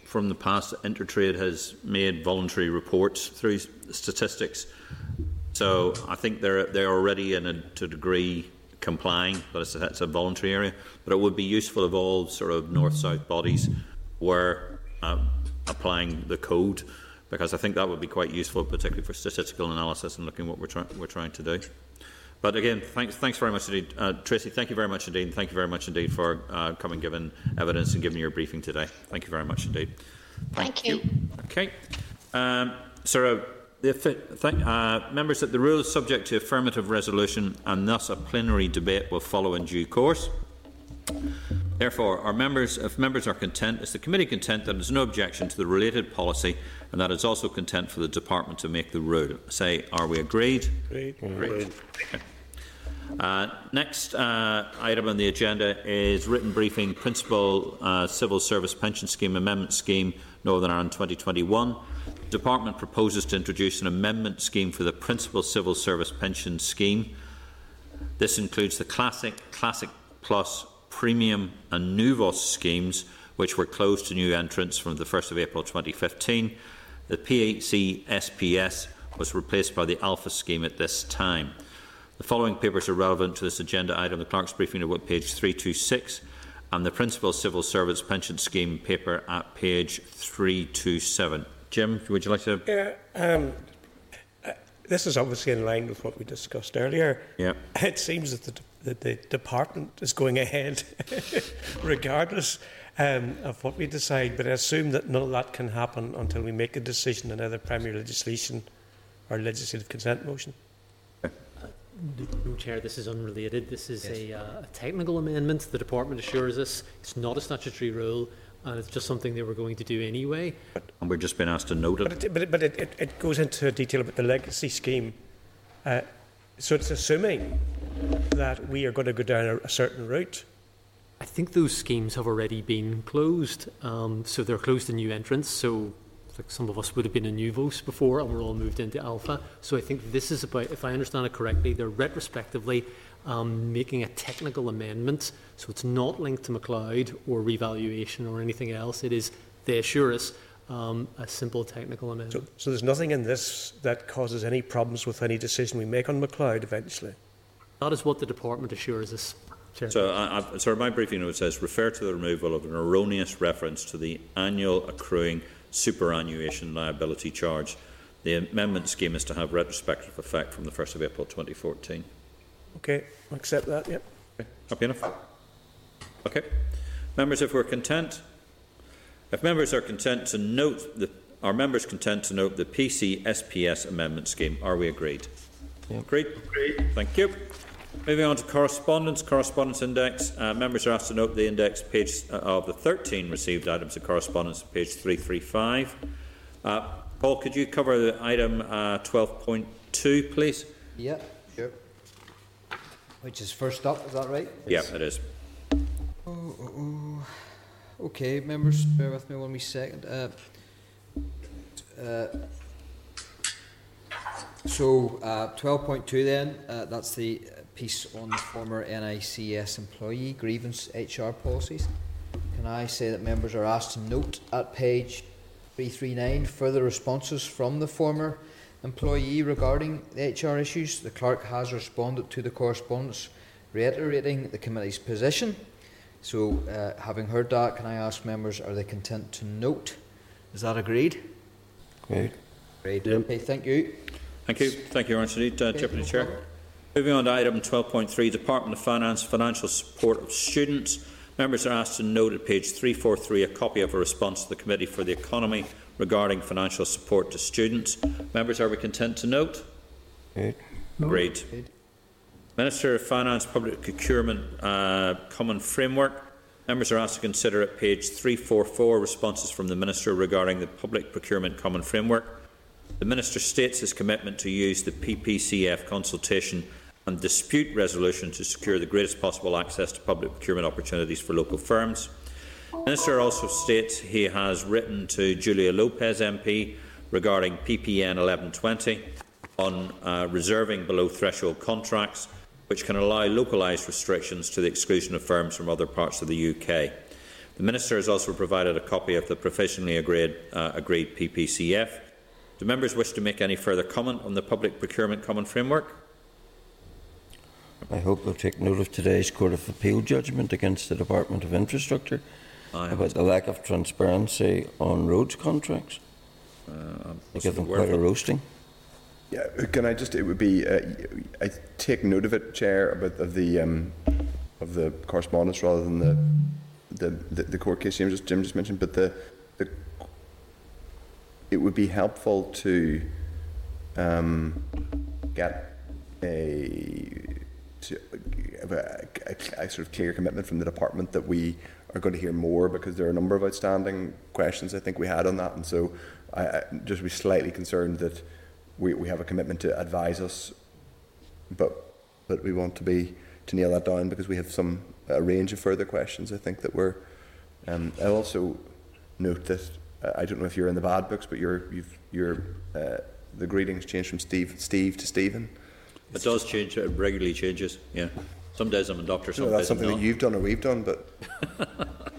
from the past that Intertrade has made voluntary reports through statistics. So I think they're they're already in a to degree complying, but it's a, it's a voluntary area. But it would be useful if all sort of north-south bodies were uh, applying the code, because I think that would be quite useful, particularly for statistical analysis and looking at what we're, try- we're trying to do. But again, thanks, thanks very much indeed. Uh, Tracy, thank you very much indeed. Thank you very much indeed for uh, coming, giving evidence and giving your briefing today. Thank you very much indeed. Thank, you. Okay. Um, Sarah, the, th- uh, members, that the rule is subject to affirmative resolution and thus a plenary debate will follow in due course. Therefore, our members, if members are content, is the committee content that there is no objection to the related policy and that it's also content for the department to make the rule? Say, are we agreed? Agreed. Agreed. Okay. Uh, next uh, item on the agenda is written briefing Principal uh, Civil Service Pension Scheme Amendment Scheme Northern Ireland 2021. The Department proposes to introduce an amendment scheme for the Principal Civil Service Pension Scheme. This includes the Classic, Classic Plus, Premium and Nuvos schemes, which were closed to new entrants from the 1st of April 2015. The PHC SPS was replaced by the Alpha scheme at this time. The following papers are relevant to this agenda item. The Clerk's briefing at page 326 and the Principal Civil Servants Pension Scheme paper at page 327. Jim, would you like to? Yeah, um, uh, this is obviously in line with what we discussed earlier. Yeah. It seems that the, that the department is going ahead regardless um, of what we decide, but I assume that none of that can happen until we make a decision on either primary legislation or legislative consent motion. No, Chair, this is unrelated. This is a, uh, a technical amendment. The Department assures us it's not a statutory rule and it's just something they were going to do anyway. And we're just being asked to note it. But it, but it, but it, it, it goes into detail about the legacy scheme. Uh, so it's assuming that we are going to go down a, a certain route. I think those schemes have already been closed. Um, so they're closed to new entrants. So like some of us would have been in Nuvos before and we're all moved into Alpha. So I think this is about, if I understand it correctly, they're retrospectively um, making a technical amendment. So it's not linked to McCloud or revaluation or anything else. It is, they assure us, um, a simple technical amendment. So, so there's nothing in this that causes any problems with any decision we make on McCloud eventually. That is what the department assures us. Chair. So, I, I, so my briefing note says refer to the removal of an erroneous reference to the annual accruing superannuation liability charge. The amendment scheme is to have retrospective effect from the 1st of April 2014. Okay, I accept that, yep. Okay. Happy enough? Okay. Members, if we're content, if members are content to note the, are members content to note the PC SPS amendment scheme? Are we agreed? Yep. Agreed? Agreed. Thank you. Moving on to correspondence, correspondence index. Uh, members are asked to note the index page uh, of the 13 received items of correspondence, page 335. Uh, Paul, could you cover the item uh, 12.2, please? Yep. sure. Which is first up, is that right? Yeah, it is. Oh, oh, oh. Okay, members, bear with me one wee second. Uh, uh, so, uh, 12.2 then, uh, that's the piece on the former NICS employee grievance HR policies. Can I say that members are asked to note at page 339 further responses from the former employee regarding the HR issues? The clerk has responded to the correspondence reiterating the committee's position. So, uh, having heard that, can I ask members, are they content to note? Is that agreed? Agreed. Agreed. Okay, thank you. Thank you. Thank you, Ernst Reid, uh, Deputy Chair. Moving on to item 12.3, Department of Finance, Financial Support of Students. Members are asked to note at page 343 a copy of a response to the Committee for the Economy regarding financial support to students. Members, are we content to note? Agreed. Agreed. Minister of Finance, Public Procurement uh, Common Framework. Members are asked to consider at page 344 responses from the Minister regarding the Public Procurement Common Framework. The Minister states his commitment to use the PPCF consultation and dispute resolution to secure the greatest possible access to public procurement opportunities for local firms. The Minister also states he has written to Julia Lopez MP regarding PPN 1120 on uh, reserving below threshold contracts, which can allow localised restrictions to the exclusion of firms from other parts of the UK. The Minister has also provided a copy of the provisionally agreed, uh, agreed PPCF. Do members wish to make any further comment on the Public Procurement Common Framework? I hope they'll take note of today's Court of Appeal judgment against the Department of Infrastructure about the lack of transparency on roads contracts. Uh, give them quite a roasting. Yeah, can I just? It would be. Uh, I take note of it, Chair, of the um, of the correspondence rather than the the, the, the court case Jim just Jim just mentioned. But the the it would be helpful to um, get a to a, a, a sort of clear commitment from the department that we are going to hear more because there are a number of outstanding questions I think we had on that, and so I, I just be slightly concerned that we, we have a commitment to advise us, but but we want to be to nail that down because we have some a range of further questions I think that we're. Um, I also note that uh, I don't know if you're in the bad books, but you're you've you're uh, the greetings changed from Steve Steve to Stephen. It does change, it regularly changes, yeah. Some days I'm a doctor, some No, that's something that you've done or we've done, but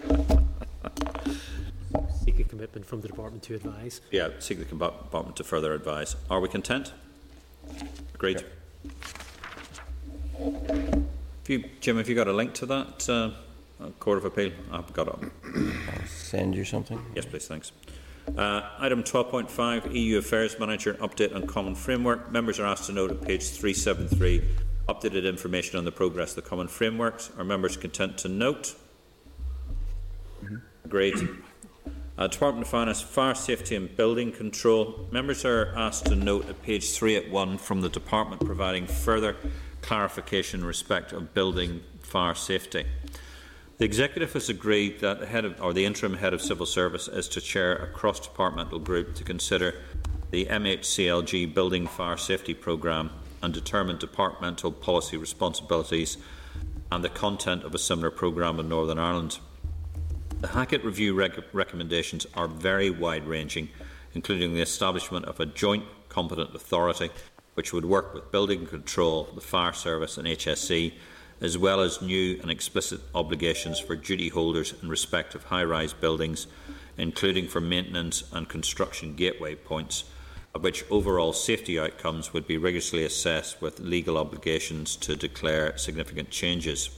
commitment from the department to advise. Yeah, seek the department to further advise. Are we content? Agreed. If you, Jim, have you got a link to that uh, uh, Court of Appeal? I've got it. I'll send you something. Yes, please, thanks. Uh, item 12.5, EU Affairs Manager Update on Common Framework. Members are asked to note at page 373 updated information on the progress of the Common Frameworks. Are members content to note? Agreed. Uh, Department of Finance, Fire Safety and Building Control. Members are asked to note at page 381 from the Department providing further clarification in respect of building fire safety. The Executive has agreed that the, head of, or the interim head of civil service is to chair a cross-departmental group to consider the MHCLG Building Fire Safety Programme and determine departmental policy responsibilities and the content of a similar programme in Northern Ireland. The Hackett Review rec- recommendations are very wide-ranging, including the establishment of a joint competent authority which would work with building control, the fire service and HSE, as well as new and explicit obligations for duty holders in respect of high-rise buildings, including for maintenance and construction gateway points, of which overall safety outcomes would be rigorously assessed with legal obligations to declare significant changes.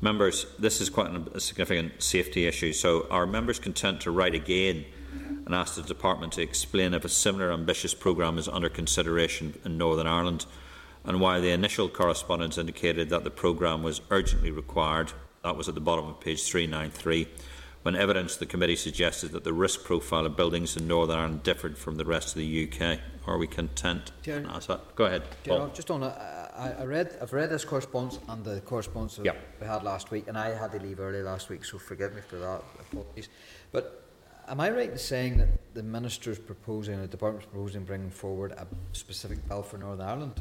Members, this is quite a significant safety issue, so are members content to write again and ask the Department to explain if a similar ambitious programme is under consideration in Northern Ireland and why the initial correspondence indicated that the programme was urgently required, that was at the bottom of page 393, when evidence the committee suggested that the risk profile of buildings in Northern Ireland differed from the rest of the UK. Are we content? Go ahead. Just on a, I, I read, I've read this correspondence and the correspondence that Yeah. we had last week, and I had to leave early last week, so forgive me for that. Apologies. But am I right in saying that the minister's proposing, the department's proposing, bringing forward a specific bill for Northern Ireland,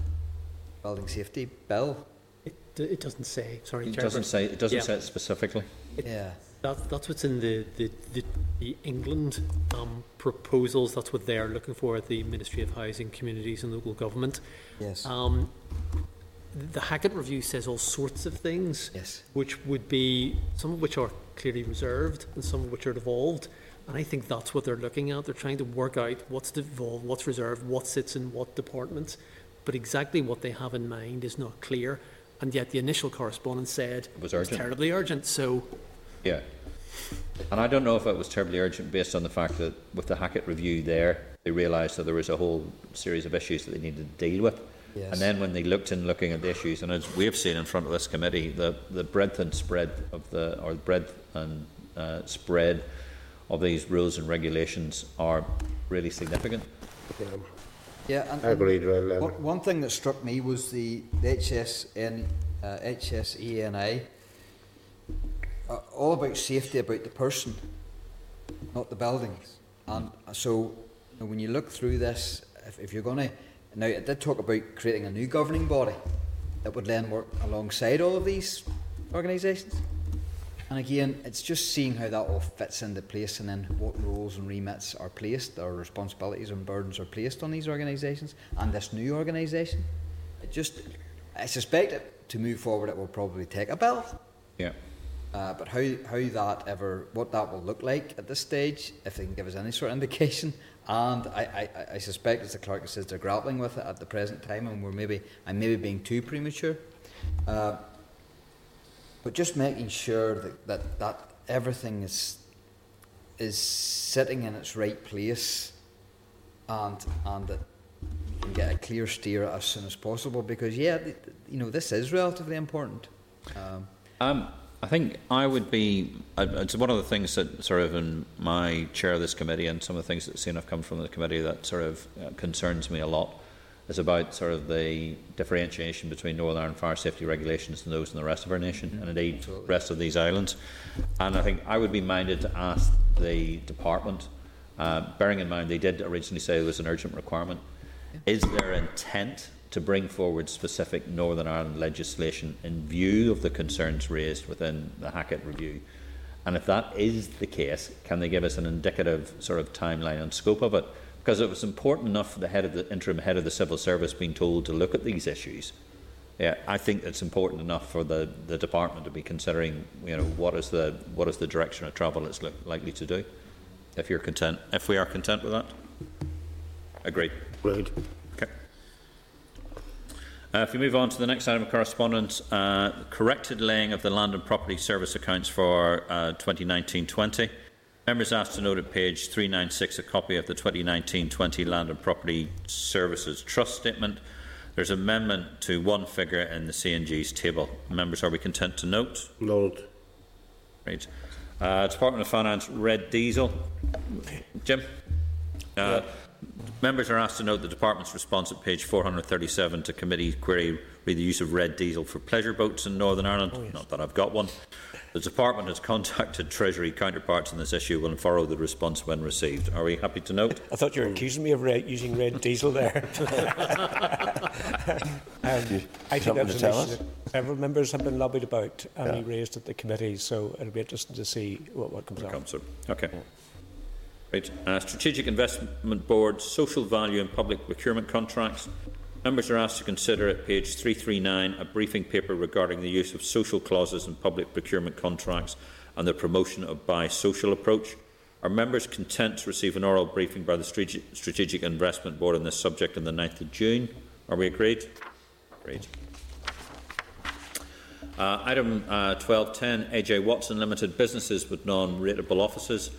building safety bill? It, it doesn't say, sorry, It doesn't say, it doesn't Yeah. say it specifically. Yeah. That, that's what's in the, the, the, the England um, proposals. That's what they're looking for at the Ministry of Housing, Communities and Local Government. Yes. Um, the Hackett Review says all sorts of things, yes. which would be some of which are clearly reserved and some of which are devolved. And I think that's what they're looking at. They're trying to work out what's devolved, what's reserved, what sits in what department. But exactly what they have in mind is not clear. And yet the initial correspondence said It was urgent. terribly urgent. So Yeah. And I don't know if it was terribly urgent based on the fact that with the Hackett review there, they realised that there was a whole series of issues that they needed to deal with. Yes. And then when they looked in looking at the issues, and as we have seen in front of this committee, the, the breadth and spread of the, or the breadth and uh, spread of these rules and regulations are really significant. Yeah, and, I agreed with and one, one thing that struck me was the, the HSN, uh, HSENI, uh, all about safety, about the person, not the buildings. And so, you know, when you look through this, if, if you're going to, now it did talk about creating a new governing body, that would then work alongside all of these organisations. And again, it's just seeing how that all fits into place and then what roles and remits are placed, or responsibilities and burdens are placed on these organisations and this new organisation. It just, I suspect it, to move forward, it will probably take a bill. Yeah. Uh, but how, how that ever, what that will look like at this stage, if they can give us any sort of indication, and I, I, I suspect, as the clerk says, they're grappling with it at the present time, and we're maybe, I'm maybe being too premature. Uh, but just making sure that, that, that everything is is sitting in its right place and and that we can get a clear steer as soon as possible because yeah you know this is relatively important um, Um, I think I would be. It's one of the things that sort of in my chair of this committee and some of the things that seen have come from the committee that sort of uh, concerns me a lot is about sort of the differentiation between Northern Ireland fire safety regulations and those in the rest of our nation and indeed the rest of these islands. And I think I would be minded to ask the department, uh, bearing in mind they did originally say it was an urgent requirement, is there intent to bring forward specific Northern Ireland legislation in view of the concerns raised within the Hackett review? And if that is the case, can they give us an indicative sort of timeline and scope of it? Because it was important enough for the head of the interim head of the civil service being told to look at these issues. Yeah, I think it's important enough for the, the department to be considering, you know, what is the what is the direction of travel it's li- likely to do. If you're content, if we are content with that, agreed. Agreed. Okay. Uh, if we move on to the next item of correspondence, uh, corrected laying of the land and property service accounts for uh, 2019-20. Members asked to note at page 396 a copy of the 2019-20 Land and Property Services Trust Statement. There's amendment to one figure in the CNG's table. Members, are we content to note? Note. Right. Uh, Department of Finance, red diesel. Jim? Uh, Members are asked to note the Department's response at page 437 to committee query re the use of red diesel for pleasure boats in Northern Ireland. Not that I've got one. The Department has contacted Treasury counterparts on this issue and will follow the response when received. Are we happy to note? I thought you were accusing me of red, using red diesel there. um, I think something that's an tell issue us? that several members have been lobbied about and Yeah. we raised at the committee, so it'll be interesting to see what, what comes out. Comes through. Okay. Right. Uh, Strategic Investment Board, social value and public procurement contracts. Members are asked to consider at page 339 a briefing paper regarding the use of social clauses in public procurement contracts and the promotion of Buy Social approach. Are members content to receive an oral briefing by the Strategic Investment Board on this subject on the 9th of June? Are we agreed? Agreed. Uh, item uh, 1210, AJ Watson Limited Businesses with Non-Rateable Offices.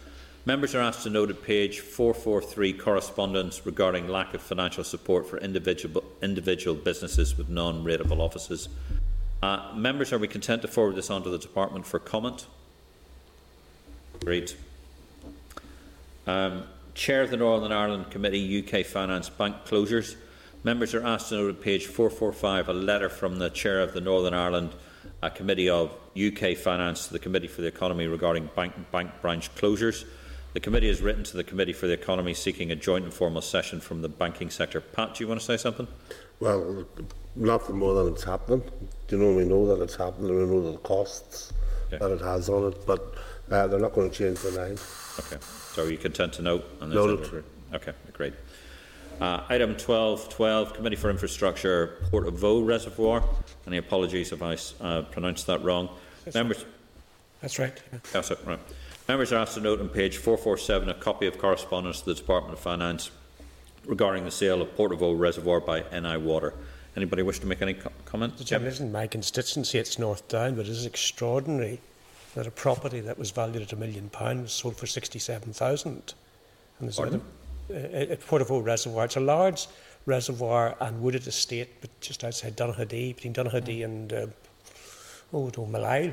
Members are asked to note at page 443 correspondence regarding lack of financial support for individual, individual businesses with non-rateable offices. Uh, members, are we content to forward this on to the Department for comment? Great. Um, Chair of the Northern Ireland Committee, UK Finance Bank Closures. Members are asked to note at page 445 a letter from the Chair of the Northern Ireland uh, Committee of UK Finance to the Committee for the Economy regarding bank, bank branch closures. The committee has written to the Committee for the Economy seeking a joint informal session from the banking sector. Pat, do you want to say something? Well, nothing more than it's happening. Do you know, we know that it's happening, we know the costs Yeah. that it has on it, but uh, they're not going to change their mind. Okay. So are you content to note? on this? Noted. Okay, great. Uh, item 12.12, Committee for Infrastructure, Portavoe Reservoir. Any apologies if I uh, pronounced that wrong. Members, That's right. That's it, right. Members are asked to note on page 447 a copy of correspondence to the Department of Finance regarding the sale of Portavoe Reservoir by NI Water. Anybody wish to make any co- comment? The gentleman isn't my constituency, it's North Down, but it is extraordinary that a property that was valued at a million pounds sold for 67,000. And there's Pardon? a, a, Portavoe Reservoir. It's a large reservoir and wooded estate, but just outside Donaghadee, between Donaghadee and uh, oh, Millisle.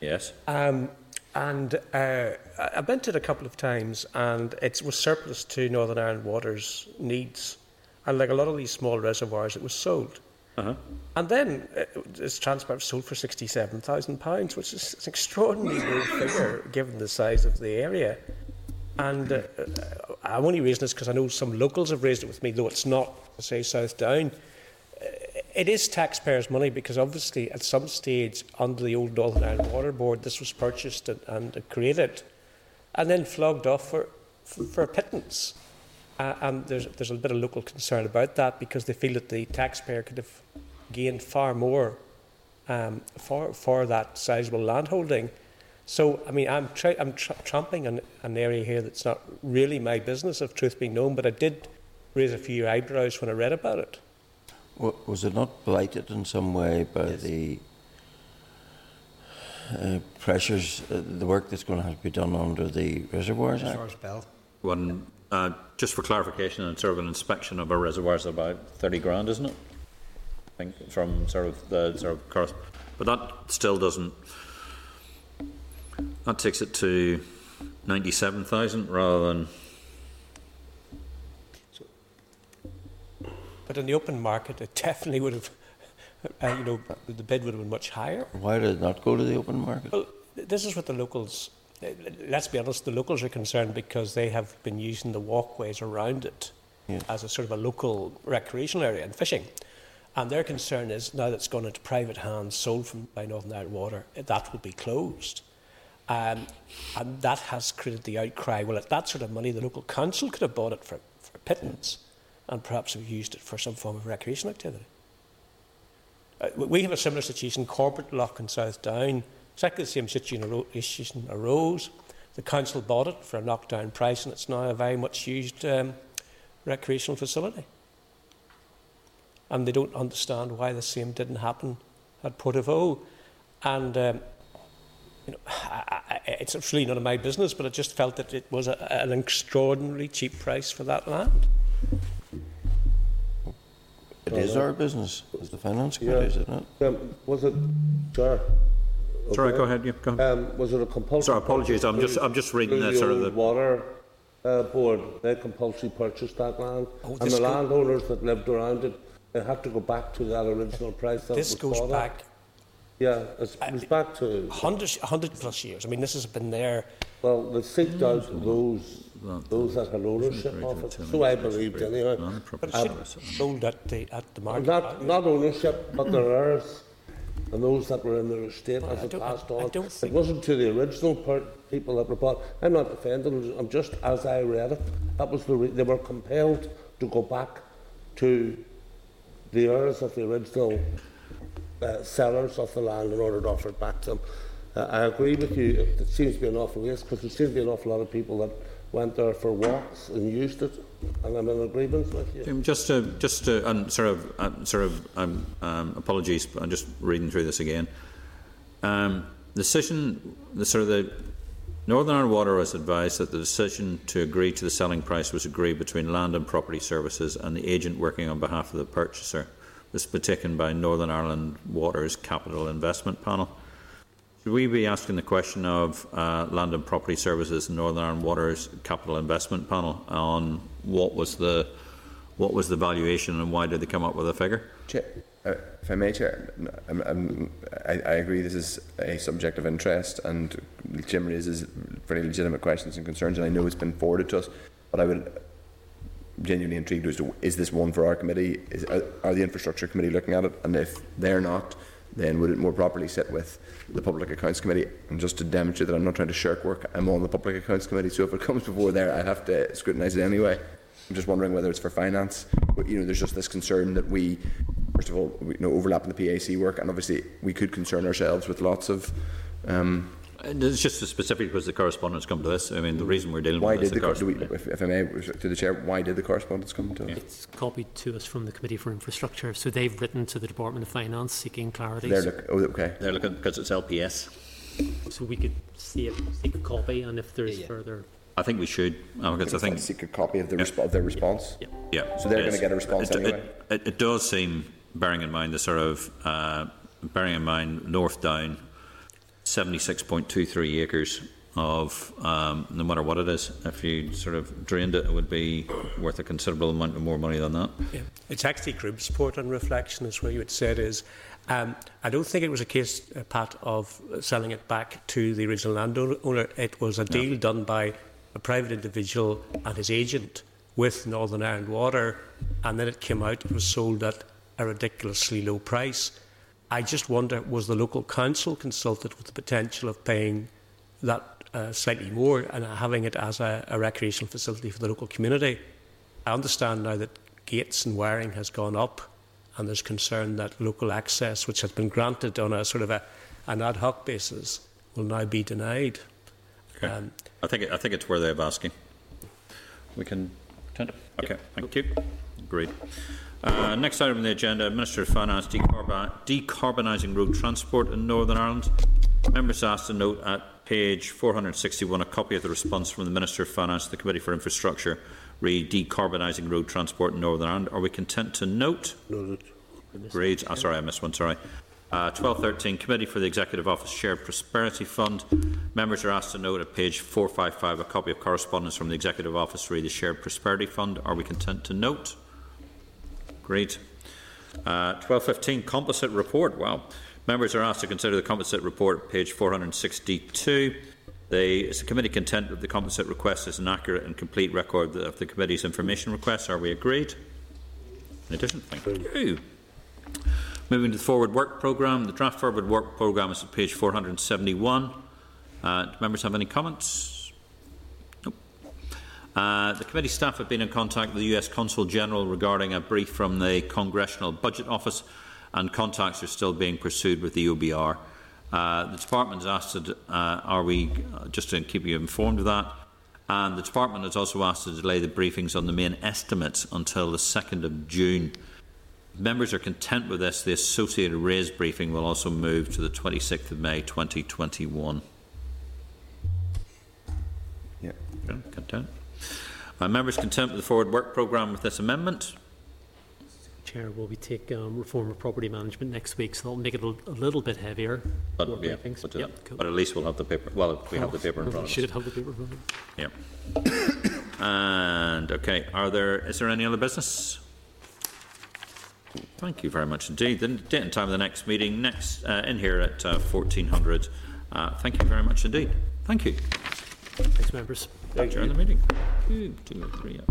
Yes. Um, and uh, I've been to it a couple of times, and it was surplus to Northern Ireland Water's needs. And like a lot of these small reservoirs, it was sold. Uh-huh. And then uh, it's transport sold for sixty-seven thousand pounds, which is an extraordinarily low figure given the size of the area. And uh, uh, I'm only raising this because I know some locals have raised it with me, though it's not, say, South Down. It is taxpayers' money because obviously at some stage under the old Northern Ireland Water Board this was purchased and, and created and then flogged off for, for, a pittance. Uh, and there's, there's a bit of local concern about that because they feel that the taxpayer could have gained far more um, for, for that sizable landholding. So, I mean, I'm, tra- I'm tra- tramping on an area here that's not really my business, if truth be known, but I did raise a few eyebrows when I read about it. Was it not blighted in some way by yes. the uh, pressures, uh, the work that's going to have to be done under the Reservoirs Reservoirs Bill? One, uh, just for clarification, and sort of an inspection of our reservoirs is about 30 grand, isn't it? I think from sort of the sort of course, but that still doesn't. That takes it to 97,000 rather than But in the open market, it definitely would have, uh, you know, the bid would have been much higher. Why did it not go to the open market? Well, this is what the locals, let's be honest, the locals are concerned because they have been using the walkways around it yes. as a sort of a local recreational area and fishing. And their concern is now that it's gone into private hands, sold from by Northern Ireland Water, that will be closed. Um, and that has created the outcry. Well, at that sort of money, the local council could have bought it for, for pittance and perhaps have used it for some form of recreational activity. Uh, we have a similar situation, in Corbet Lough in South Down. Exactly the same situation arose. The council bought it for a knockdown price, and it's now a very much used um, recreational facility. And they don't understand why the same didn't happen at Portavoe. And um, you know, I, I, it's really none of my business, but I just felt that it was a, an extraordinarily cheap price for that land. It is our business as the finance committee, is it not? Um, was it, sir? Okay. Sorry, go ahead. Yeah, go ahead. Um, was it a compulsory? Sorry, apologies. I'm just I'm just reading the sort of the water uh, board. They compulsory purchased that land, oh, and the landowners that lived around it, they had to go back to that original price. That this goes back. At. Yeah, it's, it's back to 100, 100 plus years. I mean, this has been there. Well, they seeked out those those that had ownership of it. So I believed anyway. But it sold at the, at the market. Not, not ownership, but their heirs and those that were in their estate as it passed on. It wasn't to the original part, people that were bought. I'm not defending I'm just, as I read it, that was the re- they were compelled to go back to the heirs of the original uh, sellers of the land in order to offer it back to them. Uh, I agree with you, it seems to be an awful waste because there seems to be an awful lot of people that went there for walks and used it, and I'm in agreement with you. Just to, just to, and sort of, uh, sort of, um, um, apologies, but I'm just reading through this again. Um, the decision, the sort of the Northern Ireland Water was advised that the decision to agree to the selling price was agreed between Land and Property Services and the agent working on behalf of the purchaser. This was taken by Northern Ireland Water's Capital Investment Panel. Should we be asking the question of uh, Land and Property Services and Northern Ireland Water's Capital Investment Panel on what was the what was the valuation and why did they come up with a figure? Chair, uh, if I may, Chair, I'm, I'm, I, I agree this is a subject of interest and Jim raises very legitimate questions and concerns and I know it's been forwarded to us, but I would genuinely intrigued as to is this one for our committee? Is, are, are the infrastructure committee looking at it? And if they're not, then would it more properly sit with the Public Accounts Committee? And just to demonstrate that I'm not trying to shirk work, I'm on the Public Accounts Committee, so if it comes before there, I have to scrutinise it anyway. I'm just wondering whether it's for finance. But, you know, there's just this concern that we, first of all, we, you know, overlap in the PAC work, and obviously we could concern ourselves with lots of um, it's just specifically because the correspondence come to this. I mean, the reason we're dealing why with did this, the, the we, if, if, I may, to the chair, why did the correspondence come to us? It's copied to us from the Committee for Infrastructure. So they've written to the Department of Finance seeking clarity. They're look, oh, okay. They're looking because it's LPS. So we could see it, seek a copy, and if there's yeah, yeah. further. I think we should, uh, because I think seek a copy of the yeah. resp- of their response. Yeah, yeah. So they're going to get a response it, anyway. It, it, it, does seem, bearing in mind the sort of, uh, bearing in mind North Down 76.23 acres of um, no matter what it is. If you sort of drained it, it would be worth a considerable amount of more money than that. Yeah. It's actually group support and reflection, is what you had said. Is um, I don't think it was a case, uh, Pat, of selling it back to the original landowner. It was a deal done by a private individual and his agent with Northern Ireland Water, and then it came out. It was sold at a ridiculously low price. I just wonder was the local council consulted with the potential of paying that uh, slightly more and having it as a, a recreational facility for the local community? I understand now that gates and wiring has gone up, and there's concern that local access, which has been granted on a sort of a, an ad hoc basis, will now be denied. Okay. Um, I think it, I think it's worthy of asking. We can pretend. Okay, thank you. Agreed. Uh, next item on the agenda: Minister of Finance decarbonising road transport in Northern Ireland. Members asked to note at page 461 a copy of the response from the Minister of Finance to the Committee for Infrastructure re decarbonising road transport in Northern Ireland. Are we content to note? Noted. Agreed. Oh, sorry, I missed one. Sorry. Uh, 1213, Committee for the Executive Office Shared Prosperity Fund. Members are asked to note at page 455 a copy of correspondence from the Executive Office re the Shared Prosperity Fund. Are we content to note? Great. Uh, 1215, Composite Report. Wow. Members are asked to consider the Composite Report, page 462. The, is the committee content that the composite request is an accurate and complete record of the committee's information requests? Are we agreed? In addition, thank you. Moving to the forward work programme, the draft forward work programme is at page 471. Uh, do members have any comments? Uh, the committee staff have been in contact with the US Consul General regarding a brief from the Congressional Budget Office, and contacts are still being pursued with the OBR. Uh, the department has asked, uh, are we, uh, just to keep you informed of that, and the department has also asked to delay the briefings on the main estimates until the 2nd of June. If members are content with this, the associated RAISE briefing will also move to the 26th of May 2021. Yeah. Content. Uh, members content with the forward work programme with this amendment? Chair, will we take um, reform of property management next week, so that'll make it a, a little bit heavier. But, yeah, but, uh, yep, cool. but, at least we'll have the paper. Well, we have the paper in front of us. should have the paper in front of us. Yeah. and okay, are there? Is there any other business? Thank you very much indeed. The date and time of the next meeting next uh, in here at uh, 1400. Uh, thank you very much indeed. Thank you. Thanks, members. Adjourn the meeting. Two, two, three. yeah.